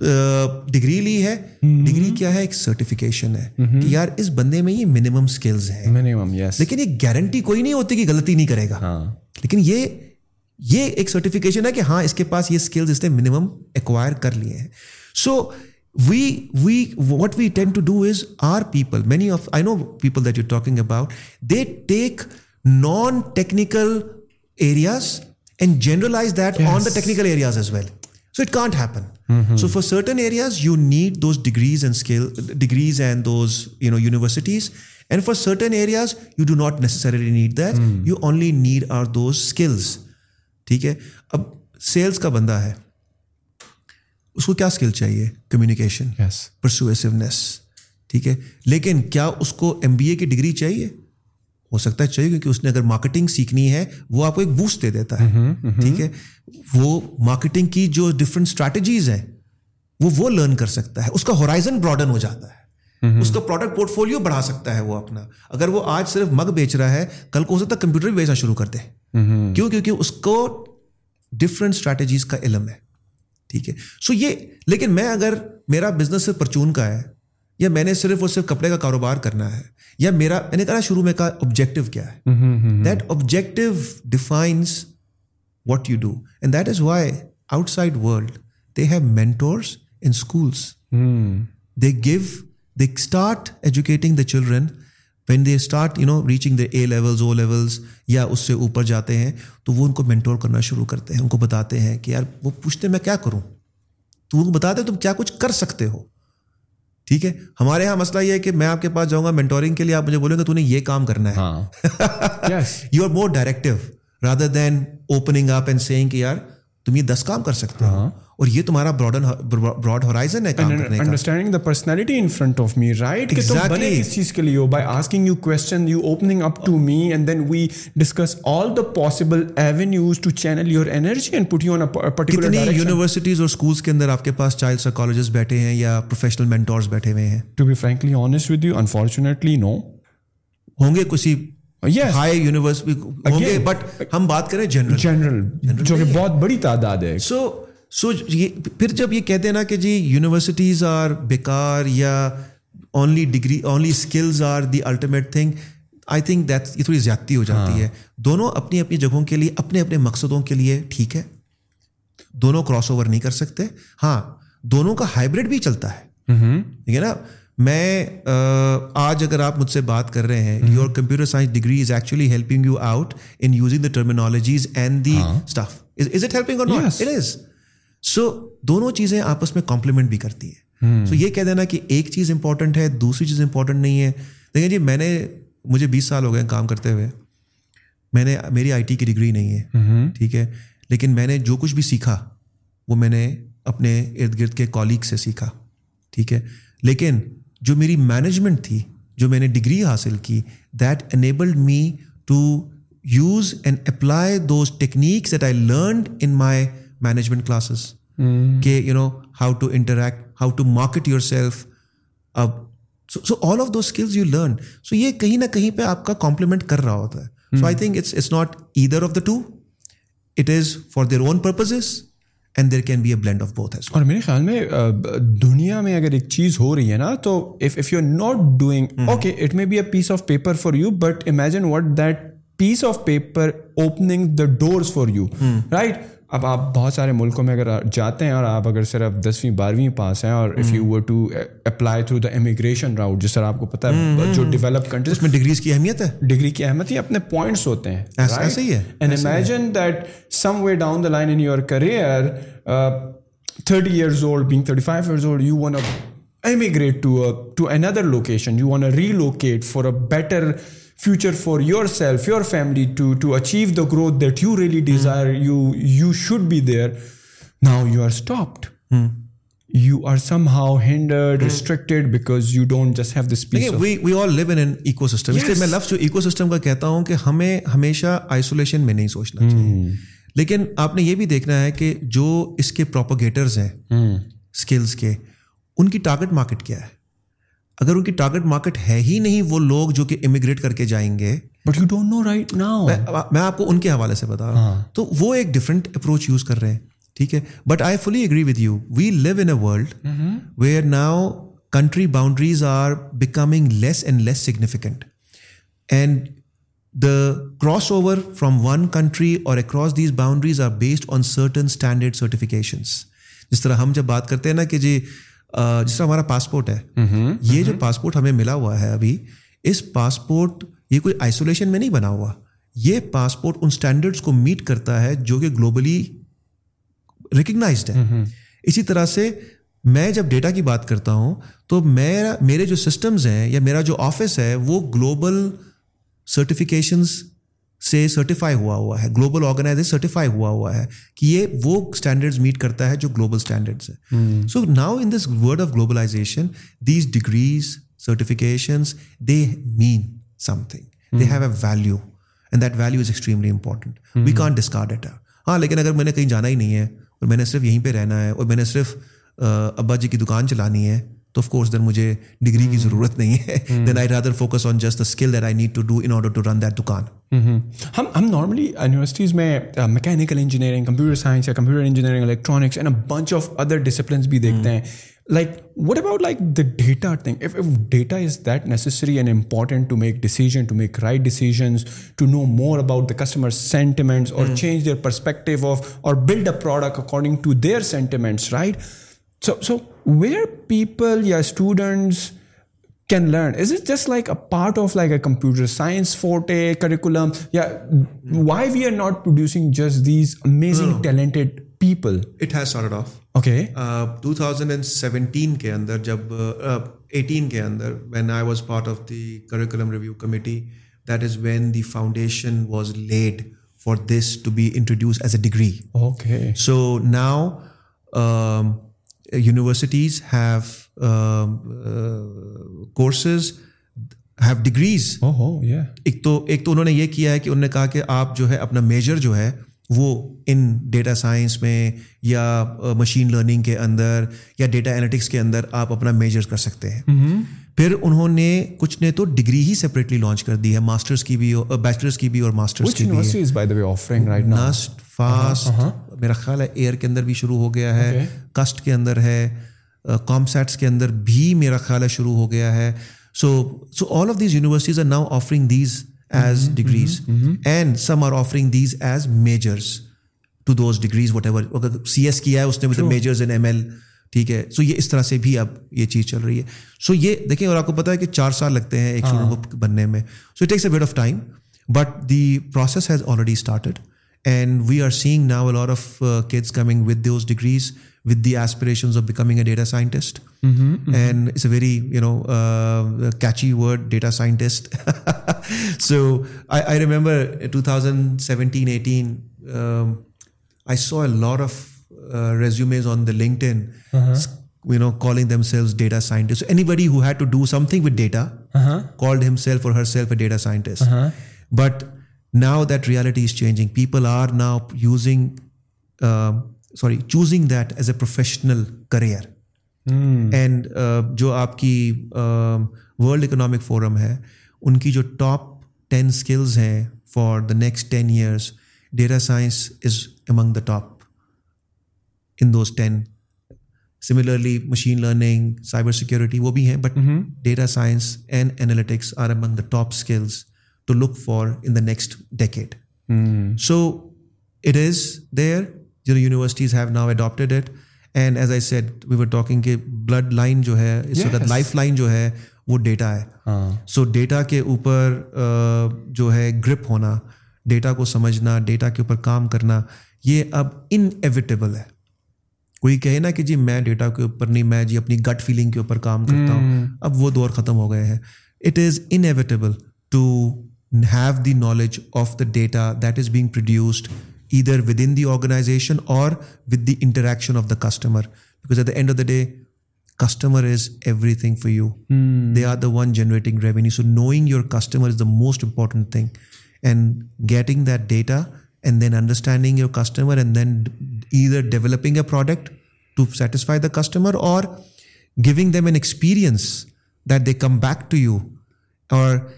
ڈگری لی ہے ڈگری کیا ہے ایک سرٹیفکیشن ہے کہ یار اس بندے میں یہ منیمم اسکلز ہیں لیکن یہ گارنٹی کوئی نہیں ہوتی کہ غلطی نہیں کرے گا ہاں۔ لیکن یہ یہ ایک سرٹیفکیشن ہے کہ ہاں اس کے پاس یہ اسکلز اس نے منیمم ایکوائر کر لیے ہیں so we we what we tend to do is are people many of I know people that you talking about they take non technical areas and generalise that on the technical areas as well so it can't happen so for certain areas you need those degrees and skill degrees and those you know universities and for certain areas you do not necessarily need that you only need are those skills ٹھیک ہے اب sales کا بندہ ہے اس کو کیا skill چاہیے کمیونیکیشن پرسویسونیس ٹھیک ہے لیکن کیا اس کو ایم بی اے کی ڈگری چاہیے ہو سکتا ہے چاہیے کیونکہ اس نے اگر مارکیٹنگ سیکھنی ہے وہ آپ کو ایک بوسٹ دے دیتا ہے ہے ٹھیک وہ مارکیٹنگ کی جو ڈفرینٹ اسٹریٹجیز ہیں وہ وہ لرن کر سکتا ہے اس کا ہورائزن براڈن ہو جاتا ہے اس کا پروڈکٹ پورٹ فولیو بڑھا سکتا ہے وہ اپنا اگر وہ آج صرف مگ بیچ رہا ہے کل کو ہو سکتا ہے کمپیوٹر بھی بیچنا شروع کرتے کیوں کیونکہ اس کو ڈفرینٹ اسٹریٹجیز کا علم ہے ٹھیک ہے سو یہ لیکن میں اگر میرا بزنس صرف پرچون کا ہے یا میں نے صرف اور صرف کپڑے کا کاروبار کرنا ہے یا میرا میں نے کہا شروع میں کہا آبجیکٹو کیا ہے that objective defines what you do and that is why outside world they have mentors in schools they give they start educating the children when they start you know reaching the A levels O levels یا اس سے اوپر جاتے ہیں تو وہ ان کو mentor کرنا شروع کرتے ہیں ان کو بتاتے ہیں کہ یار وہ پوچھتے میں کیا کروں تو ان کو بتاتے تم کیا کچھ کر سکتے ہو ٹھیک ہے ہمارے یہاں مسئلہ یہ ہے کہ میں آپ کے پاس جاؤں گا مینٹورنگ کے لیے آپ مجھے بولیں گے تو نے یہ کام کرنا ہے you are more directive rather than opening up and seeing کہ یار تم یہ دس کام کر سکتے ہو ہاں۔ اور یہ تمہارا براڈ ہورائزن ہے understanding the personality in front of me right کہ تم بنے کس چیز کے لیے ہو by asking you question you opening up to me and then we discuss all the possible avenues to channel your energy and put you on particular کتنی universities اور سکولز کے اندر آپ کے پاس چائلڈ سائیکولوجسٹ بیٹھے ہیں یا پروفیشنل مینٹورز بیٹھے ہوئے ہیں to be frankly honest with you unfortunately نو ہوں گے کسی ہائی یونیورس بھی بٹ ہم بات کریں جنرل جنرل جو کہ بہت بڑی تعداد ہے سو سو یہ پھر جب یہ کہتے ہیں نا کہ جی یونیورسٹیز آر بیکار یا only degree only skills are the ultimate thing I think that یہ تھوڑی زیادتی ہو جاتی ہاں. ہے دونوں اپنی اپنی جگہوں کے لیے اپنے اپنے مقصدوں کے لیے ٹھیک ہے دونوں کراس اوور نہیں کر سکتے ہاں دونوں کا ہائبریڈ بھی چلتا ہے ٹھیک ہے نا میں آج اگر آپ مجھ سے بات کر رہے ہیں your computer science degree is actually helping you out in using the terminologies and the stuff is it helping is so دونوں چیزیں آپس میں کمپلیمنٹ بھی کرتی ہیں سو یہ کہہ دینا کہ ایک چیز امپورٹنٹ ہے دوسری چیز امپورٹنٹ نہیں ہے دیکھیں جی میں نے مجھے بیس سال ہو گئے کام کرتے ہوئے میں نے میری آئی ٹی کی ڈگری نہیں ہے ٹھیک ہے لیکن میں نے جو کچھ بھی سیکھا وہ میں نے اپنے ارد گرد کے کالیگ سے سیکھا ٹھیک ہے لیکن جو میری مینجمنٹ تھی جو میں نے ڈگری حاصل کی that enabled me to use and apply those techniques that I learned in my management classes کہ you know how to interact how to market yourself اب so all of those skills you learn so یہ کہیں نہ کہیں پہ آپ کا complement کر رہا ہوتا ہے so I think it's it's not either of the two it is for their own purposes and there can be a blend of بہت میرے خیال میں دنیا میں اگر ایک چیز ہو رہی ہے نا تو if if you are not doing okay it may be a piece of paper for you but imagine what that piece of paper opening the doors for you right اب آپ بہت سارے ملکوں میں اگر جاتے ہیں اور آپ اگر صرف دسویں بارہویں پاس ہیں اور if you were to apply through the immigration route جس طرح آپ کو پتا ہے جو ڈیولپ کنٹریز میں ڈگریز کی اہمیت ہے ڈگری کی اہمیت ہی اپنے پوائنٹس ہوتے ہیں ایسے ہی ہے and imagine that some way down the line in your career thirty years old being thirty five years old you want immigrate to to another location you want relocate for a better future for yourself your family to to achieve the growth really desire you are how system اس لیے میں لفظ اکو system کا کہتا ہوں کہ ہمیں ہمیشہ آئسولیشن میں نہیں سوچنا چاہیے لیکن آپ نے یہ بھی دیکھنا ہے کہ جو اس کے پروپوگیٹرز ہیں اسکلس کے ان کی ٹارگیٹ مارکیٹ کیا ہے اگر ان کی ٹارگیٹ مارکیٹ ہے ہی نہیں وہ لوگ جو کہ امیگریٹ کر کے جائیں گے but you don't know right نا میں آپ کو ان کے حوالے سے بتا رہا ہوں ہاں۔ تو وہ ایک ڈفرنٹ اپروچ یوز کر رہے ہیں ٹھیک ہے but I fully agree with you we live in a world where now country boundaries are becoming less and less significant and the cross over from one country or across these boundaries are based on certain standard certifications جس طرح ہم جب بات کرتے ہیں نا کہ جی جس طرح ہمارا پاسپورٹ ہے یہ جو پاسپورٹ ہمیں ملا ہوا ہے ابھی اس پاسپورٹ یہ کوئی آئسولیشن میں نہیں بنا ہوا یہ پاسپورٹ ان اسٹینڈرڈس کو میٹ کرتا ہے جو کہ گلوبلی ریکگنائزڈ ہے اسی طرح سے میں جب ڈیٹا کی بات کرتا ہوں تو میرا میرے جو سسٹمز ہیں یا میرا جو آفس ہے وہ گلوبل سرٹیفکیشنس سے سرٹیفائی ہوا ہوا ہے گلوبل آرگنائز سرٹیفائی ہوا ہوا ہے کہ یہ وہ اسٹینڈرڈ میٹ کرتا ہے جو گلوبل اسٹینڈرڈ ہیں so now in this world of globalisation these degrees certifications they mean something they have a value and that value is extremely important we can't discard it ہاں لیکن اگر میں نے کہیں جانا ہی نہیں ہے اور میں نے صرف یہیں پہ رہنا ہے اور میں نے صرف ابا جی کی دکان چلانی ہے تو آف کورس دین مجھے ڈگری کی hmm. ضرورت نہیں ہے then I I rather focus on just skill that that need to to do in order run دکان ہم ہم نارملی یونیورسٹیز میں میکینیکل انجینئرنگ کمپیوٹر سائنس یا computer engineering electronics and bunch of other disciplines بھی دیکھتے hmm. ہیں like what about like the data thing if data is that necessary and important to make decision to to make right know more about the customer sentiments اور change their perspective of اور build a product according to their sentiments right so so where people یا students can learn is is just like a part of like a computer science curriculum یا why we are not producing just these amazing talented people it has sort of okay two thousand and seventeen کے اندر جب eighteen کے اندر when I was part of the curriculum review committee that is when the foundation was laid for this to be introduce as a degree okay so now universities have have courses degrees ایک ایک تو تو انہوں نے یہ کیا ہے کہ انہوں نے کہا کہ آپ جو ہے اپنا میجر جو ہے وہ ان ڈیٹا سائنس میں یا مشین uh, لرننگ کے اندر یا ڈیٹا اینیٹکس کے اندر آپ اپنا میجر کر سکتے ہیں پھر انہوں نے کچھ نے تو ڈگری ہی سپریٹلی لانچ کر دی ہے ماسٹرس کی بھی بیچلرس کی بھی اور ماسٹرس uh, کی بھی فاسٹ میرا خیال ہے ایئر کے اندر بھی شروع ہو گیا ہے کسٹ کے اندر ہے سیٹس کے اندر بھی میرا خیال ہے شروع ہو گیا ہے so so all of these universities are now offering these as degrees and some are offering these as majors to those degrees whatever اگر سی ایس کیا ہے اس نے مطلب میجرز ان ایم ایل ٹھیک ہے سو یہ اس طرح سے بھی اب یہ چیز چل رہی ہے سو یہ دیکھیں اور آپ کو پتا ہے کہ چار سال لگتے ہیں ایک ہاں۔ بننے میں so it takes a wait of time but the process has already started And we are seeing now a lot of uh, kids coming with those degrees, with the aspirations of becoming a data scientist. Mm-hmm, mm-hmm. And it's a very, uh, catchy word, data scientist. So I remember 2017, 18, um, I saw a lot of uh, resumes on the LinkedIn, uh-huh. calling themselves data scientists. So anybody who had to do something with data uh-huh. called himself or herself a data scientist. Uh-huh. But now that reality is changing people are now using sorry choosing that as a professional career and جو آپ کی world economic forum ہے ان کی جو top ten skills ہیں for the next ten years data science is among the top in those ten similarly machine learning cyber security وہ بھی ہیں but data science and analytics are among the top skills to look for in the next decade so it is there جو universities have now adapted it and as I said we were talking کے blood line جو ہے اس وقت life line جو ہے وہ data ہے so data کے اوپر جو ہے گرپ ہونا ڈیٹا کو سمجھنا ڈیٹا کے اوپر کام کرنا یہ اب ان ایویٹیبل ہے کوئی کہے نا کہ جی میں ڈیٹا کے اوپر نہیں میں جی اپنی گٹ فیلنگ کے اوپر کام کرتا ہوں اب وہ دور ختم ہو گئے ہیں it is inevitable to have the knowledge of the data that is being produced either within the organization or with the interaction of the customer. Because at the end of the day, customer is everything for you. Hmm. They are the one generating revenue. So knowing your customer is the most important thing, and getting that data and then understanding your customer and then either developing a product to satisfy the customer or giving them an experience that they come back to you, or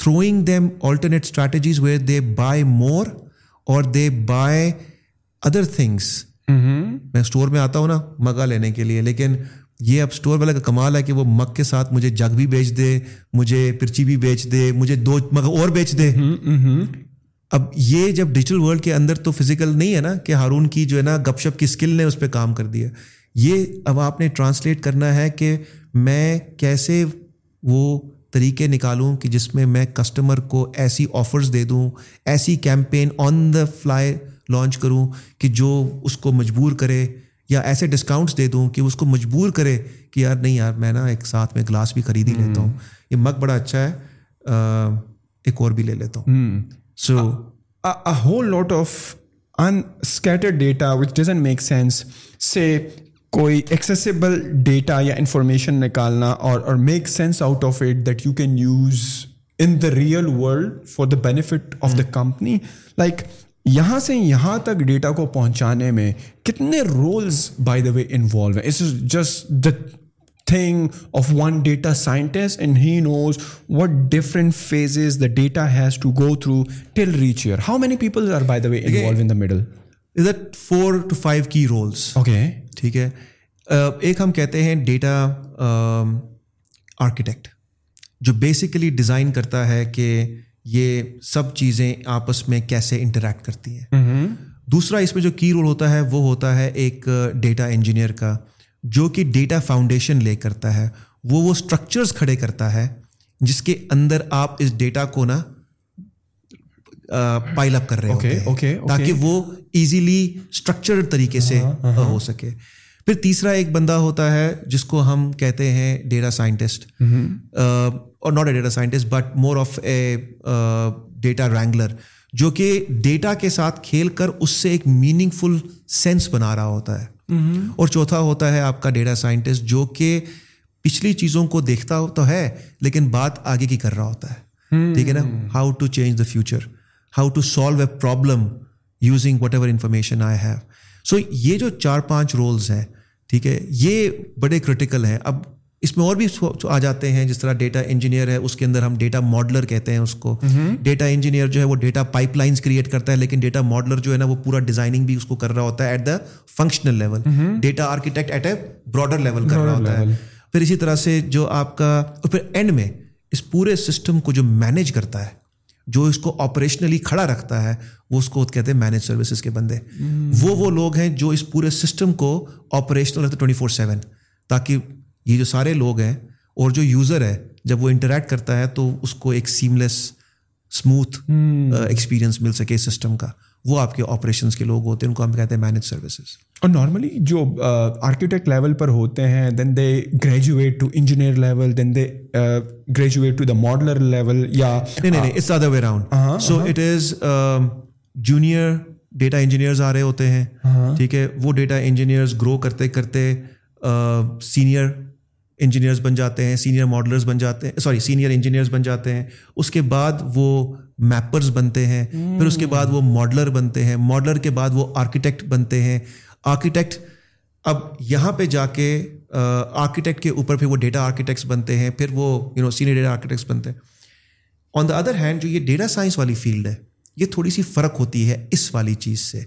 throwing them alternate strategies where they buy more or they buy other things میں store میں آتا ہوں نا مگا لینے کے لیے لیکن یہ اب اسٹور والے کا کمال ہے کہ وہ مگ کے ساتھ مجھے جگ بھی بیچ دے مجھے پرچی بھی بیچ دے مجھے دو مگ اور بیچ دے mm-hmm, mm-hmm. اب یہ جب ڈیجیٹل ورلڈ کے اندر تو فزیکل نہیں ہے نا کہ ہارون کی جو ہے نا گپ شپ کی اسکل نے اس پہ کام کر دیا یہ اب آپ نے ٹرانسلیٹ کرنا ہے کہ میں کیسے وہ طریقے نکالوں کہ جس میں میں کسٹمر کو ایسی آفرز دے دوں ایسی campaign on the fly launch کروں کہ جو اس کو مجبور کرے یا ایسے ڈسکاؤنٹس دے دوں کہ اس کو مجبور کرے کہ یار نہیں یار میں نا ایک ساتھ میں گلاس بھی خرید ہی لیتا ہوں یہ مگ بڑا اچھا ہے ایک اور بھی لے لیتا ہوں so whole lot of unstructured data which doesn't make sense سے کوئی ایکسیسیبل ڈیٹا یا انفارمیشن نکالنا اور اور make sense out of it that you can use in the real world for the benefit of the company like یہاں سے یہاں تک ڈیٹا کو پہنچانے میں کتنے roles by the way involve ہیں it's is just the thing of one data scientist and he knows what different phases the data has to go through till reach your how many peoples are by the way involve in the middle four to five کی roles okay ٹھیک ہے ایک ہم کہتے ہیں data architect جو basically design کرتا ہے کہ یہ سب چیزیں آپس میں کیسے انٹریکٹ کرتی ہیں دوسرا اس میں جو کی رول ہوتا ہے وہ ہوتا ہے ایک ڈیٹا انجینئر کا جو کہ ڈیٹا فاؤنڈیشن لے کرتا ہے وہ وہ اسٹرکچرز کھڑے کرتا ہے جس کے اندر آپ اس ڈیٹا کو نا پائل اپ کر رہے ہوتے ہیں تاکہ وہ ایزیلی اسٹرکچرڈ طریقے سے ہو سکے پھر تیسرا ایک بندہ ہوتا ہے جس کو ہم کہتے ہیں ڈیٹا سائنٹسٹ اور not a data scientist but more of a data wrangler جو کہ ڈیٹا کے ساتھ کھیل کر اس سے ایک میننگ فل سینس بنا رہا ہوتا ہے اور چوتھا ہوتا ہے آپ کا ڈیٹا سائنٹسٹ جو کہ پچھلی چیزوں کو دیکھتا تو ہے لیکن بات آگے کی کر رہا ہوتا ہے ٹھیک ہے نا how to change the future how to solve a problem using whatever information I have so یہ جو چار پانچ رولز ہیں ٹھیک ہے یہ بڑے کرٹیکل ہیں اب اس میں اور بھی آ جاتے ہیں جس طرح ڈیٹا انجینئر ہے اس کے اندر ہم ڈیٹا ماڈلر کہتے ہیں اس کو ڈیٹا انجینئر جو ہے وہ ڈیٹا پائپ لائنس کریٹ کرتا ہے لیکن ڈیٹا ماڈلر جو ہے نا وہ پورا ڈیزائننگ بھی اس کو کر رہا ہوتا ہے at the functional level data architect at a broader level کر رہا ہوتا ہے پھر اسی طرح سے جو آپ کا پھر اینڈ میں اس پورے سسٹم کو جو مینیج کرتا ہے جو اس کو آپریشنلی کھڑا رکھتا ہے وہ اس کو کہتے ہیں مینج سروسز کے بندے وہ وہ لوگ ہیں جو اس پورے سسٹم کو آپریشنل رکھتے ٹوئنٹی فور سیون تاکہ یہ جو سارے لوگ ہیں اور جو یوزر ہے جب وہ انٹریکٹ کرتا ہے تو اس کو ایک سیملیس اسموتھ ایکسپیرئنس مل سکے اس سسٹم کا وہ آپ کے آپریشنس کے لوگ ہوتے ہیں ان کو ہم کہتے ہیں مینج سروسز اور نارملی جو آرکیٹیکٹ لیول پر ہوتے ہیں then they graduate to engineer level then they graduate to the modeller level یا نہیں نہیں it's other way so it is junior data engineers آ رہے ہوتے ہیں ٹھیک ہے وہ ڈیٹا انجینئرز گرو کرتے کرتے سینئر انجینئرز بن جاتے ہیں سینئر ماڈلرز بن جاتے ہیں سوری سینئر انجینئرز بن جاتے ہیں اس کے بعد وہ میپرز بنتے ہیں پھر اس کے بعد وہ ماڈلر بنتے ہیں ماڈلر کے بعد وہ آرکیٹیکٹ بنتے ہیں آرکیٹیکٹ اب یہاں پہ جا کے آرکیٹیکٹ کے اوپر پھر وہ ڈیٹا آرکیٹیکٹس بنتے ہیں پھر وہ you know senior data architects بنتے ہیں آن دا ادر ہینڈ جو یہ ڈیٹا سائنس والی فیلڈ ہے یہ تھوڑی سی فرق ہوتی ہے اس والی چیز سے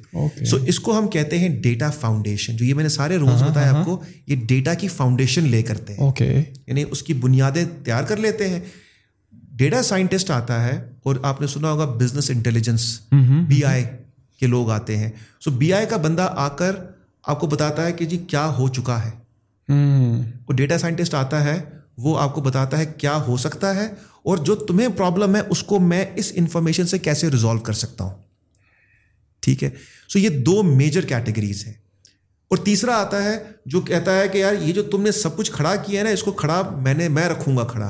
سو اس کو ہم کہتے ہیں ڈیٹا فاؤنڈیشن جو یہ میں نے سارے رولس ہاں، بتایا ہاں، آپ کو ہاں۔ یہ ڈیٹا کی فاؤنڈیشن لے کرتے ہیں یعنی اس کی بنیادیں تیار کر لیتے ہیں ڈیٹا سائنٹسٹ آتا ہے اور آپ نے سنا ہوگا بزنس انٹیلیجنس بی آئی کے لوگ آتے ہیں سو بی آئی کا بندہ آ کر آپ کو بتاتا ہے کہ جی کیا ہو چکا ہے اور ڈیٹا سائنٹسٹ آتا ہے وہ آپ کو بتاتا ہے کیا ہو سکتا ہے اور جو تمہیں پرابلم ہے اس کو میں اس انفارمیشن سے کیسے ریزالو کر سکتا ہوں ٹھیک ہے سو یہ دو میجر کیٹیگریز ہیں اور تیسرا آتا ہے جو کہتا ہے کہ یار یہ جو تم نے سب کچھ کھڑا کیا ہے نا اس کو کھڑا میں نے میں رکھوں گا کھڑا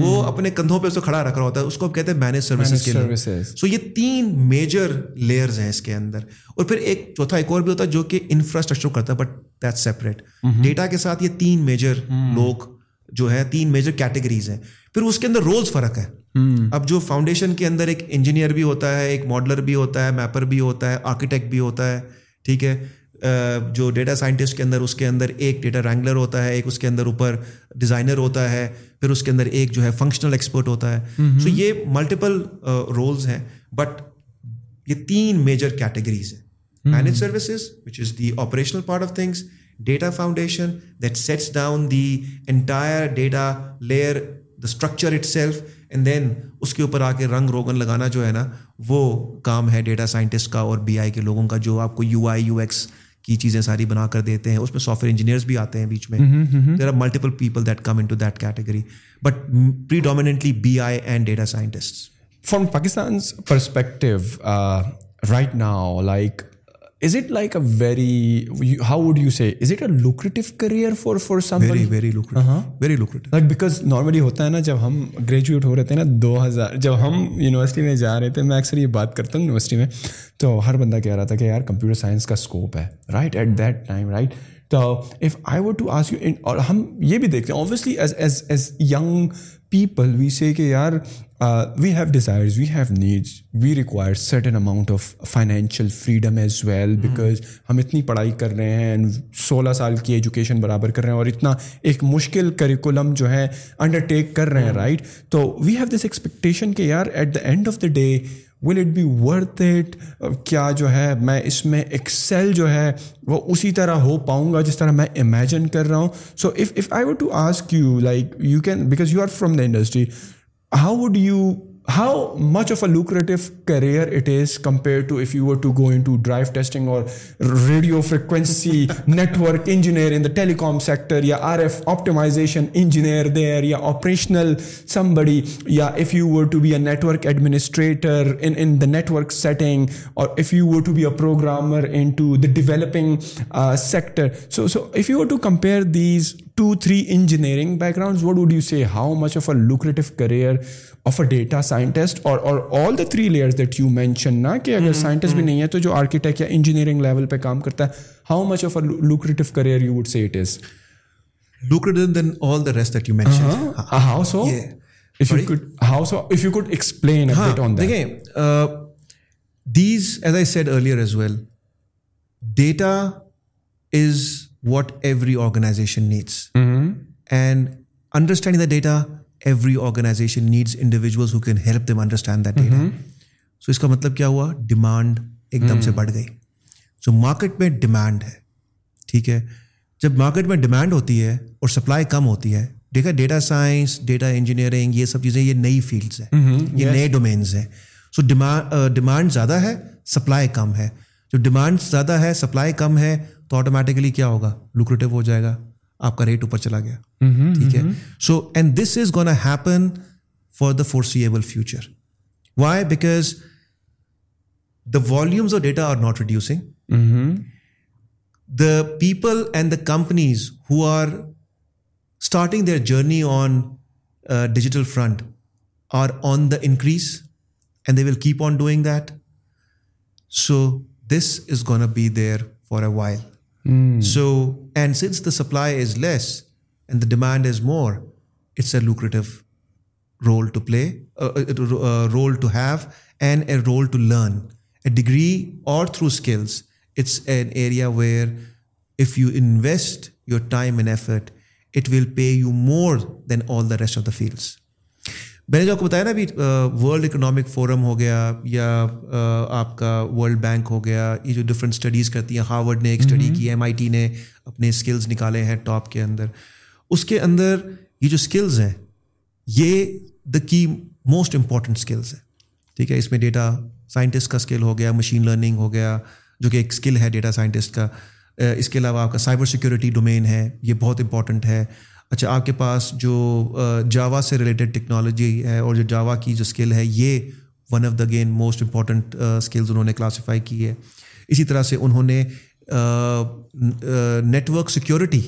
وہ اپنے کندھوں پہ کھڑا رکھ رہا ہوتا ہے اس کو کہتے ہیں مینج سروسز کے لیے سو یہ تین میجر لیئرز ہیں اس کے اندر اور پھر ایک چوتھا ایک اور بھی ہوتا ہے جو کہ انفراسٹرکچر کرتا ہے بٹ دیٹ سیپریٹ ڈیٹا کے ساتھ یہ تین میجر لوگ جو ہے تین میجر کیٹیگریز ہیں پھر اس کے اندر رولس فرق ہے اب جو فاؤنڈیشن کے اندر ایک انجینئر بھی ہوتا ہے ایک ماڈلر بھی ہوتا ہے میپر بھی ہوتا ہے آرکیٹیکٹ بھی ہوتا ہے ٹھیک ہے جو ڈیٹا سائنٹسٹ کے اندر اس کے اندر ایک ڈیٹا رینگلر ہوتا ہے ایک اس کے اندر اوپر ڈیزائنر ہوتا ہے پھر اس کے اندر ایک جو ہے فنکشنل ایکسپرٹ ہوتا ہے سو یہ ملٹیپل رولز ہیں بٹ یہ تین میجر کیٹیگریز ہیں manage services which is the operational part of things data foundation that sets down اس کے اوپر آ کے رنگ روگن لگانا جو ہے نا وہ کام ہے ڈیٹا سائنٹسٹ کا اور بی آئی کے لوگوں کا جو آپ کو یو آئی یو ایکس کی چیزیں ساری بنا کر دیتے ہیں اس میں سافٹ ویئر انجینئرس بھی آتے ہیں بیچ میں there are multiple people that that come in to category but predominantly B I and data scientist from Pakistan perspective right now like is it like a very how would you say is it a lucrative career for for some very very lucrative ہاں like because normally ہوتا ہے نا جب ہم graduate ہو رہے تھے نا دو ہزار جب ہم یونیورسٹی میں جا رہے تھے میں اکثر یہ بات کرتا ہوں یونیورسٹی میں تو ہر بندہ کہہ رہا تھا کہ یار کمپیوٹر سائنس کا اسکوپ ہے right at that time right تو if I vote to ask you ان اور ہم یہ بھی دیکھتے ہیں as as as young people we say کہ یار we have desires we have needs we require certain amount of financial freedom as well because ہم اتنی پڑھائی کر رہے ہیں سولہ سال کی ایجوکیشن برابر کر رہے ہیں اور اتنا ایک مشکل کریکولم جو ہے انڈر ٹیک کر رہے ہیں رائٹ تو وی ہیو دس ایکسپیکٹیشن کہ یار at the end of the day will it be worth it کیا جو ہے میں اس میں ایکسیل جو ہے وہ اسی طرح ہو پاؤں گا جس طرح میں امیجن کر رہا ہوں so if if I would to ask you like you can because you are from the industry how would you how much of a lucrative career it is compared to if you were to go into drive testing or radio frequency network engineer in the telecom sector, yeah, RF optimization engineer there, yeah, operational somebody, yeah, if you were to be a network administrator in the network setting, or if you were to be a programmer into the developing uh, sector. So if you were to compare these 2-3 engineering backgrounds, what would you say? How much of a lucrative career of a data scientist اور اور all the three that you mention نا کہ اگر scientist بھی نہیں ہے تو جو آرکیٹیکٹ یا انجینئرنگ لیول پہ کام کرتا ہے how much of a lucrative career you would it is the data every organisation needs individuals who can help them understand that data so اس کا مطلب کیا ہوا ڈیمانڈ ایک دم سے بڑھ گئی جو مارکیٹ میں ڈیمانڈ ہے ٹھیک ہے جب مارکیٹ میں ڈیمانڈ ہوتی ہے اور سپلائی کم ہوتی ہے دیکھا ڈیٹا سائنس ڈیٹا انجینئرنگ یہ سب چیزیں یہ نئی فیلڈس ہیں یہ نئے ڈومینس ہیں سو ڈیمانڈ زیادہ ہے سپلائی کم ہے جو ڈیمانڈ زیادہ ہے سپلائی کم ہے تو آٹومیٹیکلی کیا ہوگا لوکریٹو ہو جائے گا آپ کا ریٹ اوپر چلا گیا ٹھیک ہے so and this is gonna happen for the foreseeable future why because the volume of data are not reducing the people and the companies who are starting their journey on digital front are on the increase and they will keep on doing that so this is gonna be there for a while Hmm. So, and since the supply is less and the demand is more, it's a lucrative role to play, a uh, uh, uh, role to have, and a role to learn. A degree or through skills, it's an area where if you invest your time and effort, it will pay you more than all the rest of the fields. میں نے جو آپ کو بتایا نا ابھی world economic forum ہو گیا یا آپ کا ورلڈ بینک ہو گیا یہ جو ڈفرینٹ اسٹڈیز کرتی ہیں ہارورڈ نے ایک اسٹڈی mm-hmm. کی ایم آئی ٹی نے اپنے اسکلز نکالے ہیں ٹاپ کے اندر اس کے اندر یہ جو اسکلز ہیں یہ the key most important skills ہیں ٹھیک ہے اس میں ڈیٹا سائنٹسٹ کا اسکل ہو گیا مشین لرننگ ہو گیا جو کہ ایک اسکل ہے ڈیٹا سائنٹسٹ کا اس کے علاوہ آپ کا سائبر سیکورٹی ڈومین ہے یہ بہت امپورٹنٹ ہے اچھا آپ کے پاس جو جاوا سے ریلیٹڈ ٹیکنالوجی ہے اور جو جاوا کی جو اسکل ہے یہ one of the gain most important skills انہوں نے کلاسیفائی کی ہے اسی طرح سے انہوں نے نیٹورک سیکیورٹی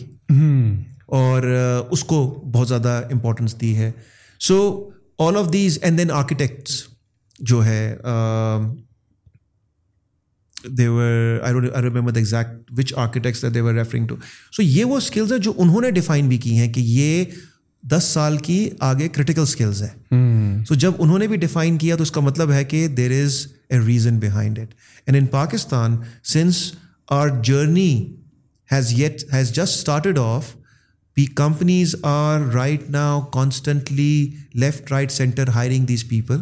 اور اس کو بہت زیادہ امپورٹنس دی ہے so all of these and then architects جو ہے exact which referring to so یہ وہ اسکلز ہیں جو انہوں نے ڈیفائن بھی کی ہیں کہ یہ دس سال کی آگے کریٹیکل اسکلز ہیں سو hmm. جب انہوں نے بھی ڈیفائن کیا تو اس کا مطلب ہے کہ there is a reason behind it and in Pakistan since our journey has yet has just started of be companies are right now constantly left right centre hiring these people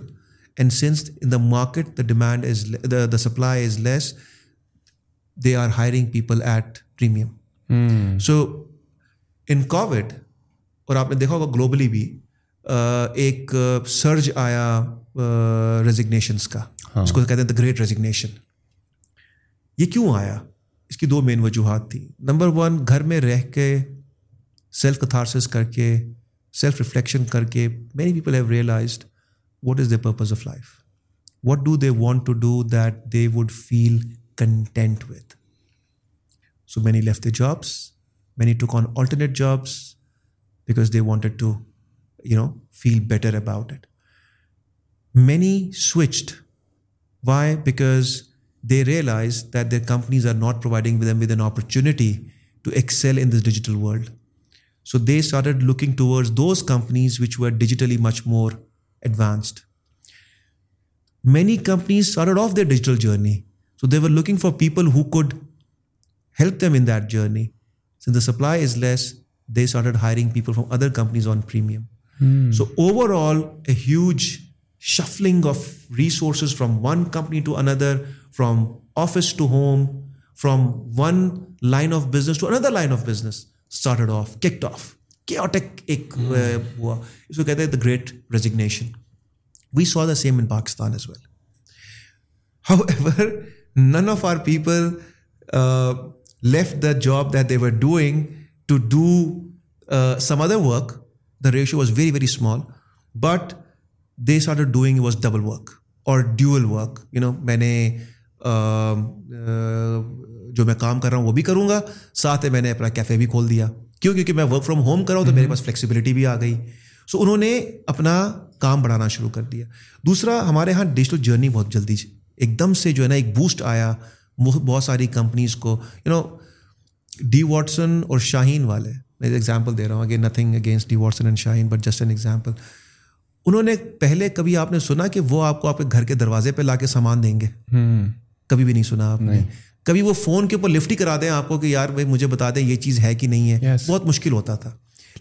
and since in the market the demand is the supply is less they are hiring people at premium so in Covid اور آپ نے دیکھا ہوگا globally بھی ایک سرج آیا ریزگنیشنس کا اس ہاں۔ کو کہتے ہیں دا گریٹ ریزگنیشن یہ کیوں آیا اس کی دو مین وجوہات تھیں نمبر ون گھر میں رہ کے سیلف کتھارسس کر کے سیلف ریفلیکشن کر کے many people have realised What is their purpose of life? What do they want to do that they would feel content with? So many left their jobs. Many took on alternate jobs because they wanted to, feel better about it. Many switched. Why? Because they realized that their companies are not providing them with an opportunity to excel in this digital world. So they started looking towards those companies which were digitally much more advanced. Many companies started off their digital journey. So they were looking for people who could help them in that journey. Since the supply is less, they started hiring people from other companies on premium. Hmm. So overall, a huge shuffling of resources from one company to another, from office to home, from one line of business to another line of business kicked off. کیوٹک ایک ہوا اس کو کہتے ہیں the great resignation we saw the same in Pakistan as well however none of our people left the job they were doing to do some other work the ratio was very very small but they are doing was double work اور dual work you know میں نے جو میں کام کر رہا ہوں وہ بھی کروں گا ساتھ ہی میں نے اپنا کیفے بھی کھول دیا کیوں کیونکہ میں ورک فرام ہوم کرا ہوں تو میرے پاس فلیکسیبلٹی بھی آ گئی سو انہوں نے اپنا کام بڑھانا شروع کر دیا دوسرا ہمارے یہاں ڈیجیٹل جرنی بہت جلدی ایک دم سے جو ہے نا ایک بوسٹ آیا بہت ساری کمپنیز کو یو نو ڈی واٹسن اور شاہین والے میں ایگزامپل دے رہا ہوں again nothing against D Watson and Shaheen but just an example انہوں نے پہلے کبھی آپ نے سنا کہ وہ آپ کو آپ کے گھر کے دروازے پہ لا کے سامان دیں گے کبھی بھی نہیں سنا آپ نے کبھی وہ فون کے اوپر لفٹ ہی کرا دیں آپ کو کہ یار بھائی مجھے بتا دیں یہ چیز ہے کہ نہیں ہے بہت مشکل ہوتا تھا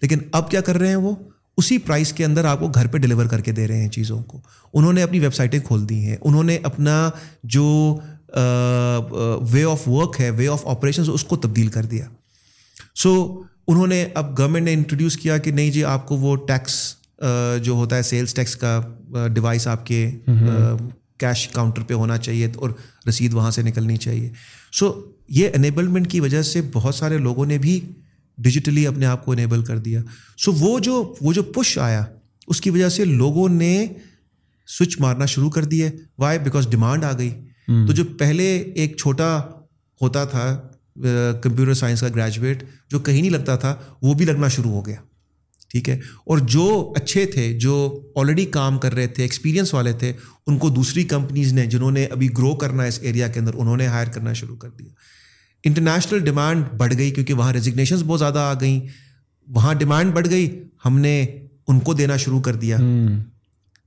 لیکن اب کیا کر رہے ہیں وہ اسی پرائز کے اندر آپ کو گھر پہ ڈلیور کر کے دے رہے ہیں چیزوں کو انہوں نے اپنی ویب سائٹیں کھول دی ہیں انہوں نے اپنا جو وے آف ورک ہے وے آف آپریشن اس کو تبدیل کر دیا سو انہوں نے اب گورنمنٹ نے انٹروڈیوس کیا کہ نہیں جی آپ کو وہ ٹیکس جو ہوتا ہے سیلس ٹیکس کا ڈیوائس آپ کے کیش کاؤنٹر پہ ہونا چاہیے اور رسید وہاں سے نکلنی چاہیے سو so, یہ انیبلمنٹ کی وجہ سے بہت سارے لوگوں نے بھی ڈیجیٹلی اپنے آپ کو انیبل کر دیا سو so, وہ جو وہ جو پش آیا اس کی وجہ سے لوگوں نے سوئچ مارنا شروع کر دیے وائی بیکاز ڈیمانڈ آ گئی hmm. تو جو پہلے ایک چھوٹا ہوتا تھا کمپیوٹر سائنس کا گریجویٹ جو کہیں نہیں لگتا تھا وہ بھی لگنا شروع ہو گیا ٹھیک ہے اور جو اچھے تھے جو آلریڈی کام کر رہے تھے ایکسپیرینس والے تھے ان کو دوسری کمپنیز نے جنہوں نے ابھی گرو کرنا ہے اس ایریا کے اندر انہوں نے ہائر کرنا شروع کر دیا انٹرنیشنل ڈیمانڈ بڑھ گئی کیونکہ وہاں ریزگنیشنز بہت زیادہ آ گئیں وہاں ڈیمانڈ بڑھ گئی ہم نے ان کو دینا شروع کر دیا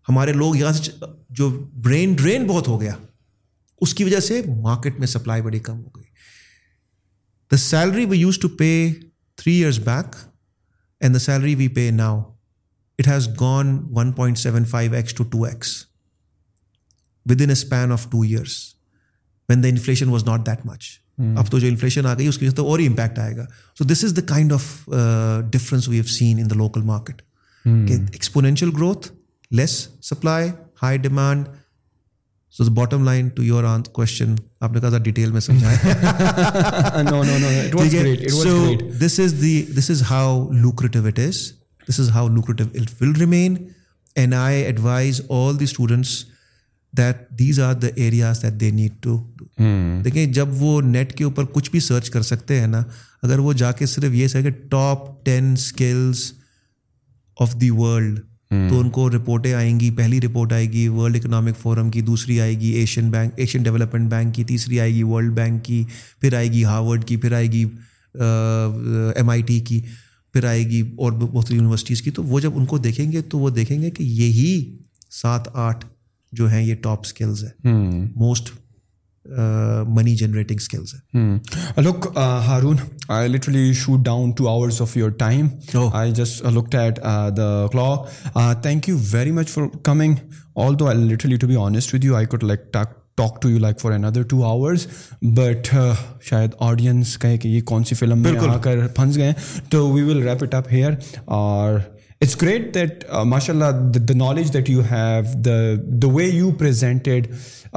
ہمارے لوگ یہاں سے جو برین ڈرین بہت ہو گیا اس کی وجہ سے مارکیٹ میں سپلائی بڑی کم ہو گئی the salary we use to pay three years back and the salary we pay now it has gone one point seven five x x two two with in a span of two years when the inflation was not that much اب تو جو inflation آ گئی اس کی وجہ سے اور impact آئے گا so this is the kind of difference we have seen in the local market exponential growth less supply high demand so bottom line to your on question آپ نے کہا تھا ڈیٹیل میں سمجھایا this is the this is how lucrative lucrative it it is is this how will remain and I advise all the students that these are the areas that they need to دیکھیں جب وہ net کے اوپر کچھ بھی search کر سکتے ہیں نا اگر وہ جا کے صرف یہ سر کہ top ten skills of the world تو hmm. ان کو رپورٹیں آئیں گی پہلی رپورٹ آئے گی ورلڈ اکنامک فورم کی دوسری آئے گی Asian bank Asian development bank کی تیسری آئے گی ورلڈ بینک کی پھر آئے گی ہارورڈ کی پھر آئے گی ایم آئی ٹی کی پھر آئے گی اور ساری یونیورسٹیز کی تو وہ جب ان کو دیکھیں گے تو وہ دیکھیں گے کہ یہی سات آٹھ جو ہیں یہ ٹاپ اسکلز ہیں most hmm. Money generating skills ہیں look Haroon I literally shoot down two hours of your time I just look at the thank you very much for coming although I literally to be honest with you I could like talk to you like for another two hours but شاید audience کہیں کہ یہ کون سی film میں آ کر پھنس گئے تو we will wrap it up here اور اٹس گریٹ دیٹ ماشاء اللہ the knowledge that you have the the way you presented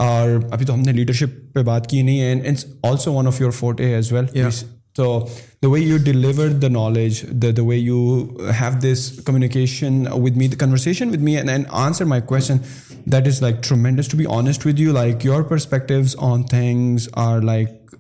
اور ابھی تو ہم نے لیڈرشپ پہ بات کی نہیں and it's also one of your forte as well تو the way you deliver the knowledge the the way you have this communication with me the conversation with me and answer my question that is like tremendous to be honest with you like your perspectives on things are like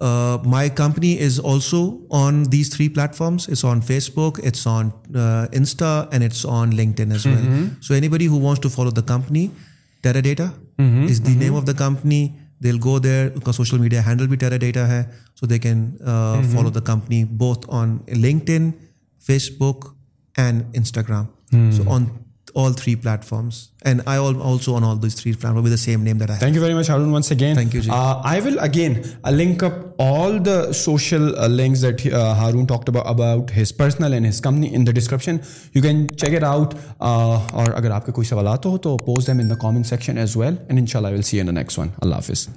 my company is also on these three platforms it's on Facebook it's on Insta and it's on well so anybody to follow the company tera data is the name of the company دل گو ان کا social media handle بھی tera data ہے so they can follow the company both on LinkedIn Facebook and Instagram so on description اگر آپ کے کوئی سوالات ہو تو pose them in the comment section as well and ان شاء اللہ ول سی این ون اللہ حافظ